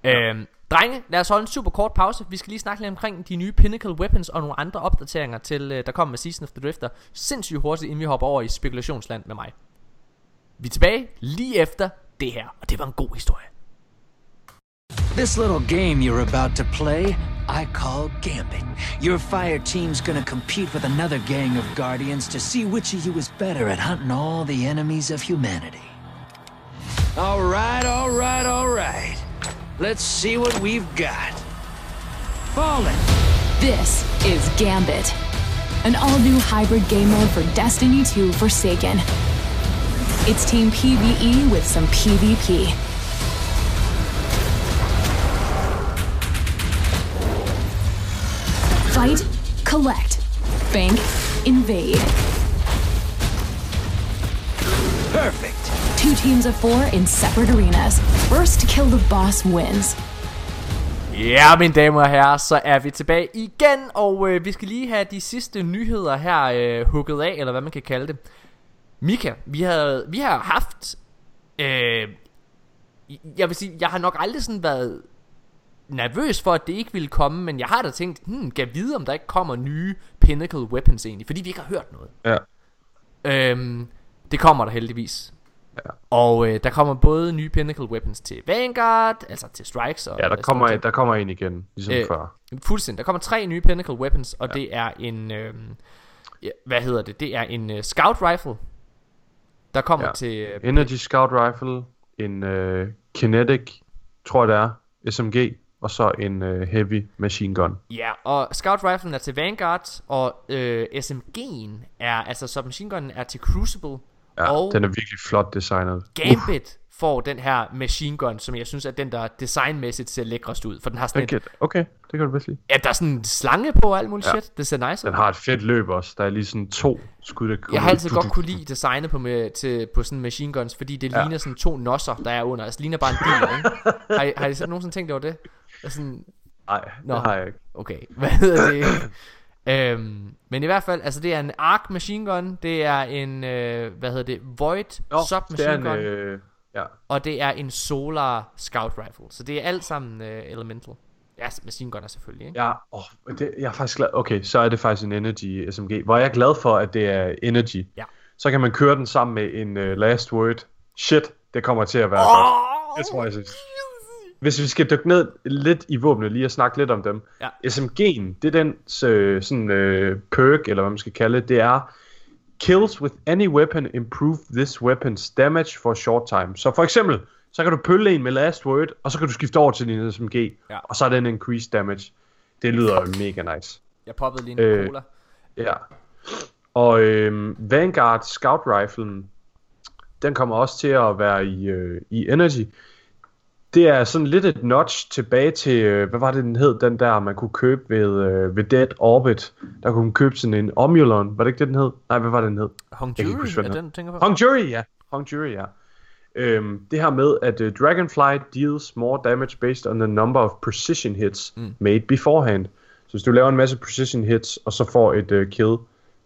Ja. Øhm, drenge, lad os holde en super kort pause. Vi skal lige snakke lidt omkring de nye Pinnacle Weapons og nogle andre opdateringer til, øh, der kommer med Season of the Drifter. Sindssygt hurtigt, inden vi hopper over i spekulationsland med mig. Vi er tilbage lige efter det her, og det var en god historie. This little game you're about to play, I call Gambit. Your fire team's gonna compete with another gang of Guardians to see which of you is better at hunting all the enemies of humanity. All right, all right, all right. Let's see what we've got. Fallen! This is Gambit, an all new hybrid game mode for Destiny 2 Forsaken. It's Team PvE with some PvP. Fight, collect, bank, invade. Perfect! Two teams of four in separate arenas. First to kill the boss wins. Ja, mine damer og herrer, så er vi tilbage igen, og øh, vi skal lige have de sidste nyheder her øh, hugget af, eller hvad man kan kalde det. Mika, vi har, vi har haft, øh, jeg vil sige, jeg har nok aldrig sådan været nervøs for, at det ikke ville komme, men jeg har da tænkt, hmm, kan jeg vide, om der ikke kommer nye Pinnacle Weapons egentlig, fordi vi ikke har hørt noget. Ja. Øhm, det kommer der heldigvis. Ja. Og øh, der kommer både nye Pinnacle Weapons til Vanguard, altså til Strikes. Og Ja, der kommer, der kommer en igen, ligesom Øh, før. Fuldstændig. Der kommer tre nye Pinnacle Weapons, og ja. det er en... Øh, hvad hedder det? Det er en uh, Scout Rifle, der kommer ja. Til... Øh, Energy Scout Rifle, en øh, Kinetic, tror jeg det er, SMG, og så en øh, Heavy Machine Gun. Ja, og Scout Riflen er til Vanguard, og øh, SMG'en er, altså submachine gunnen er til Crucible, Ja, og den er virkelig flot designet. Gambit får den her machine gun, som jeg synes er den, der designmæssigt ser lækrest ud, for den har sådan Okay, et, okay, det kan du vist lide. ja, der er sådan en slange på og alt muligt Ja. shit, det ser nice ud. Den har et fedt løb også. Der er lige sådan to skud, der Jeg har altid godt kunne lide designet på, med, til, på sådan machine guns, fordi det ja. Ligner sådan to nosser, der er under. Altså, det ligner bare en bil, ikke? Har I, har I nogensinde tænkt over det? Altså, sådan, Nej, Nå. det har jeg ikke. okay, hvad hedder det? Øhm, men i hvert fald, altså det er en arc machine gun, det er en, øh, hvad hedder det, void det er submachine en, gun, øh, ja. og det er en solar scout rifle. Så det er alt sammen øh, elemental. Ja, machine gunner selvfølgelig, ikke? Ja, åh, det, jeg er faktisk glad. Okay, så er det faktisk en Energy SMG. Hvor jeg er glad for, at det er Energy. Ja. Så kan man køre den sammen med en uh, Last Word. Shit, det kommer til at være godt. Det tror jeg, synes. Hvis vi skal dykke ned lidt i våbnet, lige at snakke lidt om dem. Ja. SMG'en, det er den øh, sådan øh, perk, eller hvad man skal kalde det, det er Kills with any weapon improve this weapon's damage for a short time. Så for eksempel, så kan du pølle en med last word, og så kan du skifte over til din SMG, Ja. og så er den increased damage. Det lyder mega nice. Jeg poppede lige en Øh, cola. Ja. Og øhm, Vanguard Scout Riflen, den kommer også til at være i, øh, i Energy. Det er sådan lidt et notch tilbage til, øh, hvad var det den hed, den der man kunne købe ved, øh, ved Dead Orbit. Der kunne man købe sådan en Omulon, var det ikke det den hed? Nej, hvad var det den hed? Hong Jury, huske, er den tænker på? Hong Jury, ja. Hong Jury, ja. Øhm, det her med, at uh, Dragonfly deals more damage based on the number of precision hits mm. made beforehand. Så hvis du laver en masse precision hits, og så får et uh, kill,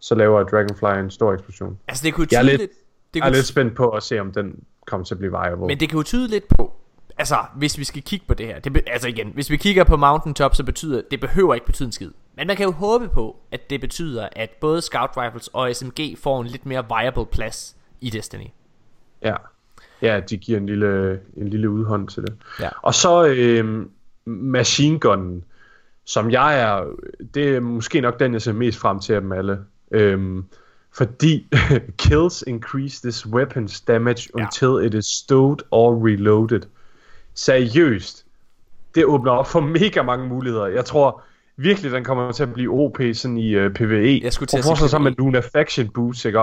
så laver Dragonfly en stor eksplosion. Altså det kunne Jeg er tyde lidt- lidt... Det Jeg er kunne lidt spændt på at se, om den kommer til at blive viable. Men det kan jo tyde lidt på, altså hvis vi skal kigge på det her, det be, altså igen, hvis vi kigger på Mountaintop, så betyder det behøver ikke betyde en skid. Men man kan jo håbe på, at det betyder, at både Scout Rifles og SMG får en lidt mere viable plads i Destiny. Ja. Ja, de giver en lille, en lille udhånd til det. Ja. Og så øhm, machine gunnen, som jeg er, det er måske nok den, jeg ser mest frem til af dem alle. Øhm, fordi kills increase this weapon's damage Ja. until it is stowed or reloaded. Seriøst. Det åbner op for mega mange muligheder. Jeg tror virkelig, den kommer til at blive OP sådan i uh, PvE. Jeg skulle til at Prøv sige at sammen med Luna Faction Boots, ikke?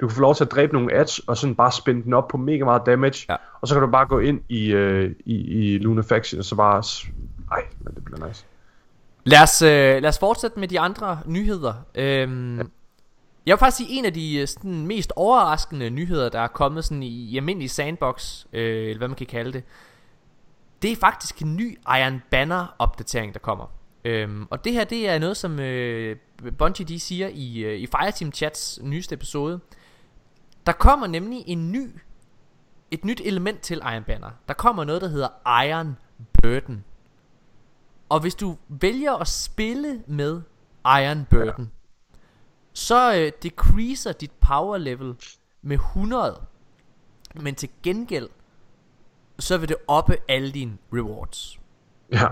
Du kan få lov til at dræbe nogle ads, og sådan bare spænde den op på mega meget damage. Ja. Og så kan du bare gå ind i, øh, i, i Luna Faction, og så bare... Ej, men det bliver nice. Lad os, øh, lad os fortsætte med de andre nyheder. Øhm, jeg vil faktisk sige, en af de øh, sådan, mest overraskende nyheder, der er kommet sådan i, i almindelig sandbox, øh, eller hvad man kan kalde det, det er faktisk en ny Iron Banner opdatering, der kommer. Øhm, og det her, det er noget, som øh, Bungie de siger i, øh, i Fireteam Chats nyeste episode. Der kommer nemlig en ny, et nyt element til Iron Banner. Der kommer noget, der hedder Iron Burden. Og hvis du vælger at spille med Iron Burden, ja. så øh, decreaser dit power level med 100. Men til gengæld, så vil det oppe alle dine rewards. Ja.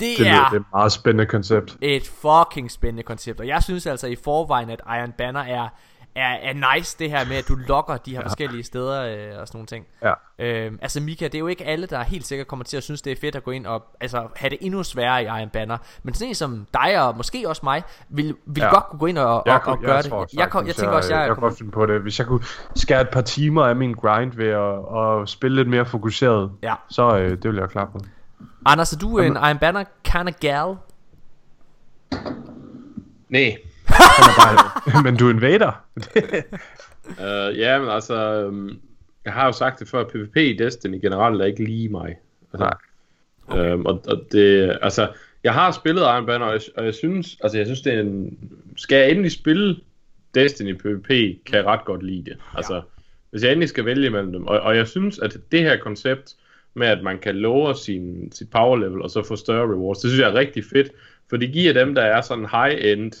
Det, Det, er det er et meget spændende koncept. et fucking spændende koncept. Og jeg synes altså i forvejen, at Iron Banner er, er, er nice det her med, at du lokker de her ja. forskellige steder øh, og sådan nogle ting. Ja. Øhm, altså Mika, det er jo ikke alle, der helt sikkert kommer til at synes, det er fedt at gå ind og altså, have det endnu sværere i Iron Banner. Men sådan en som dig og måske også mig, vil, vil Ja. godt kunne gå ind og, og, Jeg, og, gøre jeg, det. tror jeg, jeg, kom, jeg tænker også, jeg, jeg, kunne godt finde på det. Hvis jeg kunne skære et par timer af min grind ved at, at spille lidt mere fokuseret, Ja. så øh, det vil jeg klare på. Anders, er du en Iron Banner kind of gal? Nej. Men du er en vader. Uh, ja, men altså, um, jeg har jo sagt det før, at PvP i Destiny generelt er ikke lige mig. Altså, Nej. Øhm, og, og det, altså, jeg har spillet Iron Banner, og jeg, og jeg synes, altså, jeg synes, det er en, skal jeg endelig spille Destiny PvP, kan jeg ret godt lide det. Altså, hvis jeg endelig skal vælge mellem dem, og, og jeg synes, at det her koncept med, at man kan lower sin, sit power level, og så få større rewards, det synes jeg er rigtig fedt, for det giver dem, der er sådan high-end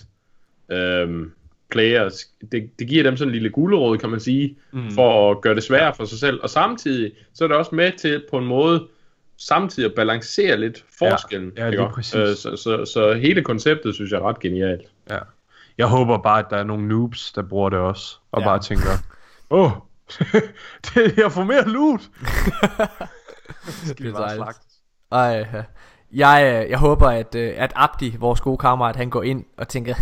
øhm, players, det, det giver dem sådan en lille gulerod, kan man sige, mm. for at gøre det sværere for sig selv, og samtidig, så er det også med til på en måde, samtidig at balancere lidt forskellen. Ja, ja, lige præcis. Øh, så, så, så hele konceptet synes jeg er ret genialt. Ja. Jeg håber bare, at der er nogle noobs, der bruger det også, og Ja. bare tænker, åh, oh, det, jeg får mere loot. Skal vi Det er bare dejligt. slagtes. Ej, øh, jeg, øh, jeg håber, at, øh, at Abdi, vores gode kammerat, han går ind og tænker,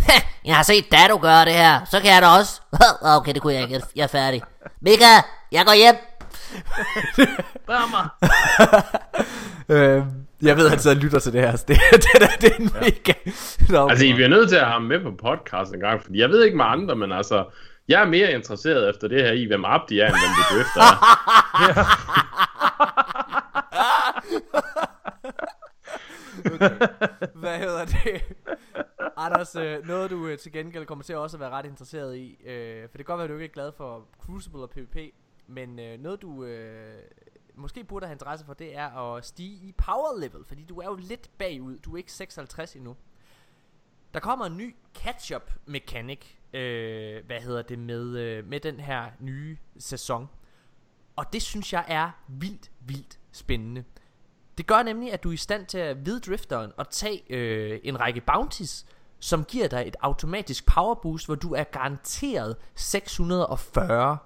Jeg har set Dado gøre det her, så kan jeg da også. okay, det kunne jeg ikke. Jeg er færdig. Mika, jeg går hjem. øh, jeg ved, at han sidder og lytter til det her, så det, det, det, det er en mega... Nå, Altså, I bliver nødt til at have ham med på podcast en gang, fordi jeg ved ikke med andre, men altså, jeg er mere interesseret efter det her i, hvem Abdi er, end hvem det drifter er. Hvad hedder det? Anders, øh, noget du øh, til gengæld kommer til også at være ret interesseret i, øh, for det kan godt være, at du ikke er glad for Crucible og PvP, men øh, noget du øh, måske burde have interesse for, det er at stige i power level, fordi du er jo lidt bagud, du er ikke 56 endnu. Der kommer en ny catch-up mechanic, øh, hvad hedder det, med, øh, med den her nye sæson. Og det synes jeg er vildt, vildt spændende. Det gør nemlig, at du er i stand til at vide drifteren og tage øh, en række bounties, som giver dig et automatisk power boost, hvor du er garanteret 640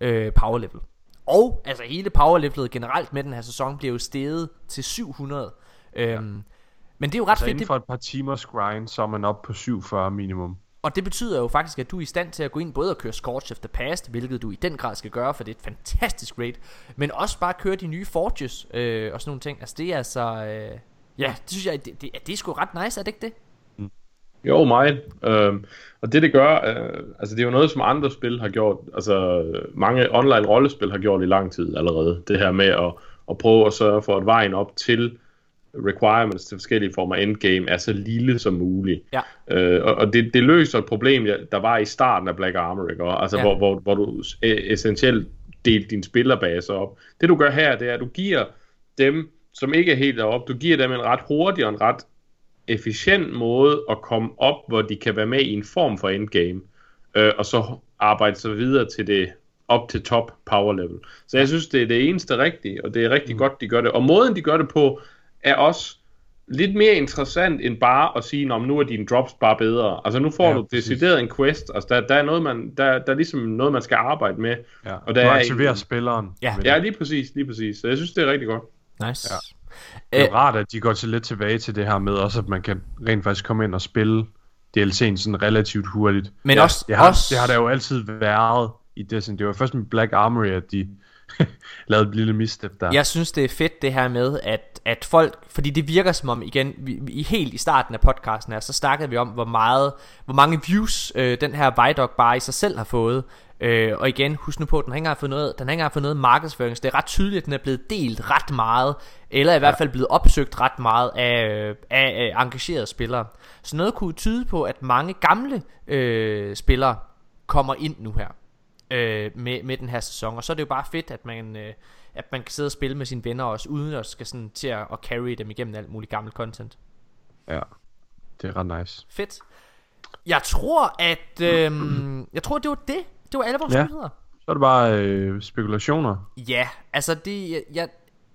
øh, power level. Og altså hele power levelet generelt med den her sæson bliver jo steget til 700. Øhm, Men det er jo ret Så fedt. inden for et par timers grind, så er man op på 47 minimum og det betyder jo faktisk, at du er i stand til at gå ind både og køre Scorch of the Past, hvilket du i den grad skal gøre, for det er et fantastisk raid, men også bare køre de nye Forges øh, og sådan nogle ting. Altså det er altså... Øh, ja, det synes jeg, det, det, det er sgu ret nice, er det ikke det? Mm. Jo, meget. Øh, og det det gør, øh, altså det er jo noget, som andre spil har gjort, altså mange online rollespil har gjort i lang tid allerede. Det her med at, at prøve at sørge for, at vejen op til requirements til forskellige former af endgame er så lille som muligt. Ja. Øh, og og det, det løser et problem, der var i starten af Black Armor, ikke? Altså Ja. ja. hvor, hvor, hvor du e- essentielt delte din spillerbase op. Det du gør her, det er, at du giver dem, som ikke er helt deroppe, du giver dem en ret hurtig og en ret efficient måde at komme op, hvor de kan være med i en form for endgame, øh, og så arbejde sig videre til det op til top power level. Så jeg synes, det er det eneste rigtige, og det er rigtig mm. godt, de gør det. Og måden, de gør det på, er også lidt mere interessant end bare at sige, om nu er dine drops bare bedre. Altså nu får Ja, du decideret en quest, altså der, der er noget, man, der, der er ligesom noget, man skal arbejde med. Ja. Og der du er aktiverer en- spilleren. Ja. Ja, det. lige præcis, lige præcis. Så jeg synes, det er rigtig godt. Nice. Ja. Det er jo rart, at de går til lidt tilbage til det her med, også at man kan rent faktisk komme ind og spille DLC'en sådan relativt hurtigt. Men Ja, også, Det har, også det har der jo altid været i Destiny. Det var først med Black Armory, at de lavet et lille misstep der. Jeg synes det er fedt det her med at, at folk Fordi det virker som om igen vi, vi, Helt i starten af podcasten her Så snakkede vi om hvor meget Hvor mange views øh, den her Vidoc bare i sig selv har fået. Øh, Og igen husk nu på at Den har ikke engang fået noget, den har ikke engang fået noget markedsføring Så det er ret tydeligt at den er blevet delt ret meget Eller i hvert fald blevet opsøgt ret meget Af, øh, af, af engagerede spillere. Så noget kunne tyde på at mange gamle øh, spillere Kommer ind nu her øh, med, med den her sæson. Og så er det jo bare fedt, at man, øh, at man kan sidde og spille med sine venner også, uden at skal sådan til at, at carry dem igennem alt muligt gammelt content. Ja, det er ret nice. Fedt. Jeg tror, at øh, jeg tror, det var det. Det var alle vores Ja. nyheder. Så er det bare øh, spekulationer. Ja, altså det, jeg, jeg,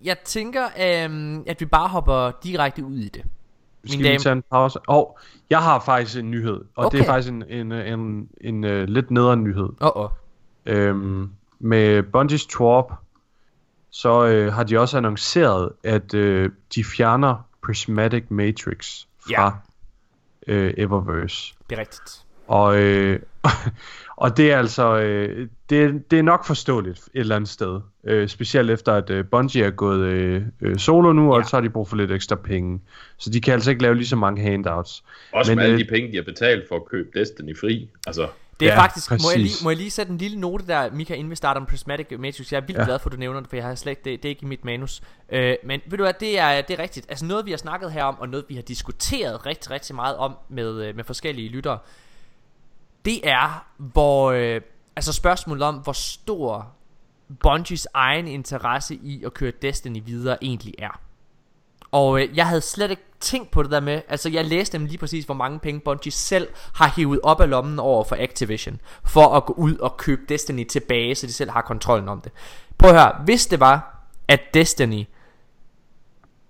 jeg tænker, øh, at vi bare hopper direkte ud i det. Skal Mine vi dame. tage en pause? Og jeg har faktisk en nyhed, og okay. det er faktisk en, en, en, en, en uh, lidt nederen nyhed. Åh, oh, oh. Øhm, med Bungies Twarp, så øh, har de også annonceret, at øh, de fjerner Prismatic Matrix fra Ja. øh, Eververse. det er rigtigt. Og, øh, og det er altså øh, det, det er nok forståeligt et eller andet sted. Øh, specielt efter at øh, Bungie er gået øh, øh, solo nu, ja. og så har de brug for lidt ekstra penge. Så de kan altså ikke lave lige så mange handouts. Også Men, med alle øh, de penge, de har betalt for at købe Destiny fri. Altså, Det er Ja, faktisk, må jeg, lige, må jeg lige sætte en lille note der, Mika, inden vi starter om Prismatic Matrix. Jeg er vildt Ja. glad for, at du nævner det, for jeg har slet det, det er ikke i mit manus. Øh, men ved du hvad, det er, det er rigtigt. Altså noget, vi har snakket her om, og noget, vi har diskuteret rigtig, rigtig meget om med, øh, med forskellige lyttere, det er, hvor, øh, altså spørgsmålet om, hvor stor Bungies egen interesse i at køre Destiny videre egentlig er. Og øh, jeg havde slet ikke tænkt på det der med Altså jeg læste dem lige præcis hvor mange penge Bungie selv Har hivet op af lommen over for Activision For at gå ud og købe Destiny tilbage Så de selv har kontrollen om det. Prøv at høre Hvis det var at Destiny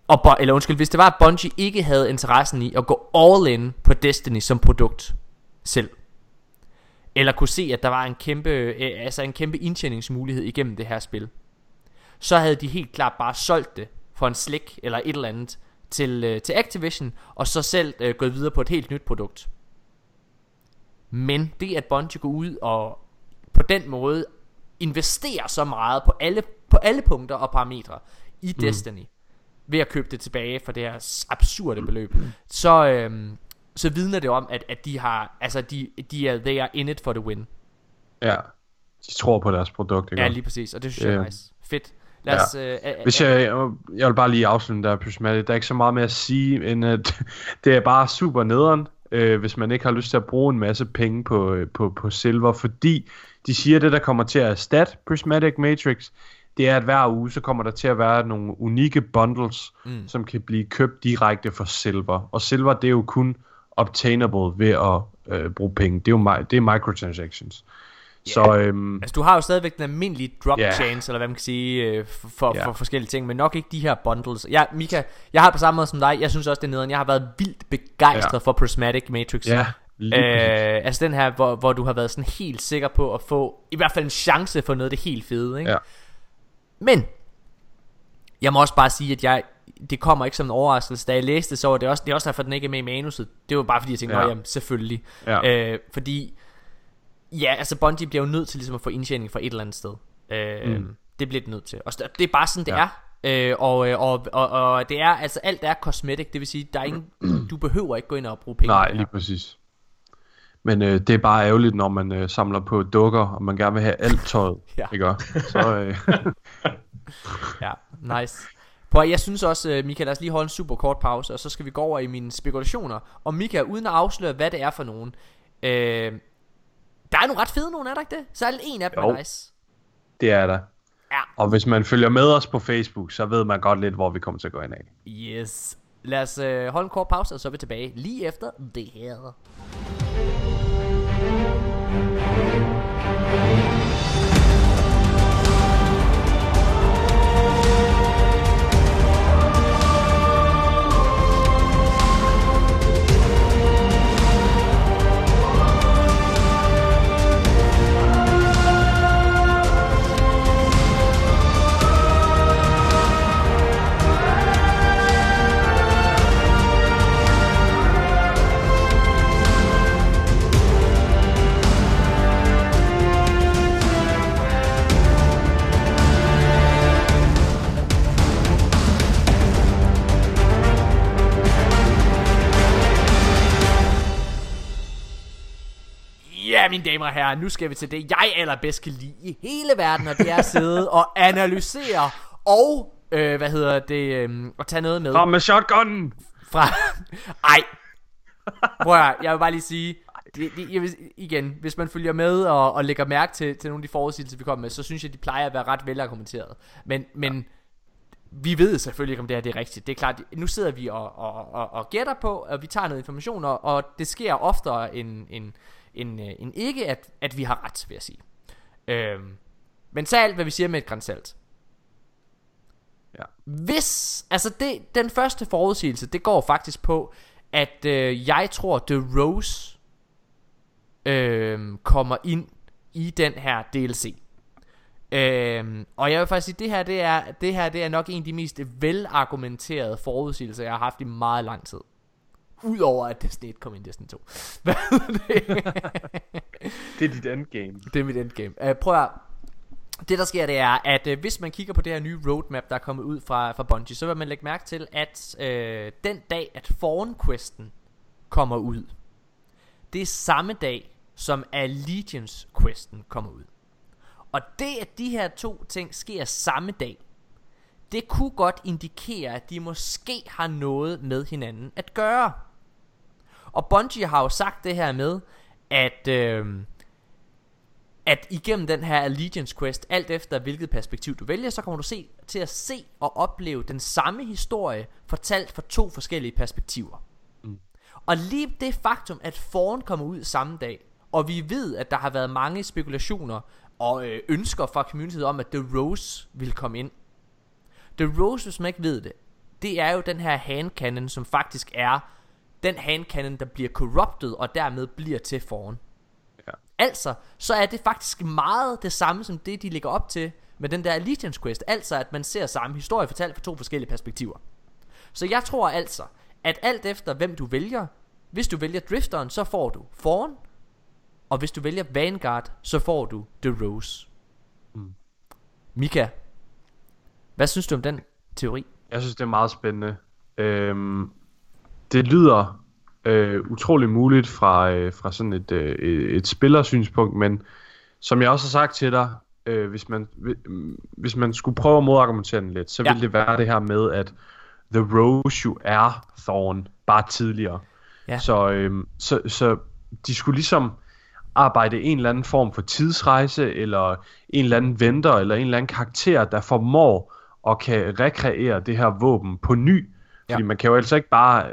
og, Eller undskyld Hvis det var at Bungie ikke havde interessen i At gå all in på Destiny som produkt Selv Eller kunne se at der var en kæmpe øh, Altså en kæmpe indtjeningsmulighed igennem det her spil så havde de helt klart bare solgt det for en slik eller et eller andet til, øh, til Activision, og så selv øh, gået videre på et helt nyt produkt. Men det at Bungie går ud og på den måde investerer så meget på alle, på alle punkter og parametre i mm. Destiny, ved at købe det tilbage for det her absurde beløb, så, øhm, så vidner det om, at, at de har, altså de, de er, they are in it for the win. Ja, de tror på deres produkt, ikke? Ja, lige præcis, og det synes jeg er Ja. nice. Fedt. Lad os, øh, øh, Hvis jeg, jeg vil bare lige afslutte der Prismatic. Der er ikke så meget mere at sige, end at det er bare super nederen, øh, hvis man ikke har lyst til at bruge en masse penge på, øh, på, på silver, fordi de siger, at det, der kommer til at erstatte Prismatic Matrix, det er, at hver uge, så kommer der til at være nogle unikke bundles, mm. som kan blive købt direkte for silver. Og silver, det er jo kun obtainable ved at øh, bruge penge. Det er jo det er microtransactions. Så øhm, Altså du har jo stadigvæk den almindelige drop yeah. chance Eller hvad man kan sige øh, For, Ja. for forskellige ting Men nok ikke de her bundles ja, Mika, jeg har på samme måde som dig Jeg synes også det er nederen Jeg har været vildt begejstret Ja. for Prismatic Matrix ja, lige øh. Altså den her hvor, hvor du har været sådan helt sikker på At få i hvert fald en chance for noget af det helt fede ikke? Ja. Men Jeg må også bare sige at jeg det kommer ikke som en overraskelse Da jeg læste det så var det også Det er også derfor den ikke er med i manuset Det var bare fordi jeg tænkte ja. jamen selvfølgelig Ja. øh, Fordi Ja, altså Bungie bliver jo nødt til ligesom at få indtjening fra et eller andet sted. Øh, mm. Det bliver det nødt til. Og det er bare sådan, det Ja. er. Øh, og, øh, og, og, og det er, altså alt er cosmetic, det vil sige, der er ingen, du behøver ikke gå ind og bruge penge. Nej, lige præcis. Men øh, det er bare ærgerligt, når man øh, samler på dukker, og man gerne vil have alt tøjet. Ja. Ikke? Så, øh, Ja, nice. Prøv, jeg synes også, øh, Mika, lad os lige holde en super kort pause, og så skal vi gå over i mine spekulationer. Og Mika, uden at afsløre, hvad det er for nogen. Øh, der er nogle ret fede nogen, er der ikke det? Så er en af dem Jo. er nice. det er der. Ja. Og hvis man følger med os på Facebook, så ved man godt lidt, hvor vi kommer til at gå ind af. Yes. Lad os øh, holde en kort pause, og så er vi tilbage lige efter det her. Ja, mine damer og herrer, nu skal vi til det, jeg allerbedst kan lide i hele verden, og det er at sidde og analysere og, øh, hvad hedder det, øh, at tage noget med. Kom med shotgunnen! Fra, ej, prøv at, jeg vil bare lige sige, det, det, jeg vil, igen, hvis man følger med og, og lægger mærke til, til nogle af de forudsigelser, vi kommer med, så synes jeg, de plejer at være ret velargumenteret. Men, men ja. vi ved selvfølgelig ikke, om det her det er rigtigt. Det er klart, nu sidder vi og, og, og, og gætter på, og vi tager noget information, og, og det sker oftere end, end, end, øh, end ikke, at, at vi har ret, vil jeg sige. Øhm, men så alt, hvad vi siger med et grænsalt. Ja. Hvis, altså det, den første forudsigelse, det går faktisk på, at øh, jeg tror, The Rose øh, kommer ind i den her DLC. Øh, og jeg vil faktisk sige, det her, det er, det her det er nok en af de mest velargumenterede forudsigelser, jeg har haft i meget lang tid. Udover at Destiny 1 kom ind i Destiny 2. Hvad er det? det er dit endgame. Det er mit endgame. Uh, prøv at det der sker det er at uh, hvis man kigger på det her nye roadmap der er kommet ud fra, fra Bungie Så vil man lægge mærke til at uh, den dag at Fawn Questen kommer ud Det er samme dag som Allegiance Questen kommer ud Og det at de her to ting sker samme dag Det kunne godt indikere at de måske har noget med hinanden at gøre Og Bungie har jo sagt det her med at... Øh, at igennem den her Allegiance Quest, alt efter hvilket perspektiv du vælger, så kommer du se, til at se og opleve den samme historie, fortalt fra to forskellige perspektiver. Mm. Og lige det faktum, at Fawn kommer ud samme dag, og vi ved, at der har været mange spekulationer og øh, ønsker fra communityet om, at The Rose vil komme ind. The Rose, hvis man ikke ved det, det er jo den her handcannon, som faktisk er den handcannon, der bliver corrupted, og dermed bliver til Fawn. Altså, så er det faktisk meget det samme som det, de ligger op til med den der Allegiance Quest. Altså, at man ser samme historie fortalt fra to forskellige perspektiver. Så jeg tror altså, at alt efter hvem du vælger, hvis du vælger Drifteren, så får du Fawn, og hvis du vælger Vanguard, så får du The Rose. Mm. Mika, hvad synes du om den teori? Jeg synes, det er meget spændende. Øhm, det lyder øh, utrolig muligt fra, øh, fra sådan et, øh, et spillersynspunkt, men som jeg også har sagt til dig, øh, hvis, man, hvis man skulle prøve at modargumentere den lidt, så ja. ville det være det her med, at The Rose jo er Thorn, bare tidligere. Ja. Så, øh, så, så de skulle ligesom arbejde en eller anden form for tidsrejse, eller en eller anden venter, eller en eller anden karakter, der formår og kan rekreere det her våben på ny. Fordi ja. man kan jo altså ikke bare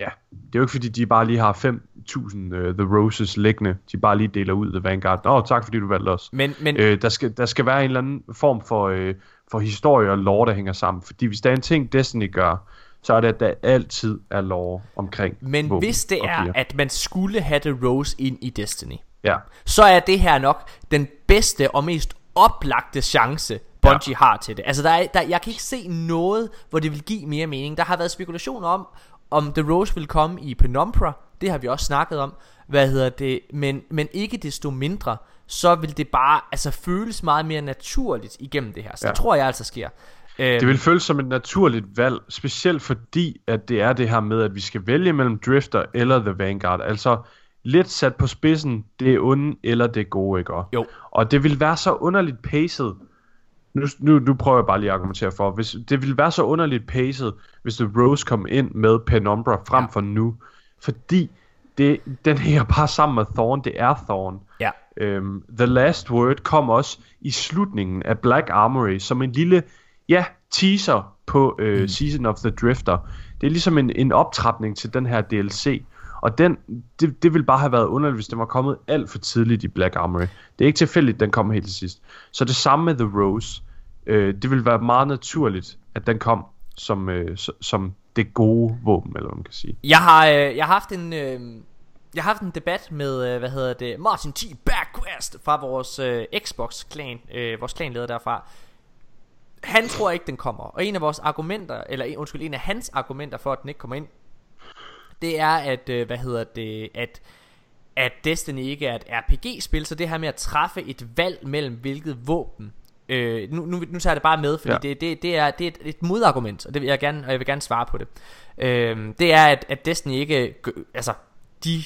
ja, det er jo ikke fordi, de bare lige har 5.000 uh, The Roses liggende. De bare lige deler ud The Vanguard. Åh, oh, tak fordi du valgte os. Men, men... Øh, der, skal, der skal være en eller anden form for, øh, for historie og lore, der hænger sammen. Fordi hvis der er en ting, Destiny gør, så er det, at der altid er lore omkring Men hvis det er, at man skulle have The Rose ind i Destiny, ja. så er det her nok den bedste og mest oplagte chance, Bungie ja. har til det. Altså, der er, der, jeg kan ikke se noget, hvor det vil give mere mening. Der har været spekulationer om, om The Rose vil komme i Penumbra, det har vi også snakket om. Hvad hedder det? Men, men ikke desto mindre, så vil det bare altså føles meget mere naturligt igennem det her. Så ja. det tror jeg altså sker. Det vil føles som et naturligt valg, specielt fordi, at det er det her med, at vi skal vælge mellem Drifter eller The Vanguard. Altså lidt sat på spidsen, det er onde eller det gode, ikke? Jo. Og det vil være så underligt paced, nu, nu, nu prøver jeg bare lige at argumentere for, hvis det ville være så underligt paced, hvis The Rose kom ind med Penumbra frem ja. for nu, fordi det, den her bare sammen med Thorn, det er Thorn. Ja. Øhm, The Last Word kom også i slutningen af Black Armory som en lille, ja, teaser på øh, mm. Season of the Drifter. Det er ligesom en, en optrapning til den her DLC. Og den, det, det ville bare have været underligt, hvis den var kommet alt for tidligt i Black Armory. Det er ikke tilfældigt, den kom helt til sidst. Så det samme med The Rose. Øh, det ville være meget naturligt, at den kom som, øh, som det gode våben, eller hvad man kan sige. Jeg har, øh, jeg har haft en... Øh... Jeg har haft en debat med, øh, hvad hedder det, Martin T. Backquest fra vores øh, Xbox-klan, øh, vores klanleder derfra. Han tror ikke, den kommer. Og en af vores argumenter, eller undskyld, en af hans argumenter for, at den ikke kommer ind, det er, at, øh, hvad hedder det, at, at Destiny ikke er et RPG-spil, så det her med at træffe et valg mellem hvilket våben, øh, nu, nu, nu tager jeg det bare med, fordi ja. det, det, det, er, det er et, et modargument, og det vil jeg gerne, og jeg vil gerne svare på det. Øh, det er, at, at Destiny ikke, altså, de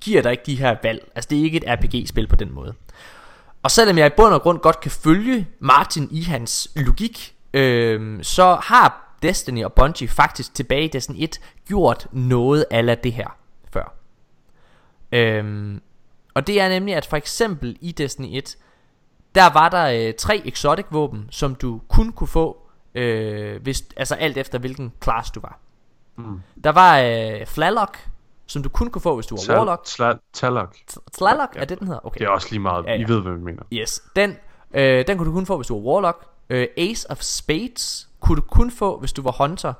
giver dig ikke de her valg. Altså det er ikke et RPG-spil på den måde. Og selvom jeg i bund og grund godt kan følge Martin i hans logik, øh, så har Destiny og Bungie faktisk tilbage i Destiny 1 gjort noget af det her før. Øhm, og det er nemlig, at for eksempel i Destiny 1, der var der øh, tre exotic våben, som du kun kunne få, øh, hvis, altså alt efter hvilken class du var. Mm. Der var øh, Flalock, som du kun kunne få, hvis du var Tal- Warlock. Sla- Talok. Flalock, ja. er det den hedder? Okay. Det er også lige meget. Ja, ja. I ved, hvad vi mener. Yes, den, øh, den kunne du kun få, hvis du var Warlock. Øh, Ace of Spades kunne du kun få, hvis du var Hunter.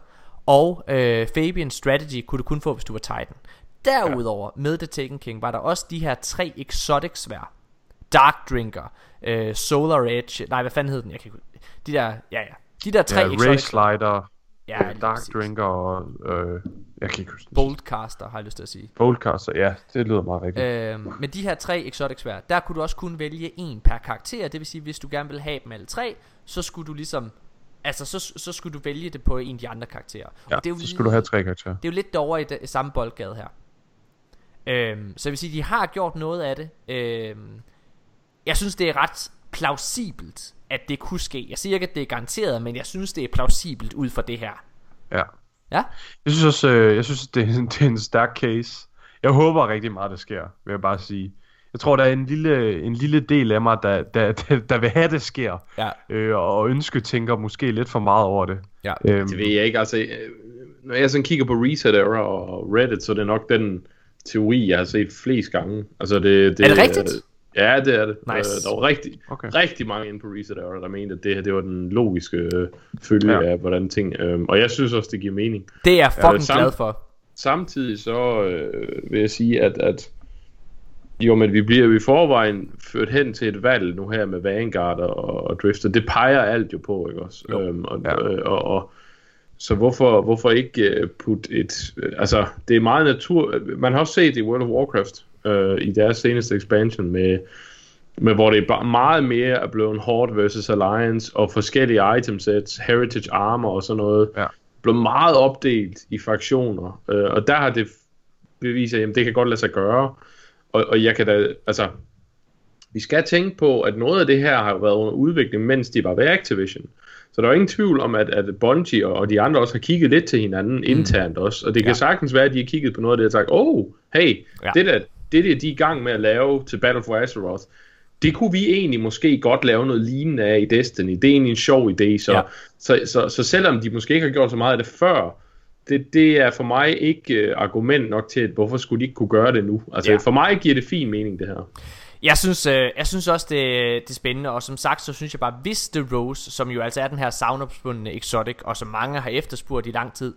Og øh, Fabian Strategy kunne du kun få, hvis du var Titan. Derudover, ja. med The Taken King, var der også de her tre exotic svær. Dark Drinker, øh, Solar Edge, nej, hvad fanden hed den? Jeg kan ikke De der, ja ja, de der tre Ja, exotic Ray Slider, Ja, lige Dark præcis. Drinker og... Øh, jeg kan ikke huske den. Boldcaster, har jeg lyst til at sige. Boldcaster, ja, det lyder meget rigtigt. Øh, med de her tre exotic svær, der kunne du også kun vælge en per karakter. Det vil sige, hvis du gerne ville have dem alle tre, så skulle du ligesom... Altså, så, så skulle du vælge det på en af de andre karakterer. Ja, og det er jo så skulle du have tre karakterer. Det er jo lidt derovre i det, samme boldgade her. Øhm, så jeg vil sige, de har gjort noget af det. Øhm, jeg synes, det er ret plausibelt, at det kunne ske. Jeg siger ikke, at det er garanteret, men jeg synes, det er plausibelt ud fra det her. Ja. Ja? Jeg synes også, øh, jeg synes, det er, det er en stærk case. Jeg håber rigtig meget, det sker, vil jeg bare sige. Jeg tror, der er en lille, en lille del af mig, der, der, der, der vil have, det sker. Ja. Øh, og ønske tænker måske lidt for meget over det. Ja. Øhm, Det ved jeg ikke, altså, øh, når jeg sådan kigger på Reset Era og Reddit, så er det nok den teori, jeg har set flest gange. Altså, det, det, Er det rigtigt? Ja, det er det. Nice. Øh, der var rigtig, Okay. rigtig mange inde på Reset Era, der mente, at det her det var den logiske øh, følge Ja. af, hvordan ting... Øh, og jeg synes også, det giver mening. Det er jeg fucking samme- glad for. Samtidig så øh, vil jeg sige, at, at jo, men vi bliver jo i forvejen ført hen til et valg nu her med Vanguard og, og Drifter. Det peger alt jo på, ikke også? Jo. Øhm, og, Ja. øh, og, og, så hvorfor, hvorfor ikke uh, putte et... øh, altså, det er meget natur... Man har også set det i World of Warcraft øh, i deres seneste expansion med, med hvor det er bare meget mere er blevet Horde versus Alliance og forskellige item sets, heritage armor og sådan noget. Ja. Blevet meget opdelt i fraktioner. Øh, og der har det beviser, at det kan godt lade sig gøre. Og, og jeg kan da, altså, vi skal tænke på, at noget af det her har været under udvikling, mens de var ved Activision. Så der er ingen tvivl om, at, at Bungie og, og de andre også har kigget lidt til hinanden mm. internt også. Og det kan Ja. sagtens være, at de har kigget på noget af det og sagt, oh, hey, Ja. det der, det der, de er i gang med at lave til Battle for Azeroth, det kunne vi egentlig måske godt lave noget lignende af i Destiny. Det er egentlig en sjov idé, så, Ja. ja. så, så, så selvom de måske ikke har gjort så meget af det før, det, det er for mig ikke uh, argument nok til, at hvorfor skulle de ikke kunne gøre det nu. Altså ja. for mig giver det fin mening, det her. Jeg synes, øh, jeg synes også, det, det er spændende, og som sagt, så synes jeg bare, hvis The Rose, som jo altså er den her savnopspundne exotic, og som mange har efterspurgt i lang tid,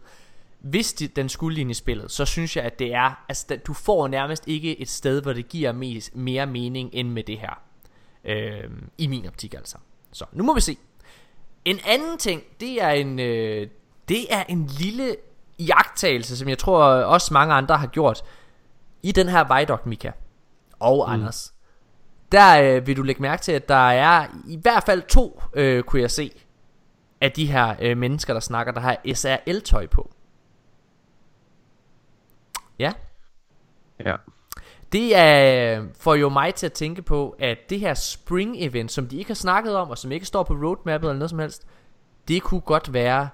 hvis de, den skulle ind i spillet, så synes jeg, at det er, altså da- du får nærmest ikke et sted, hvor det giver mest, mere mening end med det her. Øh, I min optik altså. Så, nu må vi se. En anden ting, det er en, øh, det er en lille jagttagelse, som jeg tror også mange andre har gjort, i den her Vidoc, Mika og mm. Anders. Der øh, vil du lægge mærke til, at der er i hvert fald to, øh, kunne jeg se, af de her øh, mennesker, der snakker, der har SRL-tøj på. Ja. Ja. Det er, får jo mig til at tænke på, at det her spring event, som de ikke har snakket om, og som ikke står på roadmappet eller noget som helst, det kunne godt være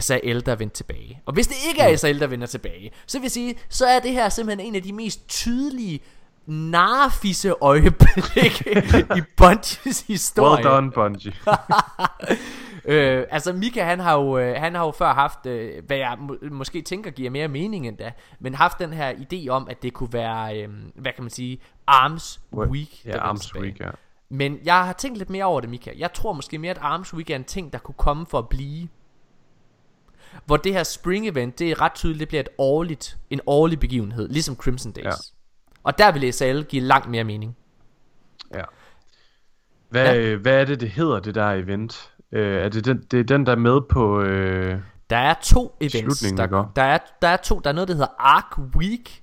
SRL, der vender tilbage. Og hvis det ikke er SRL, der vender tilbage, så vil jeg sige, så er det her simpelthen en af de mest tydelige narfisse øjeblikke i Bungies historie. Well done, Bungie. øh, altså Mika han har jo øh, han har jo før haft øh, hvad jeg må, måske tænker giver mere mening end da, men haft den her idé om at det kunne være øh, hvad kan man sige Arms Week. Ja, vendte Arms. Week, ja. Men jeg har tænkt lidt mere over det, Mika. Jeg tror måske mere, at Arms Week er en ting, der kunne komme for at blive. Hvor det her spring event, det er ret tydeligt, det bliver et årligt, en årlig begivenhed, ligesom Crimson Days. Ja. Og der vil SL give langt mere mening. Ja. Hvad, ja. hvad er det, det hedder, det der event? Øh, er det den, det er den, der er med på... Øh, Der er to events. Der, ikke? der, er, der er to. Der er noget, der hedder Arc Week,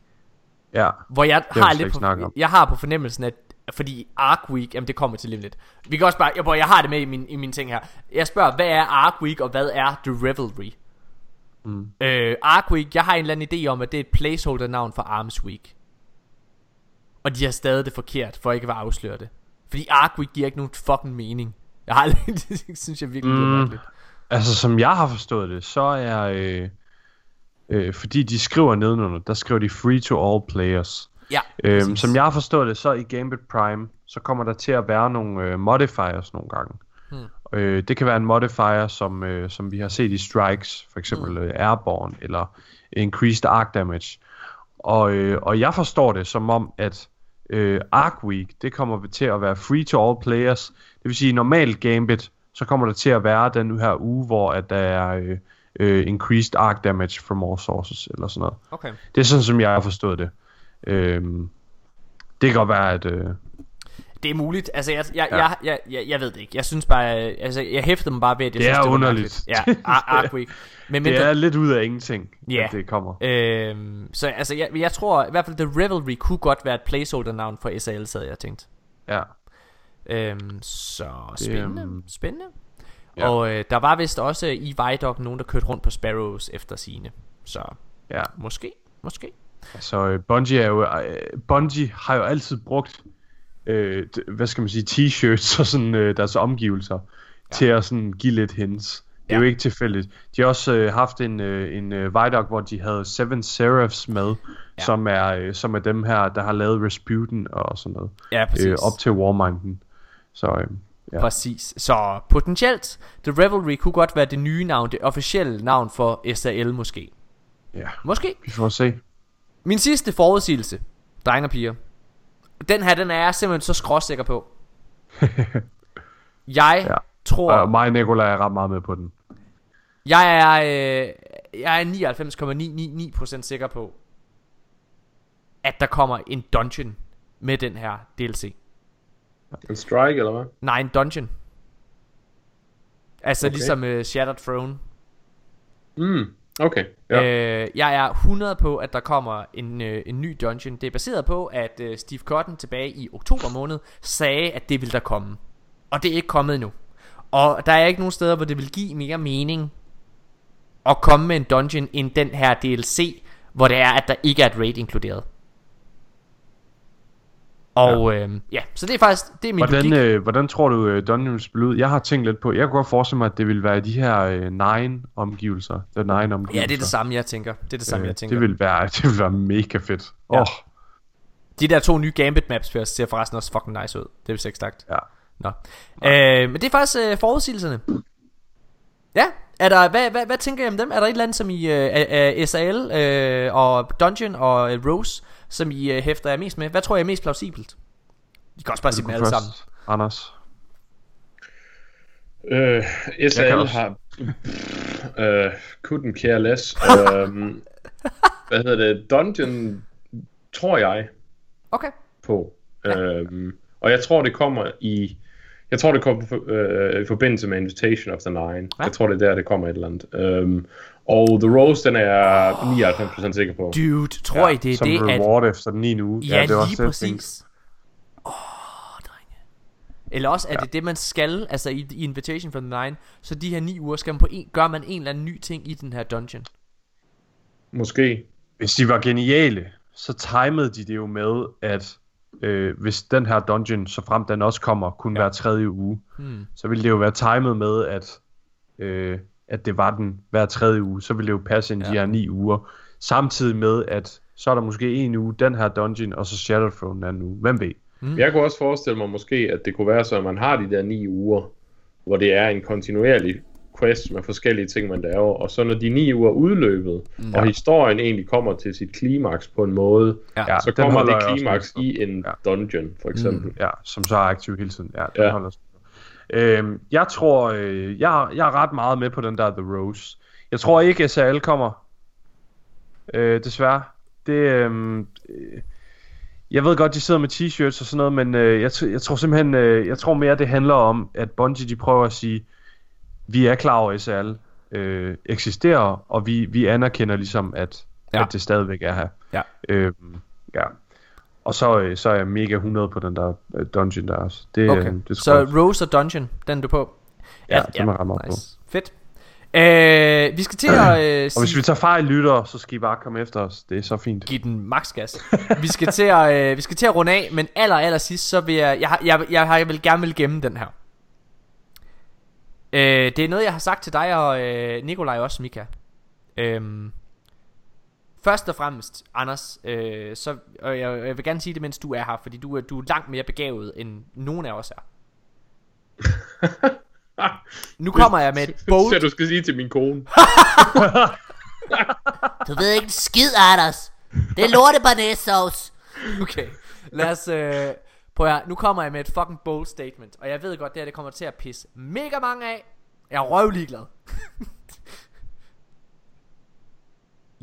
ja, hvor jeg har lidt på, jeg har på fornemmelsen, at fordi Arc Week, jamen det kommer til om lidt. Vi kan også bare, jeg, jeg har det med i min, i min ting her. Jeg spørger, hvad er Arc Week, og hvad er The Revelry? Mm. Øh, Arc Week, jeg har en eller anden idé om, at det er et placeholder navn for Arms Week. Og de har stadig det forkert, for ikke at afsløre det. Fordi Ark Week giver ikke nogen fucking mening. Jeg har aldrig, det synes jeg virkelig, det er Mm. Altså, som jeg har forstået det, så er... Øh, øh, fordi de skriver nedenunder, der skriver de free to all players. Ja, Øhm, præcis. som jeg har forstået det, så i Gambit Prime, så kommer der til at være nogle øh, modifiers nogle gange. Hmm. Øh, det kan være en modifier, som, øh, som vi har set i Strikes, for eksempel Hmm. øh, Airborne, eller Increased Arc Damage. Og, øh, og jeg forstår det som om, at øh, Arc Week, det kommer til at være free to all players. Det vil sige, normalt Gambit, så kommer der til at være den her uge, hvor at der er øh, øh, Increased Arc Damage from all sources, eller sådan noget. Okay. Det er sådan, som jeg har forstået det. Øhm, det kan godt være, at... Øh, Det er muligt. Altså, jeg, jeg, Ja. jeg, jeg, jeg, jeg ved det ikke. Jeg synes bare, øh, altså, jeg hæftede mig bare ved, at jeg Det synes, er det var underligt. mærkeligt. Ja, Ar- Ark Week. Men, det er lidt ud af ingenting, Ja. at det kommer. Øhm, så altså, jeg, jeg tror i hvert fald, The Revelry kunne godt være et placeholder-navn for SAL, havde jeg tænkt. Ja. Øhm, så spændende, øhm, spændende. ja. Og øh, der var vist også i Vidoc nogen, der kørte rundt på Sparrows efter sine. Så Ja. måske, måske. Altså, øh, Bungie, er jo, øh, Bungie har jo altid brugt, øh, hvad skal man sige, t-shirts og sådan øh, deres omgivelser ja. til at sådan give lidt hints. Det er jo ikke tilfældigt. De har også øh, haft en, øh, en øh, Vidoc, hvor de havde Seven Seraphs med, ja. som, er, øh, som er dem her, der har lavet Rasputin og sådan noget. Ja, præcis. Øh, op til Warminden. Så øh, ja. Præcis. Så potentielt, The Revelry kunne godt være det nye navn, det officielle navn for SAL måske. Ja. Måske. Vi får se. Min sidste forudsigelse, drenge og piger. Den her, den er jeg simpelthen så skråsikker på. Jeg Ja. tror... Og mig og Nicolaj er ret meget med på den. Jeg er, øh, jeg er 99,999% sikker på, at der kommer en dungeon med den her DLC. En strike, eller hvad? Nej, en dungeon. Altså Okay. okay. ligesom uh, Shattered Throne. Mm, okay. Ja. Øh, jeg er 100 på, at der kommer en, øh, en ny dungeon. Det er baseret på, at øh, Steve Cotton tilbage i oktober måned sagde, at det ville der komme. Og det er ikke kommet endnu. Og der er ikke nogen steder, hvor det vil give mere mening at komme med en dungeon end den her DLC, hvor det er, at der ikke er et raid inkluderet. Og ja, øh, ja så det er faktisk det er min Hvordan, logik. øh, hvordan tror du, øh, Dungeon vil spille ud? Jeg har tænkt lidt på, jeg kunne godt forestille mig, at det ville være de her øh, nine omgivelser. The nine omgivelser. Ja, det er det samme, jeg tænker. Det er det samme, Øh, jeg tænker. Det vil være, det vil være mega fedt. Ja. Oh, De der to nye Gambit maps ser- ser forresten også fucking nice ud. Det er vist ikke sagt. ja. Nå. Øh, men det er faktisk øh, forudsigelserne. Ja, er der, hvad, hvad, hvad tænker I om dem? Er der et eller andet, som I, øh, uh, SAL øh, og Dungeon og øh, Rose, som I øh, hæfter jer mest med? Hvad tror jeg er mest plausibelt? I kan også bare sige dem alle sammen. Anders. Øh, SAL kan også. har... Øh, couldn't care less. øhm, hvad hedder det? Dungeon, tror jeg, Okay. på. Øhm, og jeg tror, det kommer i... Jeg tror, det kommer for, øh, i forbindelse med Invitation of the Nine. Ja. Jeg tror, det er der, det kommer et eller andet. Øhm, og The Rose, den er jeg 99% sikker på. Dude, tror I det er som det, at... reward efter den 9. uge. Ja, det var lige også præcis. Åh, drenge. Eller også er det det, man skal, altså i, i Invitation for the Nine, så de her ni uger, skal man på en, gør man en eller anden ny ting i den her dungeon. Måske. Hvis de var geniale, så timede de det jo med, at øh, hvis den her dungeon, så frem den også kommer, kun ja. hver tredje uge, Hmm. så ville det jo være timet med, at, øh, at det var den hver tredje uge. Så ville det jo passe ind ja. de her ni uger. Samtidig med, at så er der måske en uge, den her dungeon, og så Shadowthrone den anden uge. Hvem ved? Mm. Jeg kunne også forestille mig måske, at det kunne være så, at man har de der ni uger, hvor det er en kontinuerlig quest med forskellige ting, man laver, og så når de ni uger er udløbet, Mm. mm. og historien egentlig kommer til sit klimaks på en måde, Ja, så kommer det klimaks i en dungeon, for eksempel. Mm, ja, som så er aktiv hele tiden. Ja, den Ja. holder øhm, jeg tror, øh, jeg, jeg er ret meget med på den der The Rose. Jeg tror ikke, at SAL kommer. Øh, desværre. Det, øh, øh, jeg ved godt, de sidder med t-shirts og sådan noget, men øh, jeg, jeg tror simpelthen, øh, jeg tror mere, det handler om, at Bungie de prøver at sige, vi er klar over, at SAL øh, eksisterer, og vi, vi anerkender ligesom, at, Ja. at det stadigvæk er her. Ja. Øhm, ja. Og så, øh, så er jeg mega 100 på den der øh, dungeon der også. Det, Okay, øh, det så Rose og Dungeon, den er du på? Ja, den er jeg ret meget på. Fedt. Øh, vi skal til at øh, Og hvis vi tager fejl lytter, så skal I bare komme efter os. Det er så fint. give den max gas. vi skal til at øh, vi skal til at runde af, men aller aller sidst så vil jeg jeg jeg, jeg, har, jeg vil gerne vil gemme den her. Øh, det er noget jeg har sagt til dig og øh, Nikolaj også Mika. Øhm, først og fremmest Anders, øh, så og jeg, jeg vil gerne sige det mens du er her, fordi du er du er langt mere begavet end nogen af os er. Nu kommer jeg med et Så bold du skal sige til min kone. Du ved ikke en skid, Anders. Det er lortebanæssauce. Okay, lad os... Øh, prøv at, nu kommer jeg med et fucking bold statement, og jeg ved godt, det her det kommer til at pisse mega mange af. Jeg er røvlig glad.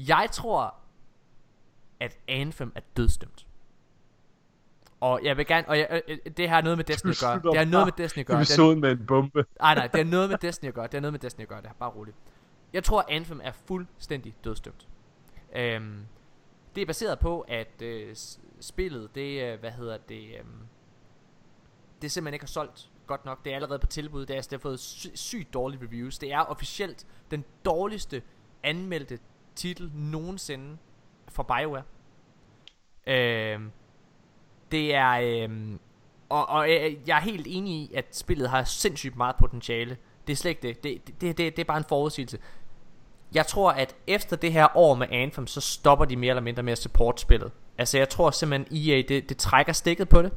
Jeg tror, at Anthem er dødstømt. Og jeg vil gerne, og jeg, øh, øh, det har noget med Destiny at gøre. Det har noget med Destiny at gøre. Det er- Episoden med en bombe. Nej, nej, det har noget med Destiny at gøre. Det har noget med Destiny at gøre. Det er bare roligt. Jeg tror, Anthem er fuldstændig dødstømt. Øhm, det er baseret på, at øh, spillet, det, øh, hvad hedder det, øh, det simpelthen ikke har solgt godt nok. Det er allerede på tilbud. Det, er, det har fået sy- sygt dårlige reviews. Det er officielt den dårligste anmeldte titel nogensinde for BioWare. Øhm, det er... Øhm, og, og øh, jeg er helt enig i, at spillet har sindssygt meget potentiale. Det er slet ikke det. Det, det, det, det er bare en forudsigelse. Jeg tror, at efter det her år med Anthem, så stopper de mere eller mindre med at support spillet. Altså, jeg tror simpelthen, EA, det, det trækker stikket på det.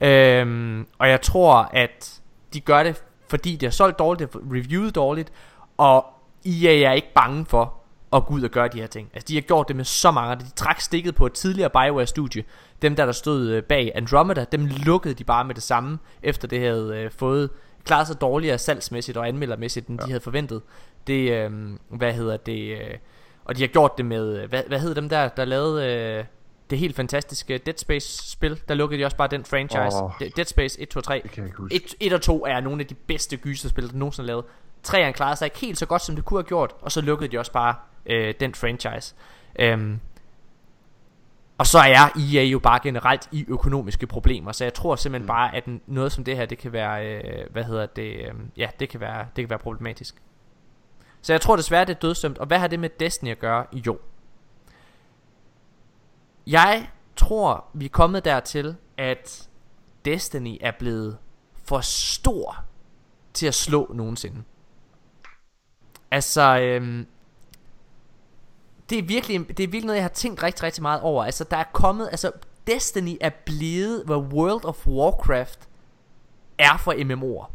Øhm, og jeg tror, at de gør det, fordi det har solgt dårligt, det har reviewet dårligt, og EA er ikke bange for at gå ud og gøre de her ting. Altså, de har gjort det med så mange. De trak stikket på et tidligere BioWare-studie. Dem, der der stod øh, bag Andromeda, dem lukkede de bare med det samme, efter det havde øh, fået klaret sig dårligere salgsmæssigt og anmeldermæssigt, end ja. de havde forventet. Det, øh, hvad hedder det, øh, og de har gjort det med, øh, hvad, hvad hedder dem der, der lavede øh, det helt fantastiske Dead Space-spil, der lukkede de også bare den franchise. De- Dead Space 1, 2 og 3. Det kan jeg ikke huske. 1, 1 og 2 er nogle af de bedste gyserspil, der nogensinde er lavet. 3'eren klarede sig ikke helt så godt, som det kunne have gjort, og så lukkede de også bare øh, den franchise. Øhm, og så er EA jo bare generelt i økonomiske problemer, så jeg tror simpelthen bare, at noget som det her, det kan være, øh, hvad hedder det, øh, ja, det kan være, det kan være problematisk. Så jeg tror desværre, det er dødsdømt. Og hvad har det med Destiny at gøre? Jo. Jeg tror, vi er kommet dertil, at Destiny er blevet for stor til at slå nogensinde. Altså, øhm, det er virkelig, det er virkelig noget, jeg har tænkt rigtig, rigtig meget over. Altså, der er kommet, altså, Destiny er blevet, hvad World of Warcraft er for MMO'er.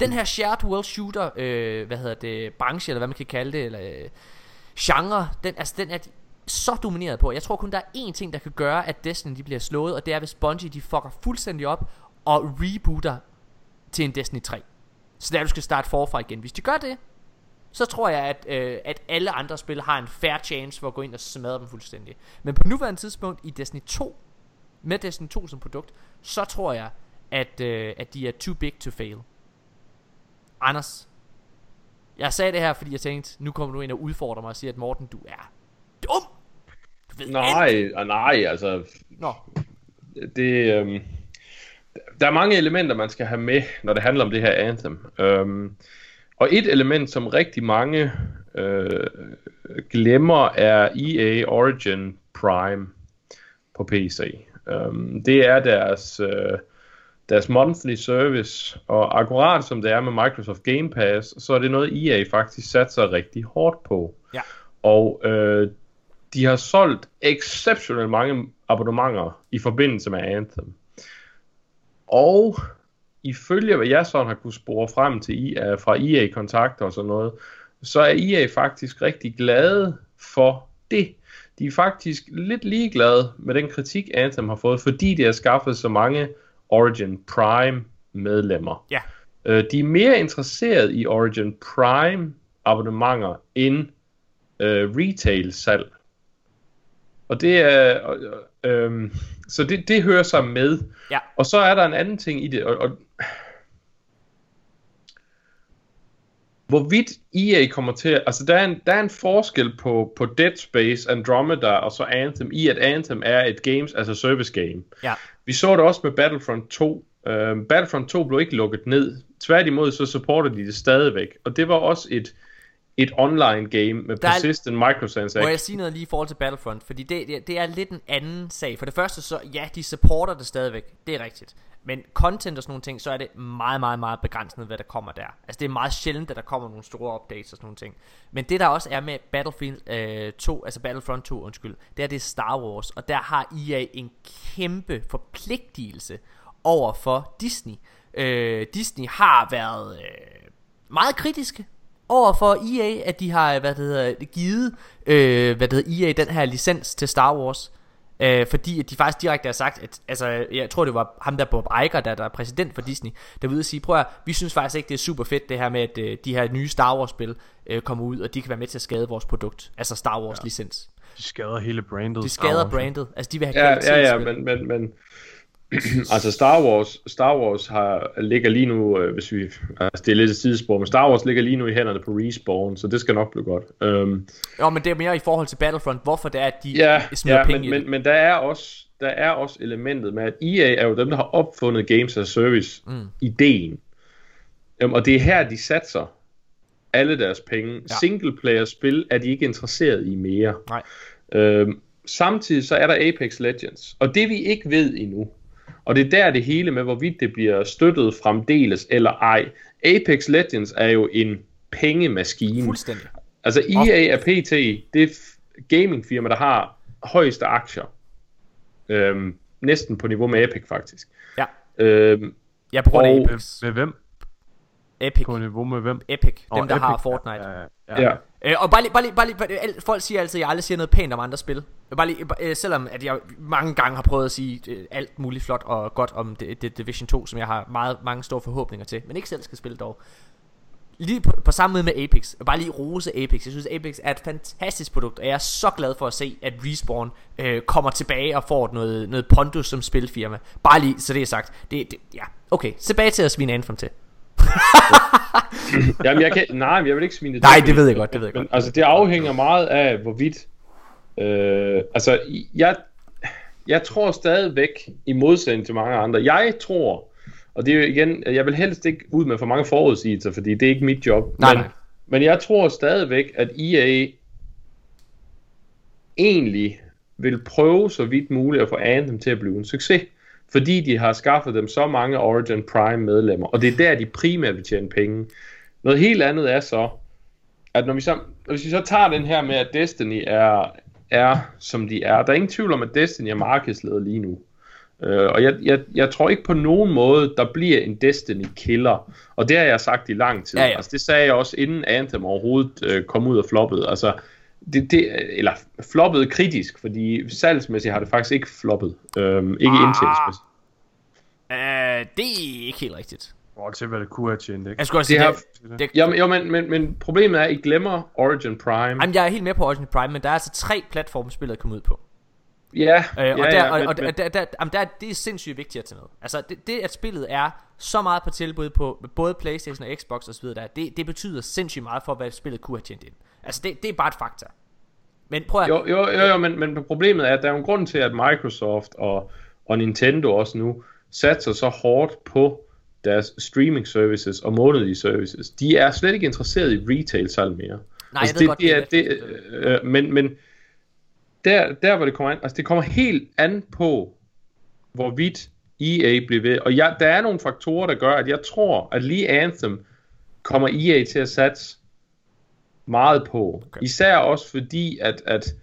Den her shared world shooter, øh, hvad hedder det, branche, eller hvad man kan kalde det, eller øh, genre, den, altså, den er de så domineret på. Jeg tror kun, der er én ting, der kan gøre, at Destiny de bliver slået, og det er, hvis Bungie de fucker fuldstændig op, og rebooter til en Destiny 3. Så der du skal starte forfra igen. Hvis de gør det, så tror jeg, at, øh, at alle andre spil har en fair chance for at gå ind og smadre dem fuldstændig. Men på nuværende tidspunkt i Destiny 2, med Destiny 2 som produkt, så tror jeg, at, øh, at de er too big to fail. Anders, jeg sagde det her, fordi jeg tænkte, nu kommer du ind og udfordrer mig og siger, at Morten, du er dum. Du ved alt. Nej, ah, nej, altså, Nå, det, øhm, der er mange elementer, man skal have med, når det handler om det her Anthem. Øhm, og et element, som rigtig mange øh, glemmer, er EA Origin Prime på PC. Øhm, det er deres, øh, deres monthly service, og akkurat som det er med Microsoft Game Pass, så er det noget, EA faktisk satser rigtig hårdt på. Ja. Og øh, de har solgt exceptionelt mange abonnementer i forbindelse med Anthem. Og ifølge hvad jeg sådan har kunne spore frem til I, uh, fra EA-kontakter og sådan noget, så er EA faktisk rigtig glade for det. De er faktisk lidt ligeglade med den kritik, Anthem har fået, fordi de har skaffet så mange Origin Prime medlemmer. ja. Øh, de er mere interesseret i Origin Prime abonnementer end øh, retail salg. Og det er øh, øh, så det, det hører sig med. Ja. Og så er der en anden ting i det, og, og hvorvidt EA kommer til, altså der er en, der er en forskel på, på Dead Space, Andromeda og så Anthem, i at Anthem er et games as a service game. Ja. Vi så det også med Battlefront 2. Uh, Battlefront 2 blev ikke lukket ned. Tværtimod så supporter de det stadigvæk. Og det var også et, et online game med Der er- persistent Må microtransactions. jeg sige noget lige i forhold til Battlefront? Fordi det, det, det er lidt en anden sag. For det første så, ja, de supporter det stadigvæk. Det er rigtigt. Men content og sådan nogle ting, så er det meget, meget, meget begrænset, hvad der kommer der. Altså det er meget sjældent, at der kommer nogle store updates og sådan nogle ting. Men det der også er med Battlefield øh, 2, altså Battlefront 2, undskyld, det er det er Star Wars. Og der har EA en kæmpe forpligtelse over for Disney. Øh, Disney har været øh, meget kritiske over for EA, at de har hvad det hedder, givet øh, hvad det hedder, EA den her licens til Star Wars. Øh, fordi at de faktisk direkte har sagt, at altså, jeg tror det var ham der Bob Iger, der, der er præsident for Disney, der at sige, prøv at, vi synes faktisk ikke det er super fedt det her med, at øh, de her nye Star Wars spil øh, kommer ud, og de kan være med til at skade vores produkt, altså Star Wars ja. licens. De skader hele brandet. De skader brandet, altså de vil have Ja, ja, ja, men, men, men altså Star Wars, Star Wars har, ligger lige nu, øh, hvis vi, altså det er lidt et sidespor, men Star Wars ligger lige nu i hænderne på Respawn, så det skal nok blive godt. Um, Jo, men det er mere i forhold til Battlefront, hvorfor det er, at de ja, smider ja penge men, i det. men, men der er også der er også elementet med, at EA er jo dem, der har opfundet Games as Service Mm. Um, og det er her, de satser alle deres penge. Ja. Ja. Singleplayer-spil er de ikke interesseret i mere. Nej. Øhm, samtidig så er der Apex Legends, og det vi ikke ved endnu, og det er der det hele med, hvorvidt det bliver støttet fremdeles eller ej. Apex Legends er jo en pengemaskine. Fuldstændig. Altså EA er PT, det er gamingfirma, der har højeste aktier. Øhm, næsten på niveau med Epic faktisk. Ja. Øhm, Ja, på grund af Apex. Med hvem? Epic. På niveau med hvem? Epic, dem Åh, der har Epic. Fortnite. Ja, ja, ja. ja. Øh, og bare lige, bare lige, bare lige, folk siger altid, at jeg aldrig siger noget pænt om andre spil. Bare lige, øh, selvom at jeg mange gange har prøvet at sige øh, alt muligt flot og godt om det, det Division 2, som jeg har meget, mange store forhåbninger til, men ikke selv skal spille dog. Lige på, på samme måde med Apex. Bare lige rose Apex. Jeg synes, Apex er et fantastisk produkt, og jeg er så glad for at se, at Respawn øh, kommer tilbage og får noget, noget pondus som spilfirma. Bare lige, så det er sagt. Det, det, ja, okay. Tilbage til at svine Anthem til. Jamen, jeg kan, nej, jeg vil ikke svine det Nej, det ved jeg godt, det ved jeg men, godt. Altså, det afhænger meget af, hvorvidt... Øh, altså, jeg, jeg tror stadigvæk, i modsætning til mange andre, jeg tror, og det er jo igen, jeg vil helst ikke ud med for mange forudsigelser, fordi det er ikke mit job, Nej, men, nej. men jeg tror stadigvæk, at EA egentlig vil prøve så vidt muligt at få Anthem til at blive en succes. Fordi de har skaffet dem så mange Origin Prime medlemmer, og det er der, de primært vil tjene penge. Noget helt andet er så, at når vi så, hvis vi så tager den her med, at Destiny er, er som de er, der er ingen tvivl om, at Destiny er markedsleder lige nu. Øh, og jeg, jeg, jeg tror ikke på nogen måde, der bliver en Destiny-killer. Og det har jeg sagt i lang tid. Ja, ja. Altså, det sagde jeg også, inden Anthem overhovedet øh, kom ud og floppede. Altså, det, det, eller floppede kritisk, fordi salgsmæssigt har det faktisk ikke floppet. Øhm, ikke Ah. indtjeningsmæssigt. Øh, det er ikke helt rigtigt. Hvor til, hvad det kunne have tjent, ikke? Jeg skulle også Det sige, har, det, det, jo, men- jo, men, men, men problemet er, at I glemmer Origin Prime. Jamen, jeg er helt med på Origin Prime, men der er altså tre platforme, spillet kommet ud på. Ja, Øh, og ja, der, ja, og, men- og, og der, der, jamen, der, det er sindssygt vigtigt at tage med. Altså, det, det at spillet er så meget på tilbud på både Playstation og Xbox osv., der, det, det betyder sindssygt meget for, hvad spillet kunne have tjent ind. Altså, det, det er bare et fakta. Men prøv at... Jo, jo, jo, jo men, men problemet er, at der er en grund til, at Microsoft og, og Nintendo også nu satser så hårdt på deres streaming services og månedlige services. De er slet ikke interesseret i retail salg mere. Nej, altså, jeg ved det, godt, det, er, det, øh, men, men der, der hvor det kommer an, altså det kommer helt an på, hvorvidt EA bliver ved. Og jeg, der er nogle faktorer, der gør, at jeg tror, at lige Anthem kommer EA til at satse meget på. Okay. Især også fordi, at, at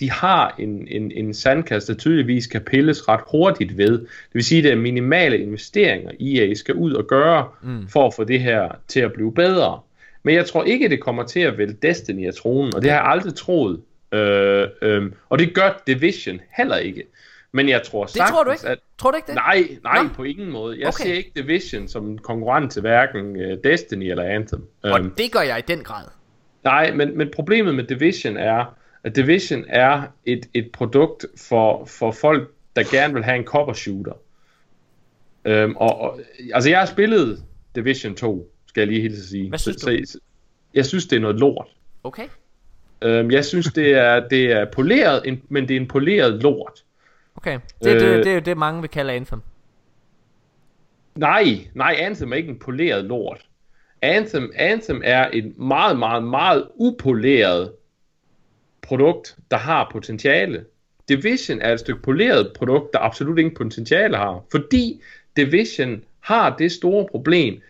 de har en, en, en sandkast, der tydeligvis kan pilles ret hurtigt ved. Det vil sige, at det er minimale investeringer, EA skal ud og gøre, mm. for at få det her til at blive bedre. Men jeg tror ikke, det kommer til at vælge Destiny af tronen, og det har jeg aldrig troet. Øh, øh, og det gør Division heller ikke. Men jeg tror Det tror du sagtens, ikke? At, Tror du ikke det? nej, nej, Nå. på ingen måde. Jeg Okay. ser ikke Division som en konkurrent til hverken uh, Destiny eller Anthem. Og Øhm, det gør jeg i den grad. Nej, men, men problemet med Division er, at Division er et, et produkt for, for folk, der gerne vil have en cover shooter. Øhm, og, og, altså, jeg har spillet Division 2, skal jeg lige hilse at sige. Hvad synes så, Så, jeg synes, det er noget lort. Okay? Øhm, jeg synes, det er, det er poleret, en, men det er en poleret lort. Okay. Det, øh, det, det er jo det, mange vil kalde Anthem. Nej, nej, Anthem er ikke en poleret lort. Anthem, Anthem er et meget, meget, meget upoleret produkt, der har potentiale. Division er et stykke poleret produkt, der absolut ingen potentiale har. Fordi Division har det store problem,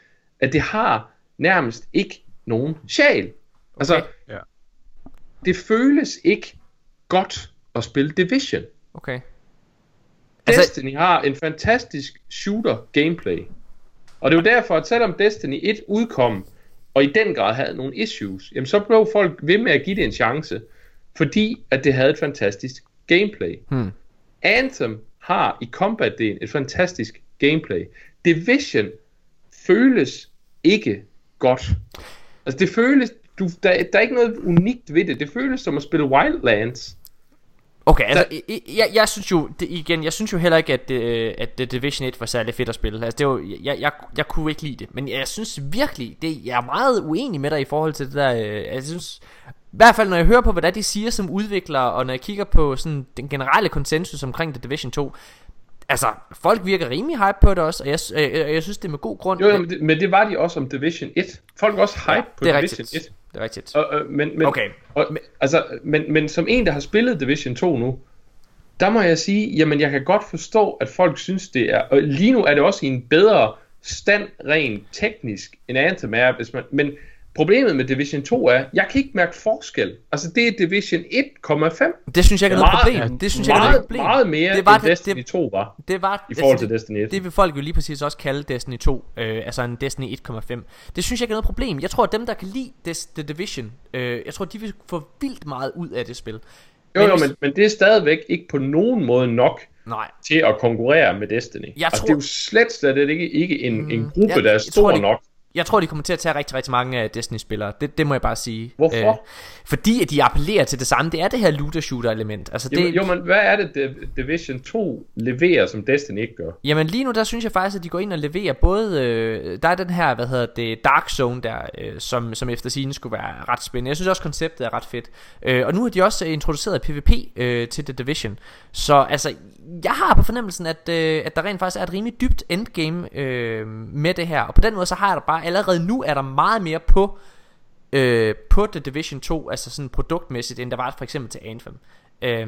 at det har nærmest ikke nogen sjæl. Okay. Altså, Ja. det føles ikke godt at spille Division. Okay. Altså- Destiny har en fantastisk shooter gameplay. Og det er jo derfor, at selvom Destiny 1 udkom, og i den grad havde nogle issues, jamen så blev folk ved med at give det en chance, fordi at det havde et fantastisk gameplay. Hmm. Anthem har i combat-delen et fantastisk gameplay. Division føles ikke godt. Altså det føles, du, der, der er ikke noget unikt ved det. Det føles som at spille Wildlands. Okay, altså, jeg, jeg, jeg synes jo, det, igen, jeg synes jo heller ikke, at, øh, at The Division 1 var særlig fedt at spille. Altså, det var, jeg, jeg, jeg kunne ikke lide det. Men jeg synes virkelig, det, jeg er meget uenig med dig i forhold til det der, øh, jeg synes, i hvert fald når jeg hører på, hvad de siger som udviklere, og når jeg kigger på sådan den generelle konsensus omkring The Division 2, altså, folk virker rimelig hype på det også, og jeg, jeg, jeg, jeg synes, det er med god grund. Jo, jo men, det, men det var de også om Division 1. Folk var også hype Ja, på Division rigtigt. 1. Det er rigtigt. Og, øh, men, men, Okay. Og, altså, men, men som en, der har spillet Division 2 nu, der må jeg sige, jamen jeg kan godt forstå, at folk synes det er, og lige nu er det også i en bedre stand rent teknisk, end Anthem er, hvis man, men problemet med Division 2 er, jeg kan ikke mærke forskel. Altså det er Division 1,5. Det synes jeg ikke er noget problem. Det synes jeg ikke er noget problem. meget mere det var end Destiny det, 2 var, det var i forhold til det, Destiny 1. Det vil folk jo lige præcis også kalde Destiny 2, øh, altså en Destiny 1,5. Det synes jeg ikke er noget problem. Jeg tror, at dem, der kan lide Des- The Division, øh, jeg tror, de vil få vildt meget ud af det spil. Jo, jo, hvis- men, men det er stadigvæk ikke på nogen måde nok Nej. til at konkurrere med Destiny. Jeg altså, tror- det er jo slet, slet ikke, ikke en, en gruppe, jeg- der er jeg stor tror, det- nok. Jeg tror, de kommer til at tage rigtig, rigtig mange af Destiny-spillere. Det, det må jeg bare sige. Øh, Hvorfor? fordi at de appellerer til det samme. Det er det her looter-shooter-element. Altså, det, jo, men hvad er det, Div- Division 2 leverer, som Destiny ikke gør? Jamen lige nu der synes jeg faktisk at de går ind og leverer både øh, Der er den her hvad hedder det Dark Zone der øh, som, som efter sigende skulle være ret spændende Jeg synes også konceptet er ret fedt øh, Og nu har de også introduceret PvP øh, til The Division Så altså Jeg har på fornemmelsen at, øh, at der rent faktisk er et rimelig dybt endgame øh, Med det her Og på den måde så har jeg der bare Allerede nu er der meget mere på øh, På The Division 2 Altså sådan produktmæssigt End der var for eksempel til Anthem øh,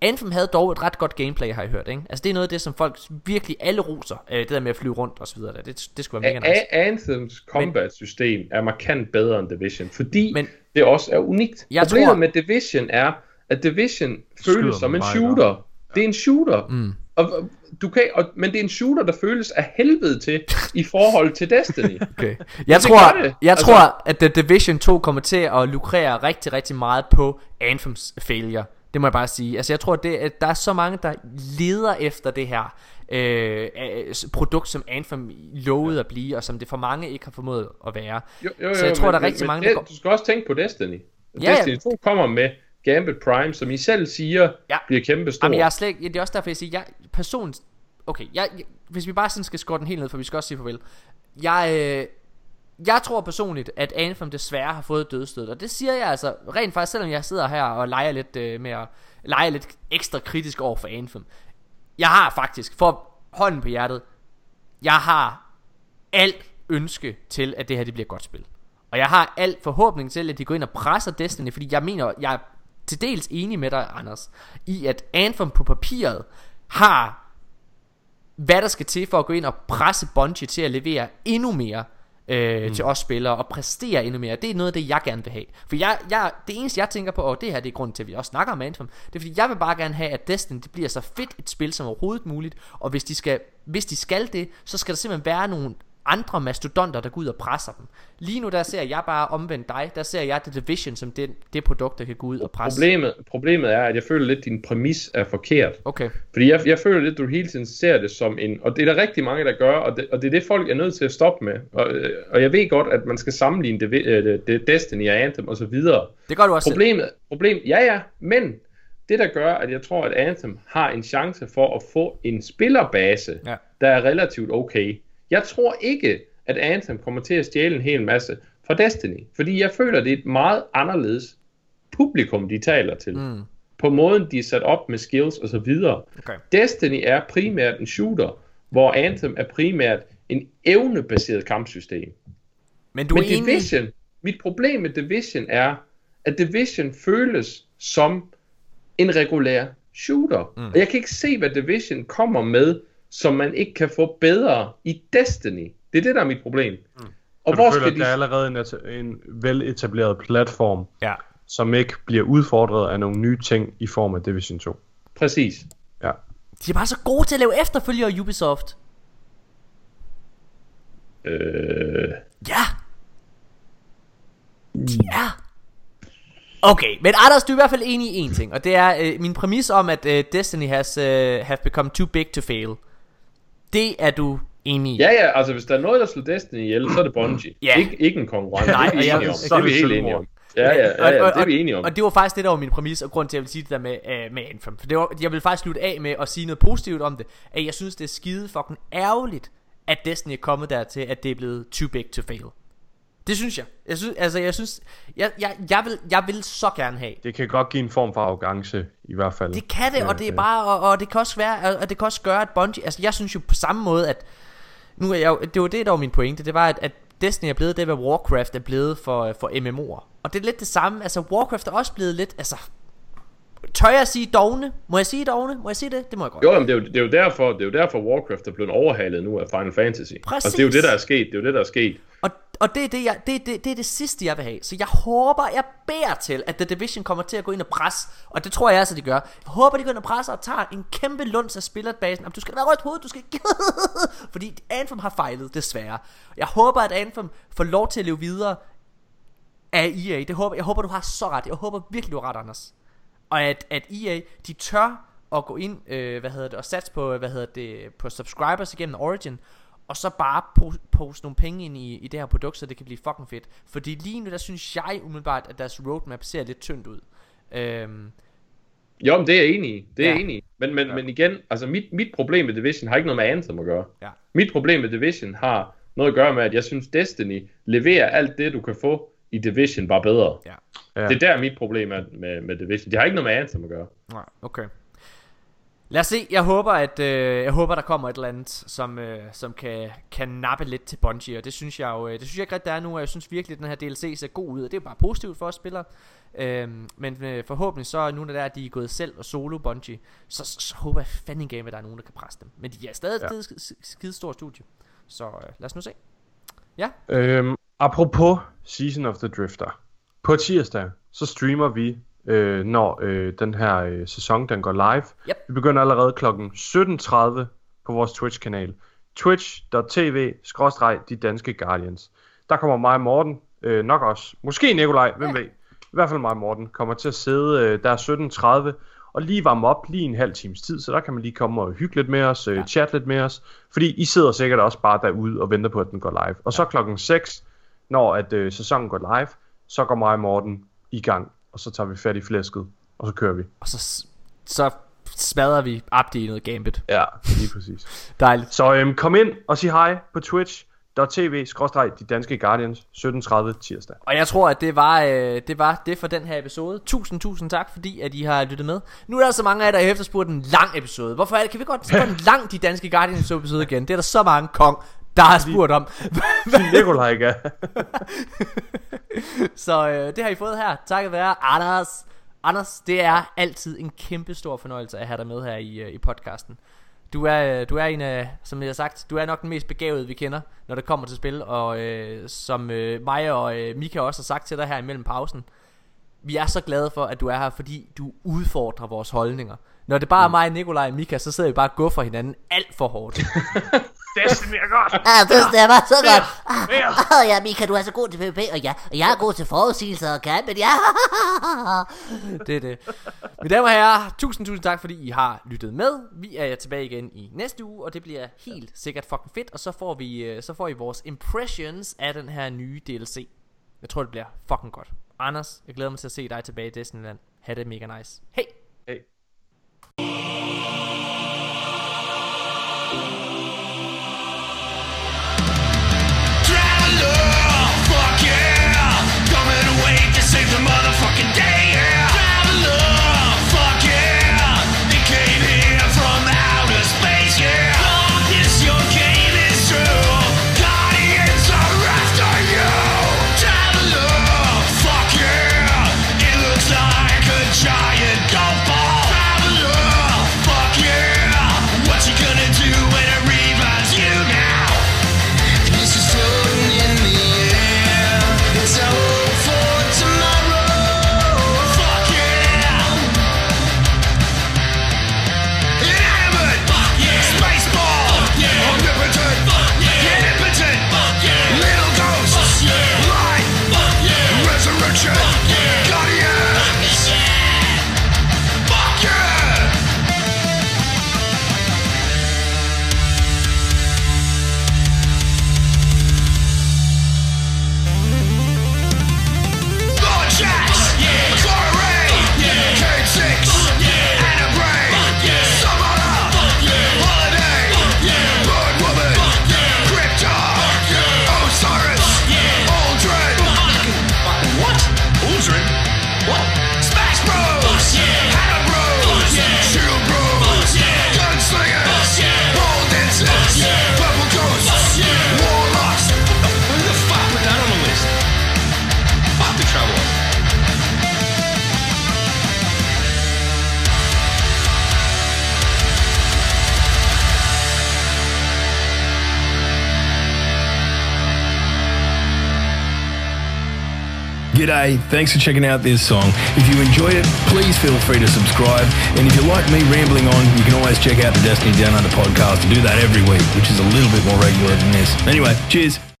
Anthem havde dog et ret godt gameplay, har jeg hørt, ikke? Altså det er noget af det, som folk virkelig alle roser, øh, det der med at flyve rundt og så videre. der. Det, det skulle være mega nice. A- Anthems combat-system er markant bedre end Division, fordi Men- det også er unikt. Jeg Problemet tror- med Division er, at Division føles som en shooter. Det er en shooter. Mm. Og, du kan, og, men det er en shooter, der føles af helvede til i forhold til Destiny. Okay. Jeg, tror, jeg Altså- tror, at The Division 2 kommer til at lukrere rigtig, rigtig meget på Anthems failure. Det må jeg bare sige. Altså jeg tror, det, at der er så mange, der leder efter det her øh, produkt, som Anthem lovede at blive, og som det for mange ikke har formået at være. Jo, jo, jo, så jeg tror, men, der er rigtig men, mange, der går... Du skal også tænke på Destiny. Ja, ja. Destiny 2 kommer med Gambit Prime, som I selv siger, Ja. bliver kæmpe stor. Jamen, jeg er slet det er også derfor, jeg siger, jeg personligt, okay, jeg, jeg, hvis vi bare sådan skal skåre den helt ned, for vi skal også sige farvel. Jeg, øh, jeg tror personligt, at Anthem desværre har fået dødstød, og det siger jeg altså rent faktisk, selvom jeg sidder her og leger lidt øh, med at lege lidt ekstra kritisk over for Anthem. Jeg har faktisk, for hånden på hjertet, jeg har alt ønske til, at det her det bliver et godt spil. Og jeg har alt forhåbning til, at de går ind og presser Destiny, fordi jeg mener, jeg til dels enig med dig, Anders, i at Anthem på papiret har, hvad der skal til for at gå ind og presse Bungie til at levere endnu mere øh, mm. til os spillere og præstere endnu mere. Det er noget af det, jeg gerne vil have. For jeg, jeg, det eneste, jeg tænker på, og det her det er grunden til, at vi også snakker om Anthem, det er fordi, jeg vil bare gerne have, at Destiny det bliver så fedt et spil som overhovedet muligt, og hvis de skal, hvis de skal det, så skal der simpelthen være nogle andre mastodonter, der går ud og presser dem. Lige nu der ser jeg bare omvendt dig, der ser jeg The Division som det, det produkt, der kan gå ud og presse. Problemet, problemet er, at jeg føler lidt, at din præmis er forkert. Okay. Fordi jeg, jeg føler lidt, at du hele tiden ser det som en... Og det er der rigtig mange, der gør, og det, og det er det, folk er nødt til at stoppe med. Og, øh, og jeg ved godt, at man skal sammenligne det, det, det Destiny og Anthem og så videre. Det gør du også selv. Problemet, problem, ja ja, men det der gør, at jeg tror, at Anthem har en chance for at få en spillerbase, Ja. der er relativt okay. Jeg tror ikke, at Anthem kommer til at stjæle en hel masse fra Destiny, fordi jeg føler, det er et meget anderledes publikum, de taler til. Mm. På måden, de er sat op med skills og så videre. Okay. Destiny er primært en shooter, hvor Anthem er primært en evnebaseret kampsystem. Men du Men er enig? Division, mit problem med Division er, at Division føles som en regulær shooter. Mm. Og jeg kan ikke se, hvad Division kommer med, som man ikke kan få bedre i Destiny. Det er det, der er mit problem. Mm. Og hvor du føler, skal at der er de... allerede en, en veletableret platform, Ja. som ikke bliver udfordret af nogle nye ting i form af Division 2. Præcis. Ja. De er bare så gode til at lave efterfølgere Ubisoft. Øh, Ja. De er. Okay, men Anders, du er i hvert fald enig i en ting, og det er øh, min præmis om, at øh, Destiny has øh, have become too big to fail. Det er du enig i. ja, ja, altså hvis der er noget, der slår Destiny ihjel, så er det Bungie. Ja. Ikke, ikke en konkurrent. Nej, det er vi enige om. så er vi helt enige om. Ja, ja, ja, ja, det er vi enige om. Og det var faktisk det, der var min præmis, og grund til, at jeg vil sige det der med, øh, med Anthem. For det var, jeg vil faktisk slutte af med at sige noget positivt om det. At jeg synes, det er skide fucking ærgerligt, at Destiny er kommet dertil, at det er blevet too big to fail. Det synes jeg. Jeg synes, altså, jeg synes, jeg, jeg, jeg, vil, jeg vil så gerne have. Det kan godt give en form for arrogance, i hvert fald. Det kan det, og det er Øh, bare, og, og det kan også være, og det kan også gøre, at Bungie, altså jeg synes jo på samme måde, at, nu er jeg jo, det var det, der var min pointe, det var, at, at Destiny er blevet det, hvad Warcraft er blevet for, for MMO'er. Og det er lidt det samme, altså Warcraft er også blevet lidt, altså, tør jeg sige dogne? Må jeg sige dogne? Må jeg sige det? Det må jeg godt. Jo, men det er jo, det er jo derfor, det er jo derfor Warcraft er blevet overhalet nu af Final Fantasy. Præcis. Altså, det er jo det, der er sket. Det er jo det, der er sket. Og, det, er det, jeg, det, det, det er det sidste, jeg vil have. Så jeg håber, jeg beder til, at The Division kommer til at gå ind og presse. Og det tror jeg altså, de gør. Jeg håber, de går ind og presser og tager en kæmpe lunds af spillerbasen. Jamen, du skal være rødt hoved, du skal ikke... Fordi Anthem har fejlet, desværre. Jeg håber, at Anthem får lov til at leve videre af EA. Det håber, jeg håber, du har så ret. Jeg håber virkelig, du har ret, Anders. Og at, at EA, de tør at gå ind, øh, hvad hedder det, og satse på, hvad hedder det, på subscribers igennem Origin, og så bare po- poste nogle penge ind i, i det her produkt, så det kan blive fucking fedt. Fordi lige nu, der synes jeg umiddelbart, at deres roadmap ser lidt tyndt ud. Øhm, Jo, men det er jeg enig i. Det er Ja. enig i. Men, men, ja. men igen, altså mit, mit problem med Division har ikke noget med Anthem at gøre. Ja. Mit problem med Division har noget at gøre med, at jeg synes Destiny leverer alt det, du kan få i Division, bare bedre. Ja. Ja. Det er der mit problem er med, med Division. Det har ikke noget med Anthem at gøre. nej, okay. Lad os se, jeg håber, at øh, jeg håber, der kommer et eller andet, som, øh, som kan, kan nappe lidt til Bungie, og det synes jeg jo, øh, det synes jeg ikke rigtig, der er nu, og jeg synes virkelig, at den her DLC ser god ud, og det er bare positivt for os spillere. Øhm, men øh, forhåbentlig så nu, når der er, at de er gået selv og solo Bungie, så, så, så håber jeg fandme game, at der er nogen, der kan presse dem. Men de er stadig Ja. et skide, stort studie. Så øh, lad os nu se. Øhm, apropos Season of the Drifter. På tirsdag, så streamer vi, øh, når øh, den her øh, sæson den går live. Yep. Vi begynder allerede kl. 17.30 på vores Twitch-kanal. twitch.tv de danske Guardians. Der kommer mig og Morten, øh, nok også, måske Nikolaj, hvem ved. I hvert fald mig og Morten kommer til at sidde øh, der 17.30 og lige varme op lige en halv times tid, så der kan man lige komme og hygge lidt med os, øh, chat lidt med os, fordi I sidder sikkert også bare derude og venter på, at den går live. Og så klokken 6, når at øh, sæsonen går live, så går mig og Morten i gang, og så tager vi fat i flæsket, og så kører vi. Og så, så smadrer vi Abdi i noget Gambit. Ja, lige præcis. Dejligt. Så øhm, kom ind og sig hej på twitch.tv, de danske Guardians, 17.30 tirsdag. Og jeg tror, at det var, øh, det var det for den her episode. Tusind, tusind tak, fordi at I har lyttet med. Nu er der så mange af jer, der efterspurgt en lang episode. Hvorfor er det? Kan vi godt få en lang De Danske Guardians episode igen? Det er der så mange kong, der har spurgt om. Nikolaj er. så øh, det har I fået her. Takket være Anders. Anders, det er altid en kæmpe stor fornøjelse at have dig med her i, øh, i podcasten. Du er, øh, du er en af, som jeg har sagt, du er nok den mest begavede, vi kender, når det kommer til spil. Og øh, som øh, mig og øh, Mika også har sagt til dig her imellem pausen, vi er så glade for, at du er her, fordi du udfordrer vores holdninger. Når det bare er mig, Nikolaj og Mika, så sidder vi bare og går for hinanden alt for hårdt. Destiny er godt! Ah, det, det var så godt. Ah, ah, ja, Mika, du er så god til PvP, og ja, og jeg er god til forudsigelser og kan, men ja. det er det. Mine damer og herrer, tusind, tusind tak, fordi I har lyttet med. Vi er tilbage igen i næste uge, og det bliver helt sikkert fucking fedt. Og så får vi, øh, så får I vores impressions af den her nye DLC. Jeg tror, det bliver fucking godt. Anders, jeg glæder mig til at se dig tilbage i Disneyland. Ha' det mega nice. Hej! Save the motherfucking day, G'day, thanks for checking out this song. If you enjoyed it, please feel free to subscribe. And if you like me rambling on, you can always check out the Destiny Down Under podcast. I do that every week, which is a little bit more regular than this. Anyway, cheers.